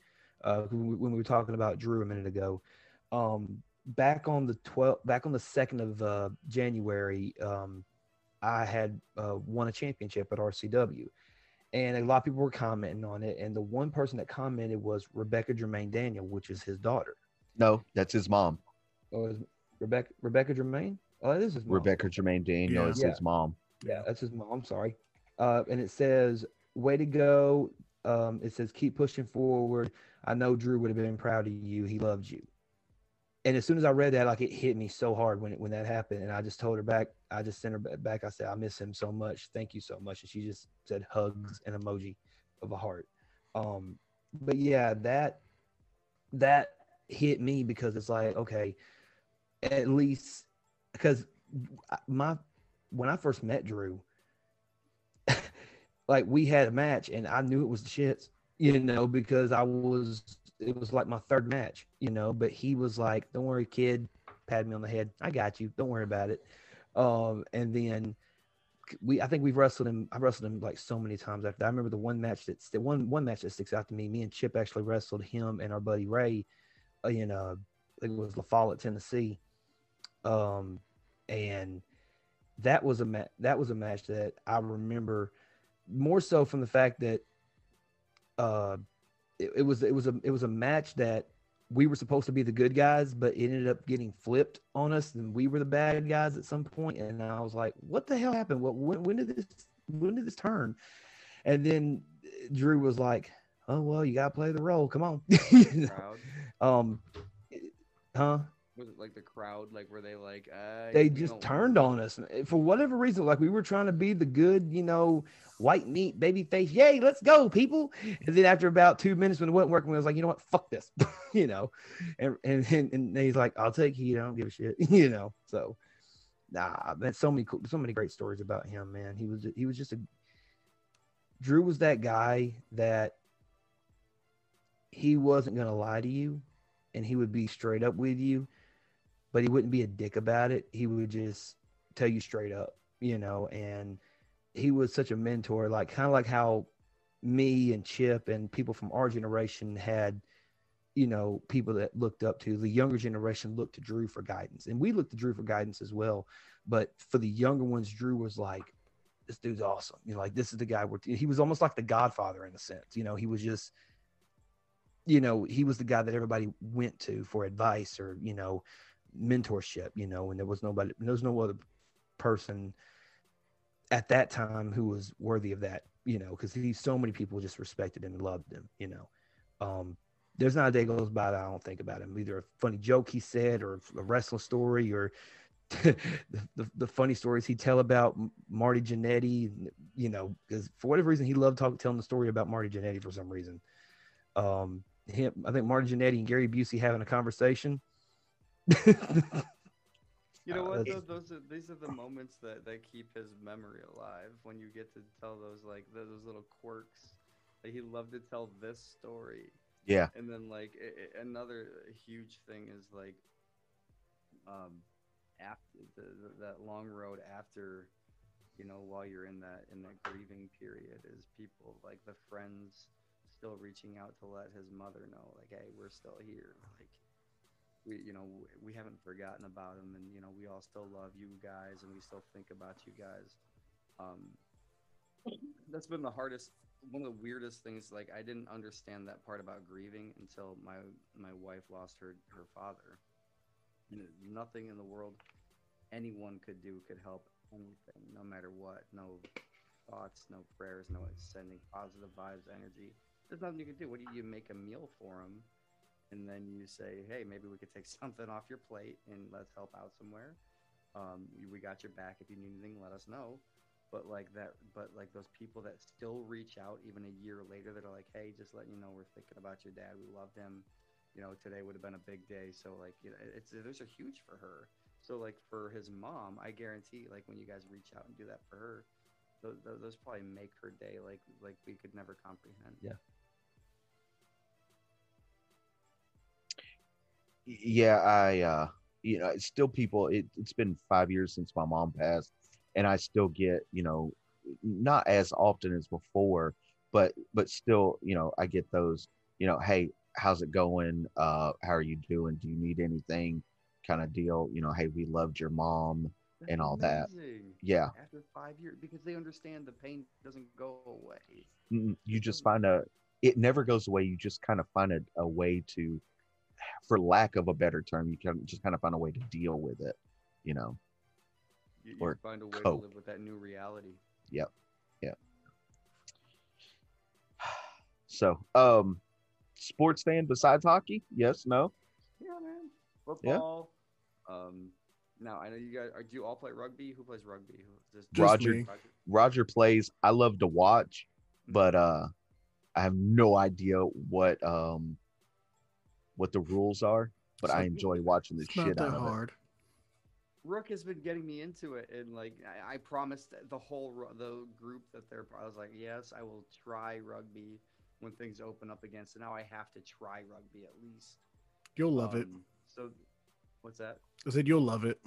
Speaker 2: Uh, when we, were talking about Drew a minute ago, um, back on the 12th, back on the second of uh, January, um, I had uh, won a championship at RCW, and a lot of people were commenting on it. And the one person that commented was Rebecca Germain Daniel, which is his daughter.
Speaker 1: No, that's his mom.
Speaker 2: Oh, is Rebecca Rebecca Germain? Oh, that is his mom.
Speaker 1: Rebecca Jermaine Daniel
Speaker 3: Yeah.
Speaker 1: is
Speaker 2: Yeah.
Speaker 1: his mom.
Speaker 2: Yeah, that's his mom. I'm sorry. Uh, and it says, "Way to go." Um, it says, "Keep pushing forward." I know Drew would have been proud of you. He loved you. And as soon as I read that, like it hit me so hard when when that happened, and I just told her back. I just sent her back. I said, "I miss him so much. Thank you so much." And she just said hugs and emoji of a heart. Um, but yeah, that that hit me because it's like, okay, at least because my when I first met Drew, like we had a match and I knew it was the shits, you know, because I was it was like my third match, you know, but he was like, Don't worry, kid, pat me on the head. I got you. Don't worry about it. Um, and then we I think we've wrestled him. I wrestled him like so many times after that. I remember the one match that's the one one match that sticks out to me. Me and Chip actually wrestled him and our buddy Ray in uh I think it was La Follette, Tennessee. Um and that was a ma- that was a match that I remember more so from the fact that uh it, it was it was a it was a match that we were supposed to be the good guys, but it ended up getting flipped on us, and we were the bad guys at some point. And I was like, "What the hell happened? What when, when did this when did this turn?" And then Drew was like, "Oh well, you gotta play the role. Come on." You know? Um, huh?
Speaker 4: Was it like the crowd, like were they like? Uh,
Speaker 2: they just turned on us for whatever reason. Like we were trying to be the good, you know, white meat baby face. Yay, let's go, people! And then after about two minutes, when it wasn't working, we was like, you know what, fuck this, you know. And and and, and he's like, I'll take heat. I don't give a shit, you know. So, nah, man, so many cool, so many great stories about him, man. He was he was just a Drew was that guy that he wasn't gonna lie to you, and he would be straight up with you but he wouldn't be a dick about it. He would just tell you straight up, you know, and he was such a mentor, like kind of like how me and Chip and people from our generation had, you know, people that looked up to the younger generation looked to Drew for guidance. And we looked to Drew for guidance as well. But for the younger ones, Drew was like, this dude's awesome. You know, like this is the guy where he was almost like the godfather in a sense. You know, he was just, you know, he was the guy that everybody went to for advice or, you know, mentorship, you know, and there was nobody, there was no other person at that time who was worthy of that, you know, because he so many people just respected him and loved him, you know. Um, there's not a day goes by that I don't think about him. Either a funny joke he said, or a wrestling story, or the, the, the funny stories he tell about Marty Jannetty, you know, because for whatever reason he loved talking, telling the story about Marty Jannetty for some reason. Um, him, I think Marty Jannetty and Gary Busey having a conversation.
Speaker 4: You know what? Those, those are these are the moments that, that keep his memory alive. When you get to tell those like those little quirks. Like he loved to tell this story,
Speaker 1: Yeah.
Speaker 4: and then like i i- another huge thing is like, um, after the, the, that long road after, you know, while you're in that in that grieving period, is people like the friends still reaching out to let his mother know, like, hey, we're still here, we you know we haven't forgotten about him and you know we all still love you guys and we still think about you guys. Um that's been the hardest one of the weirdest things like i didn't understand that part about grieving until my my wife lost her her father. And nothing in the world anyone could do could help anything no matter what no thoughts no prayers no sending positive vibes energy. There's nothing you can do. What do you, you make a meal for him and then you say, "Hey, maybe we could take something off your plate and let's help out somewhere." Um, we got your back. If you need anything, let us know. But like that, but like those people that still reach out even a year later that are like, "Hey, just letting you know we're thinking about your dad. We loved him. You know, today would have been a big day." So like, you know, it's those are huge for her. So like for his mom, I guarantee, like when you guys reach out and do that for her, those, those probably make her day like like we could never comprehend.
Speaker 2: Yeah.
Speaker 1: Yeah i uh you know it's still people it, it's been five years since my mom passed and i still get you know not as often as before but but still you know i get those you know hey how's it going? Uh how are you doing? Do you need anything? kind of deal you know hey we loved your mom
Speaker 4: That's
Speaker 1: and all that. yeah.
Speaker 4: After five years, because they understand the pain doesn't go away.
Speaker 1: You just find a it never goes away you just kind of find a, a way to for lack of a better term you can just kind of find a way to deal with it you know
Speaker 4: You, you
Speaker 1: Or
Speaker 4: find a way
Speaker 1: cope.
Speaker 4: to live with that new reality. Yep. Yep.
Speaker 1: So um sports fan besides hockey yes no
Speaker 4: Yeah, man. Football. Um, now I know you guys. Are, do you all play rugby? Who plays rugby? Who, just
Speaker 3: Just
Speaker 1: Roger-
Speaker 3: me.
Speaker 1: roger plays i love to watch but uh i have no idea what um what the rules are but i enjoy watching the
Speaker 3: It's not
Speaker 1: shit
Speaker 3: that
Speaker 1: out of it
Speaker 3: hard.
Speaker 4: Rook has been getting me into it, and like I, I promised the whole the group that they're. I was like, yes, I will try rugby when things open up again. So now I have to try rugby at least.
Speaker 3: You'll love it.
Speaker 4: Um, So, what's that?
Speaker 3: I said you'll love it.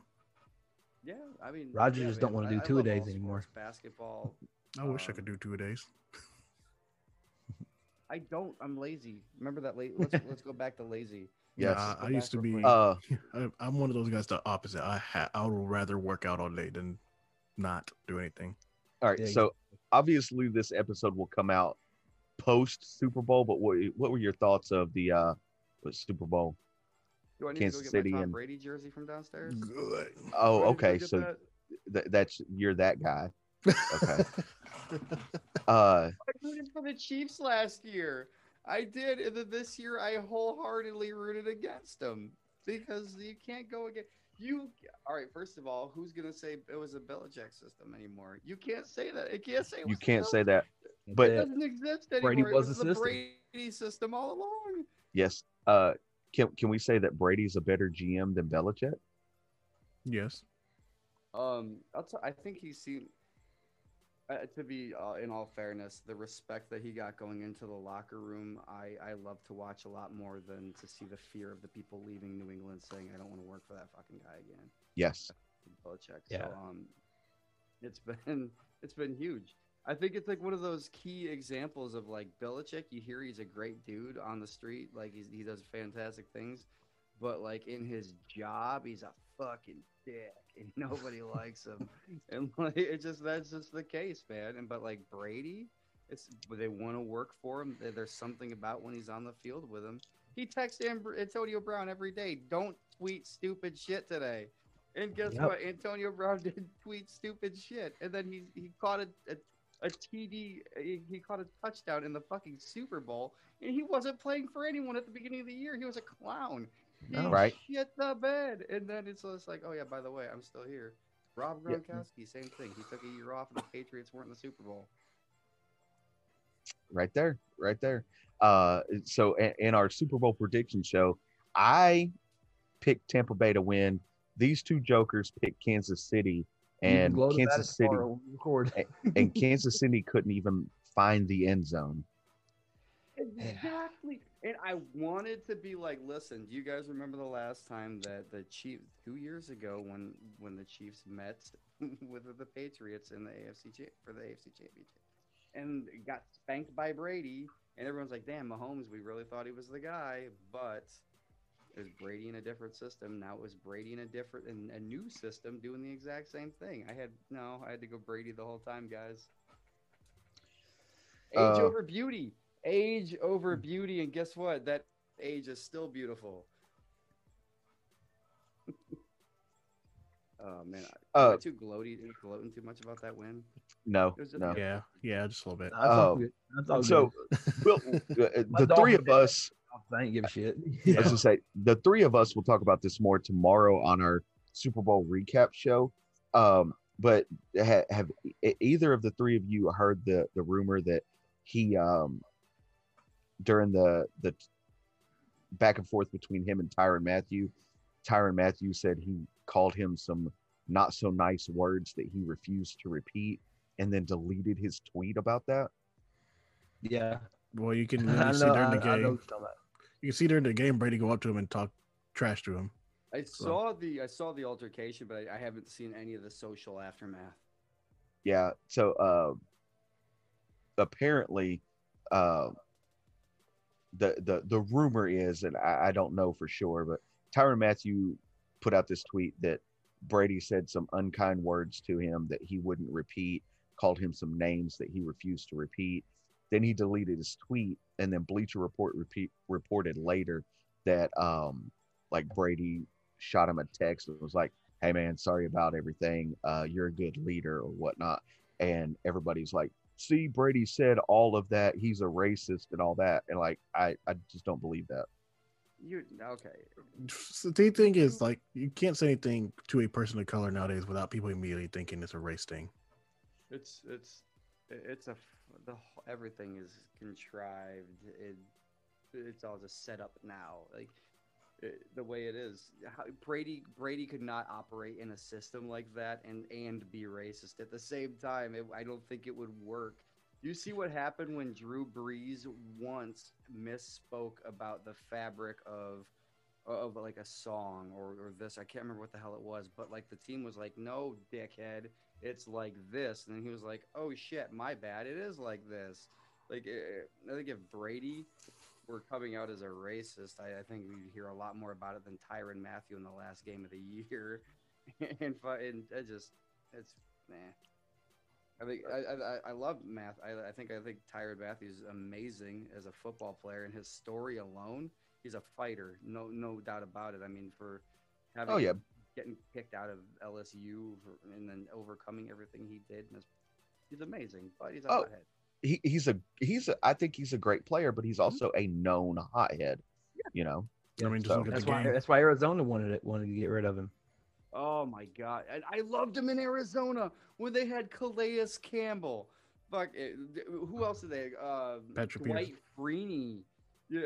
Speaker 4: Yeah, I mean,
Speaker 2: Roger
Speaker 4: yeah,
Speaker 2: just don't wanna do
Speaker 4: I
Speaker 2: two-a-days anymore.
Speaker 4: sports, Basketball.
Speaker 3: I wish I
Speaker 4: Um,
Speaker 3: could do two a days.
Speaker 4: I don't. I'm lazy. Remember that? La- let's let's go back to lazy.
Speaker 1: Yes.
Speaker 3: Nah,
Speaker 4: Go
Speaker 3: I used to be.
Speaker 1: uh
Speaker 3: I, I'm one of those guys. The opposite. I ha- I would rather work out all day than not do anything.
Speaker 1: all right
Speaker 2: Yeah, you-
Speaker 1: so obviously this episode will come out post super bowl but what, what were your thoughts of the uh super bowl
Speaker 4: Do I need
Speaker 1: Kansas
Speaker 4: to go get
Speaker 1: City
Speaker 4: my Tom
Speaker 1: and-
Speaker 4: Brady jersey from downstairs?
Speaker 3: Good.
Speaker 1: oh
Speaker 4: Do I need to go
Speaker 1: okay so
Speaker 4: that?
Speaker 1: th- that's you're that guy Okay. uh
Speaker 4: I rooted for the Chiefs last year. I did, and then this year I wholeheartedly rooted against them. because you can't go again. You all right? First of all, who's gonna say it was a Belichick system anymore? You can't say that. It can't say. It
Speaker 1: You can't say
Speaker 4: Belichick-
Speaker 1: that.
Speaker 4: It
Speaker 1: But
Speaker 4: doesn't exist anymore.
Speaker 2: Brady
Speaker 4: It
Speaker 2: was
Speaker 4: was
Speaker 2: the
Speaker 4: the
Speaker 2: system.
Speaker 4: Brady system all along.
Speaker 1: yes, uh, can can we say that Brady's a better GM than Belichick?
Speaker 3: Yes.
Speaker 4: Um, I'll t- I think he's seen. Uh, to be uh, in all fairness, the respect that he got going into the locker room, I I love to watch a lot more than to see the fear of the people leaving New England saying, "I don't want to work for that fucking guy again."
Speaker 1: Yes.
Speaker 4: Belichick.
Speaker 2: Yeah.
Speaker 4: So um, it's been it's been huge. I think it's like one of those key examples of like Belichick. You hear he's a great dude on the street, like he's, he does fantastic things, but like in his job, he's a fucking dick, and nobody likes him. And like it just that's just the case, man. And but like Brady, it's they want to work for him. There's something about when he's on the field with him. He texts Antonio Brown every day. Don't tweet stupid shit today. And guess
Speaker 2: Yep.
Speaker 4: what? Antonio Brown did tweet stupid shit, and then he he caught a, a a TD. He, he caught a touchdown in the fucking Super Bowl, and he wasn't playing for anyone at the beginning of the year. He was a clown. He
Speaker 2: No.
Speaker 1: Right.
Speaker 4: shit the bed, and then it's just like, oh yeah, by the way, I'm still here. Rob
Speaker 1: Yeah.
Speaker 4: Gronkowski, same thing. He took a year off, and the Patriots weren't in the Super Bowl.
Speaker 1: right there, right there. Uh, so in, in our Super Bowl prediction show, I picked Tampa Bay to win. These two jokers picked Kansas City, and
Speaker 2: gloat about it
Speaker 1: Kansas City
Speaker 2: tomorrow when we record.
Speaker 1: and Kansas City couldn't even find the end zone.
Speaker 4: Exactly. And I wanted to be like, listen, do you guys remember the last time that the Chiefs two years ago when when the Chiefs met with the Patriots in the AFC for the AFC championship and got spanked by Brady and everyone's like, damn, Mahomes, we really thought he was the guy, but it was Brady in a different system. Now it was Brady in a different in a new system doing the exact same thing. I had no, I had to go Brady the whole time, guys. Age
Speaker 1: Uh,
Speaker 4: over beauty. Age over beauty, and guess what? That age is still beautiful. oh man, I- am I
Speaker 1: Uh,
Speaker 4: too gloaty, gloating too much about that win?
Speaker 1: No,
Speaker 4: It was just-
Speaker 1: no.
Speaker 3: Yeah. Yeah. Just a little bit.
Speaker 2: That's all
Speaker 1: Oh,
Speaker 2: good.
Speaker 1: So, we'll, uh, the three of us,
Speaker 2: I ain't give a shit.
Speaker 1: I was gonna say, the three of us will talk about this more tomorrow on our Super Bowl recap show. Um, but ha- have either of the three of you heard the the rumor that he um during the the back and forth between him and Tyrann Mathieu, Tyrann Mathieu said he called him some not so nice words that he refused to repeat, and then deleted his tweet about that.
Speaker 2: Yeah.
Speaker 3: Well, you can really see
Speaker 2: know,
Speaker 3: during
Speaker 2: I,
Speaker 3: the game.
Speaker 2: what you're talking about.
Speaker 3: You can see during the game Brady go up to him and talk trash to him.
Speaker 4: I saw the I saw the altercation, but I, I haven't seen any of the social aftermath.
Speaker 1: Yeah. So uh, apparently, uh, the the the rumor is, and I, I don't know for sure, but Tyrann Mathieu put out this tweet that Brady said some unkind words to him that he wouldn't repeat, called him some names that he refused to repeat. Then he deleted his tweet, and then Bleacher Report repeat reported later that um like Brady shot him a text and was like, "Hey man, sorry about everything. Uh, you're a good leader or whatnot." And everybody's like, "See, Brady said all of that. He's a racist and all that." And like, I I just don't believe that.
Speaker 4: You okay?
Speaker 3: So the thing is, mm. like, you can't say anything to a person of color nowadays without people immediately thinking it's a race thing.
Speaker 4: It's it's it's a the wh- everything is contrived. It it's all just set up now, like it, the way it is. How, Brady Brady could not operate in a system like that and and be racist at the same time. It, I don't think it would work. You see what happened when Drew Brees once misspoke about the fabric of of like a song or, or this. I can't remember what the hell it was, but like the team was like, "No, dickhead, it's like this," and then he was like, "Oh shit, my bad. It is like this." Like eh, I think if Brady were coming out as a racist, I, I think we'd hear a lot more about it than Tyrann Mathieu in the last game of the year. and and it just it's nah. I think I, I, I love math. I, I think I think Tyrann Matthews is amazing as a football player, and his story alone, he's a fighter, no no doubt about it. I mean, for having
Speaker 1: Oh yeah,
Speaker 4: getting kicked out of LSU for, and then overcoming everything he did, and his- he's amazing. But he's a
Speaker 1: Oh.
Speaker 4: hothead.
Speaker 1: He, he's a he's a, I think he's a great player, but he's also a known hothead. You know,
Speaker 3: I mean,
Speaker 1: So-
Speaker 2: That's why.
Speaker 3: game.
Speaker 2: That's why Arizona wanted it. Wanted to get rid of him.
Speaker 4: Oh my god, and I loved him in Arizona when they had Calais Campbell. Fuck, it, who else did they? Uh,
Speaker 3: Patrick
Speaker 4: Dwight Freeney, yeah,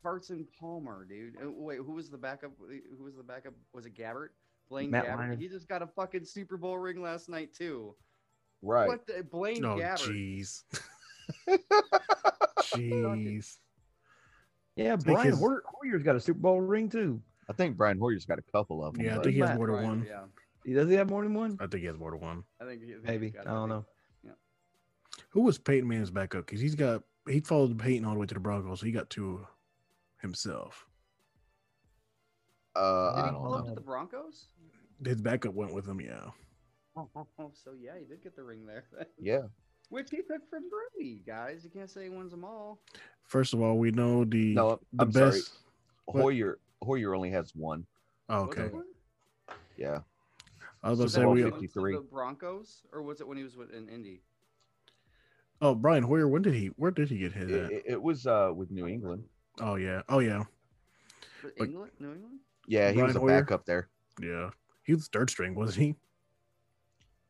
Speaker 4: Carson Palmer, dude. Uh, Wait, who was the backup? Who was the backup? Was it Gabbert? Blaine
Speaker 2: Matt
Speaker 4: Gabbert.
Speaker 2: Lyon.
Speaker 4: He just got a fucking Super Bowl ring last night too.
Speaker 1: Right.
Speaker 4: What the, Blaine
Speaker 3: Oh,
Speaker 4: Gabbert?
Speaker 3: jeez. Jeez.
Speaker 2: Yeah, Brian
Speaker 3: his-
Speaker 2: Hoyer, Hoyer's got a Super Bowl ring too.
Speaker 1: I think Brian Hoyer's got a couple of them.
Speaker 3: Yeah, I think he has more than
Speaker 4: Brian,
Speaker 3: one.
Speaker 4: Yeah,
Speaker 2: He does he have more than one?
Speaker 3: I think he has more than one.
Speaker 4: I think. he- I think
Speaker 2: Maybe.
Speaker 4: got
Speaker 2: I don't
Speaker 4: it.
Speaker 2: know.
Speaker 3: Who was Peyton Manning's backup? Because he's got he followed Peyton all the way to the Broncos, so he got two himself.
Speaker 1: uh,
Speaker 4: Did
Speaker 1: I don't
Speaker 4: pull up
Speaker 1: know.
Speaker 4: to the Broncos?
Speaker 3: His backup went with him. Yeah.
Speaker 4: Oh, so yeah, he did get the ring there.
Speaker 1: Yeah.
Speaker 4: Which he took from Brady, guys. You can't say he wins them all.
Speaker 3: First of all, we know the
Speaker 1: No,
Speaker 3: the
Speaker 1: I'm
Speaker 3: best.
Speaker 1: sorry.
Speaker 3: What?
Speaker 1: Hoyer Hoyer only has one.
Speaker 3: Oh, okay.
Speaker 4: one?
Speaker 1: Yeah.
Speaker 3: I was about to
Speaker 4: So
Speaker 3: say we.
Speaker 4: was
Speaker 1: 53.
Speaker 4: The Broncos, or was it when he was with in Indy?
Speaker 3: Oh, Brian Hoyer. When did he? Where did he get hit
Speaker 1: It,
Speaker 3: at?
Speaker 1: it- it was uh with New England.
Speaker 3: Oh yeah. Oh yeah.
Speaker 4: Was
Speaker 3: Like-
Speaker 4: England, New England.
Speaker 1: Yeah, he was a
Speaker 3: Hoyer?
Speaker 1: backup there.
Speaker 3: Yeah. He was third string, wasn't he?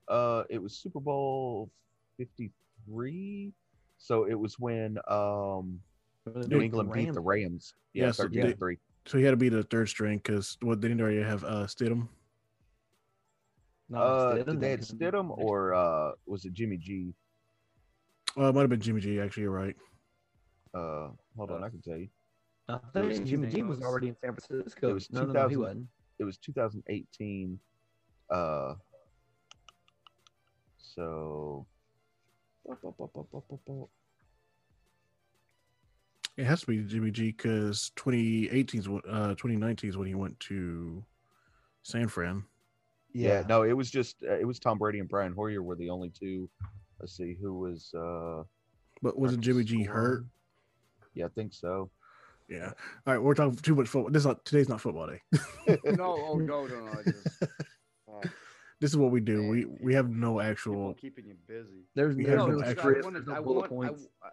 Speaker 1: Uh it was Super Bowl 53. So it was when um New
Speaker 2: Beat
Speaker 1: England beat the
Speaker 2: Rams.
Speaker 1: Rams. Yeah,
Speaker 3: Yeah, so they-
Speaker 1: 3.
Speaker 3: So he had to be the third string because what they didn't already have uh Stidham.
Speaker 2: No,
Speaker 1: Uh
Speaker 2: Stidham,
Speaker 1: did they had Stidham or uh was it Jimmy G?
Speaker 3: Oh, it might have been Jimmy G. Actually, you're right.
Speaker 1: Uh hold on, I can tell you.
Speaker 2: I
Speaker 4: It was
Speaker 2: think Jimmy G was already in San Francisco.
Speaker 1: It was
Speaker 2: no, no, no, he wasn't.
Speaker 1: It was 2018. Uh so
Speaker 3: It has to be Jimmy G because 2018 is what uh 2019 is when he went to San Fran.
Speaker 1: Yeah. no, it was just uh, it was Tom Brady and Brian Hoyer were the only two. Let's see who was uh
Speaker 3: But was it Jimmy G hurt?
Speaker 1: Yeah, I think so.
Speaker 3: Yeah. All right, we're talking too much football. This is not today's not football day.
Speaker 4: no, oh no, no, no. I just,
Speaker 3: This is what we do.
Speaker 4: Man,
Speaker 3: We we have no actual
Speaker 4: keeping you busy.
Speaker 2: There's
Speaker 3: We
Speaker 2: no
Speaker 3: no
Speaker 4: Scott, I
Speaker 2: script,
Speaker 4: wanted-
Speaker 2: there's no
Speaker 4: I
Speaker 2: bullet
Speaker 4: want-
Speaker 2: points.
Speaker 4: I-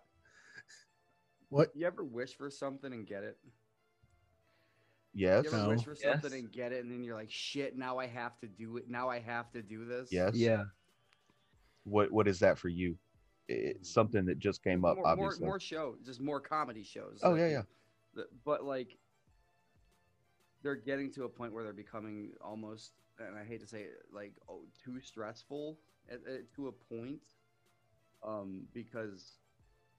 Speaker 3: what?
Speaker 4: you ever wish for something and get it?
Speaker 1: Yes.
Speaker 4: You ever
Speaker 3: No.
Speaker 4: wish for something
Speaker 2: Yes.
Speaker 4: and get it, and then you're like, "Shit! Now I have to do it. Now I have to do this."
Speaker 1: Yes.
Speaker 2: Yeah.
Speaker 1: What what is that for you? It's something that just came up,
Speaker 4: more,
Speaker 1: obviously.
Speaker 4: More, more shows, just more comedy shows.
Speaker 1: Oh,
Speaker 4: Like,
Speaker 1: yeah, yeah.
Speaker 4: But like, they're getting to a point where they're becoming almost, and I hate to say it, like oh, too stressful at, at- to a point, um, because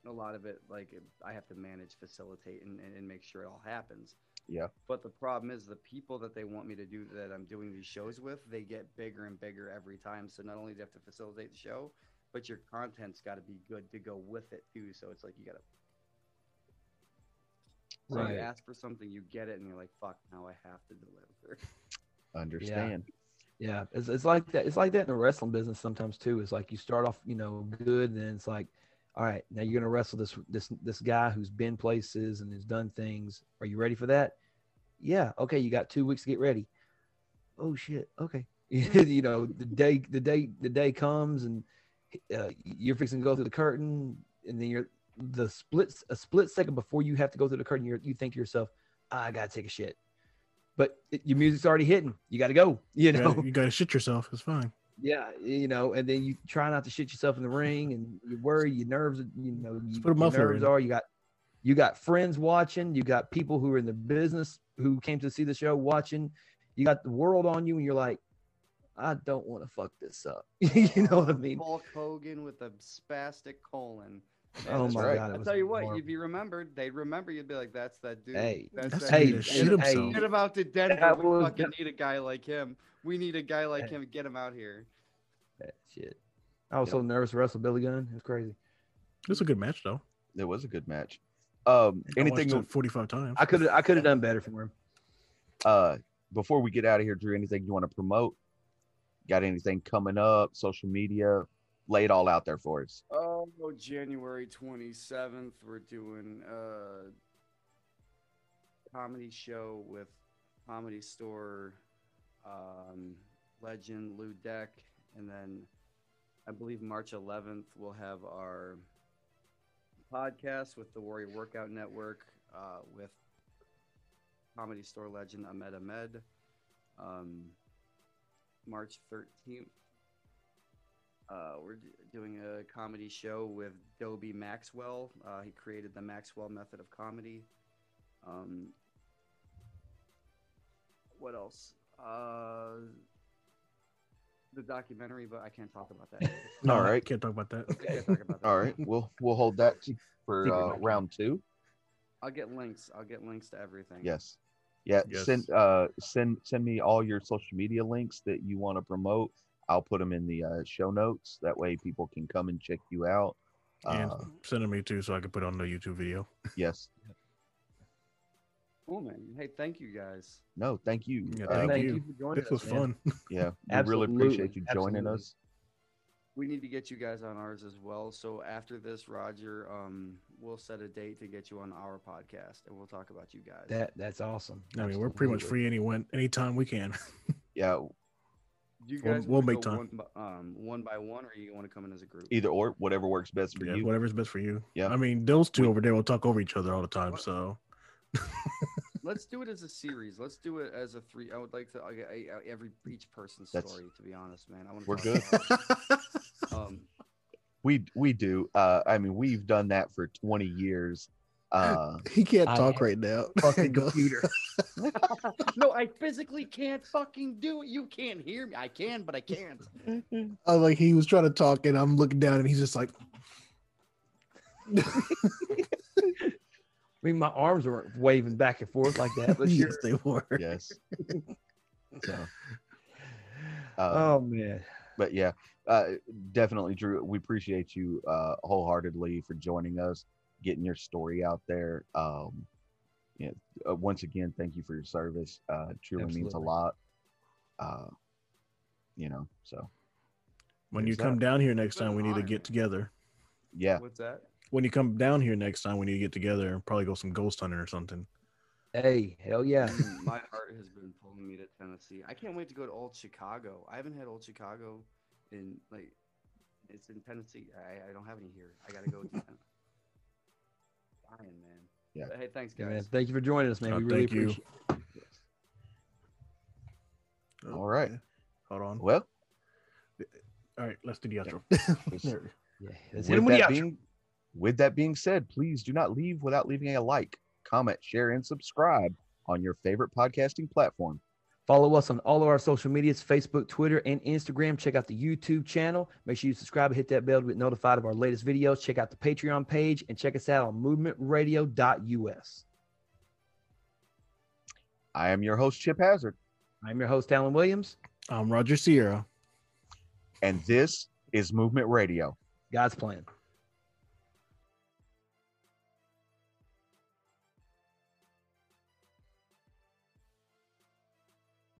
Speaker 4: a lot of it, like, I have to manage, facilitate, and, and, and make sure it all happens.
Speaker 1: Yeah.
Speaker 4: But the problem is the people that they want me to do that I'm doing these shows with, they get bigger and bigger every time. So not only do you have to facilitate the show, but your content's got to be good to go with it too. So it's like you got to. So
Speaker 2: Right.
Speaker 4: you ask for something, you get it, and you're like, "Fuck! Now I have to deliver."
Speaker 1: Understand.
Speaker 2: Yeah, it's, it's like that. It's like that in the wrestling business sometimes too. It's like you start off, you know, good, and then it's like, all right, now you're gonna wrestle this this this guy who's been places and has done things. Are you ready for that? Yeah. Okay. You got two weeks to get ready. Oh shit. Okay. you know, the day the day the day comes and uh, you're fixing to go through the curtain, and then you're the splits a split second before you have to go through the curtain. You you think to yourself, I gotta take a shit. But it, your music's already hitting. You got to go. You
Speaker 3: You
Speaker 2: know.
Speaker 3: gotta, you gotta shit yourself. It's fine.
Speaker 2: Yeah, you know, and then you try not to shit yourself in the ring, and you worry, your nerves, you know, you,
Speaker 3: put a
Speaker 2: your
Speaker 3: muffler
Speaker 2: nerves
Speaker 3: in.
Speaker 2: are. You got, you got friends watching. You got people who are in the business who came to see the show watching. You got the world on you, and you're like, I don't want to fuck this up. you know what I mean?
Speaker 4: Hulk Hogan with a spastic colon.
Speaker 2: Oh my
Speaker 1: right.
Speaker 2: god!
Speaker 4: I
Speaker 2: was
Speaker 4: tell you what,
Speaker 2: horrible.
Speaker 4: you'd be remembered. They'd remember. You'd be like, "That's that dude."
Speaker 2: Hey,
Speaker 4: that's,
Speaker 3: that's
Speaker 4: that
Speaker 3: the
Speaker 2: hey,
Speaker 3: dude
Speaker 4: dude.
Speaker 3: that
Speaker 2: hey,
Speaker 3: himself.
Speaker 4: Get him out to Denver. We
Speaker 2: was
Speaker 4: fucking
Speaker 2: the-
Speaker 4: need a guy like him. We need a guy like him. Get him out here.
Speaker 2: that shit. I was so nervous to wrestle Billy Gunn. It was crazy.
Speaker 3: It was a good match though.
Speaker 1: It was a good match. Um
Speaker 3: I
Speaker 1: anything
Speaker 3: watched it 45 times.
Speaker 2: I could have, I could have done better for him.
Speaker 1: uh before we get out of here, Drew, anything you want to promote? Got anything coming up, social media? Lay it all out there for us.
Speaker 4: Oh, January 27th, we're doing a comedy show with Comedy Store um, legend Lou Deck. And then I believe March 11th, we'll have our podcast with the Warrior Workout Network uh, with comedy store legend Ahmed Ahmed. Um, March 13th, uh, we're d- doing a comedy show with Dobie Maxwell. Uh, he created the Maxwell method of comedy. Um, what else? Uh, the documentary, but I can't talk about that.
Speaker 3: No,
Speaker 1: All
Speaker 3: I
Speaker 1: right.
Speaker 3: can't talk about that.
Speaker 4: I can't talk about that.
Speaker 1: All right, we'll we'll hold that for uh, round two.
Speaker 4: I'll get links. I'll get links to everything.
Speaker 1: Yes. Yeah.
Speaker 3: Yes.
Speaker 1: Send uh send send me all your social media links that you want to promote. I'll put them in the uh, show notes. That way people can come and check you out.
Speaker 3: And
Speaker 1: Uh,
Speaker 3: send them me too, so I can put on the YouTube video.
Speaker 1: yes.
Speaker 4: Cool, man. Hey, thank you guys.
Speaker 1: No, thank you.
Speaker 3: Yeah,
Speaker 1: Uh,
Speaker 3: thank
Speaker 2: thank
Speaker 3: you.
Speaker 2: you for joining us.
Speaker 3: This was
Speaker 2: man.
Speaker 3: fun.
Speaker 1: yeah. We really appreciate you joining
Speaker 2: absolutely.
Speaker 1: us.
Speaker 4: We need to get you guys on ours as well. So after this, Roger, um, we'll set a date to get you on our podcast, and we'll talk about you guys.
Speaker 2: That that's awesome.
Speaker 3: I mean, we're pretty much
Speaker 2: Absolutely.
Speaker 3: free anyone anytime we can.
Speaker 1: Yeah.
Speaker 4: Do you
Speaker 3: we'll- we'll make time.
Speaker 4: one by, um, one by one, or you want to come in as a group?
Speaker 1: Either or, whatever works best for
Speaker 3: Yeah,
Speaker 1: you.
Speaker 3: whatever's best for you.
Speaker 1: Yeah.
Speaker 3: I mean, those two over there will talk over each other all the time.
Speaker 4: What?
Speaker 3: So
Speaker 4: Let's do it as a series. Let's do it as a three. I would like to I, I, every each person's
Speaker 1: That's-
Speaker 4: story. To be honest, man, I want.
Speaker 1: We're good.
Speaker 4: Um,
Speaker 1: We we do. Uh, I mean, we've done that for 20 years. Uh,
Speaker 3: he can't talk
Speaker 2: have
Speaker 3: right now.
Speaker 2: Fucking computer.
Speaker 4: no, I physically can't fucking do it. You can't hear me. I can, but I can't.
Speaker 3: I like he was trying to talk, and I'm looking down, and he's just like,
Speaker 2: I mean, my arms weren't waving back and forth like that, but
Speaker 3: yes,
Speaker 2: you're,
Speaker 3: they were.
Speaker 1: yes. So, uh,
Speaker 2: oh man,
Speaker 1: but yeah, uh, definitely, Drew. We appreciate you uh, wholeheartedly for joining us, getting your story out there. Um, yeah, uh, once again, thank you for your service. Uh, it truly means a lot. Uh, you know, so
Speaker 3: When you come
Speaker 1: that.
Speaker 3: down here next time, we need to get together.
Speaker 1: yeah,
Speaker 4: What's that?
Speaker 3: When you come down here next time, we need to get together and probably go some ghost hunting or something.
Speaker 2: hey, hell yeah.
Speaker 4: Mm, My heart has been pulling me to Tennessee. I can't wait to go to Old Chicago. I haven't had Old Chicago in like it's in Tennessee. I, I don't have any here. I gotta go. To Dying man.
Speaker 1: Yeah.
Speaker 4: But hey, thanks guys.
Speaker 2: man. Thank you for joining us, man.
Speaker 3: Uh,
Speaker 2: we really
Speaker 3: thank you.
Speaker 2: appreciate
Speaker 3: Oh,
Speaker 1: All right.
Speaker 3: Hold on.
Speaker 1: well,
Speaker 3: All right, let's do the outro.
Speaker 1: it's-
Speaker 2: Yeah, let's hit him
Speaker 1: with
Speaker 2: with
Speaker 1: that being with that being said, please do not leave without leaving a like, comment, share, and subscribe on your favorite podcasting platform.
Speaker 2: Follow us on all of our social medias Facebook, Twitter, and Instagram. Check out the YouTube channel. Make sure you subscribe and hit that bell to get notified of our latest videos. Check out the Patreon page and check us out on movementradio.us.
Speaker 1: I am your host, Chip Hazard,
Speaker 2: I'm your host, Alan Williams.
Speaker 3: I'm Roger Sierra.
Speaker 1: and this is Movement Radio.
Speaker 2: God's plan.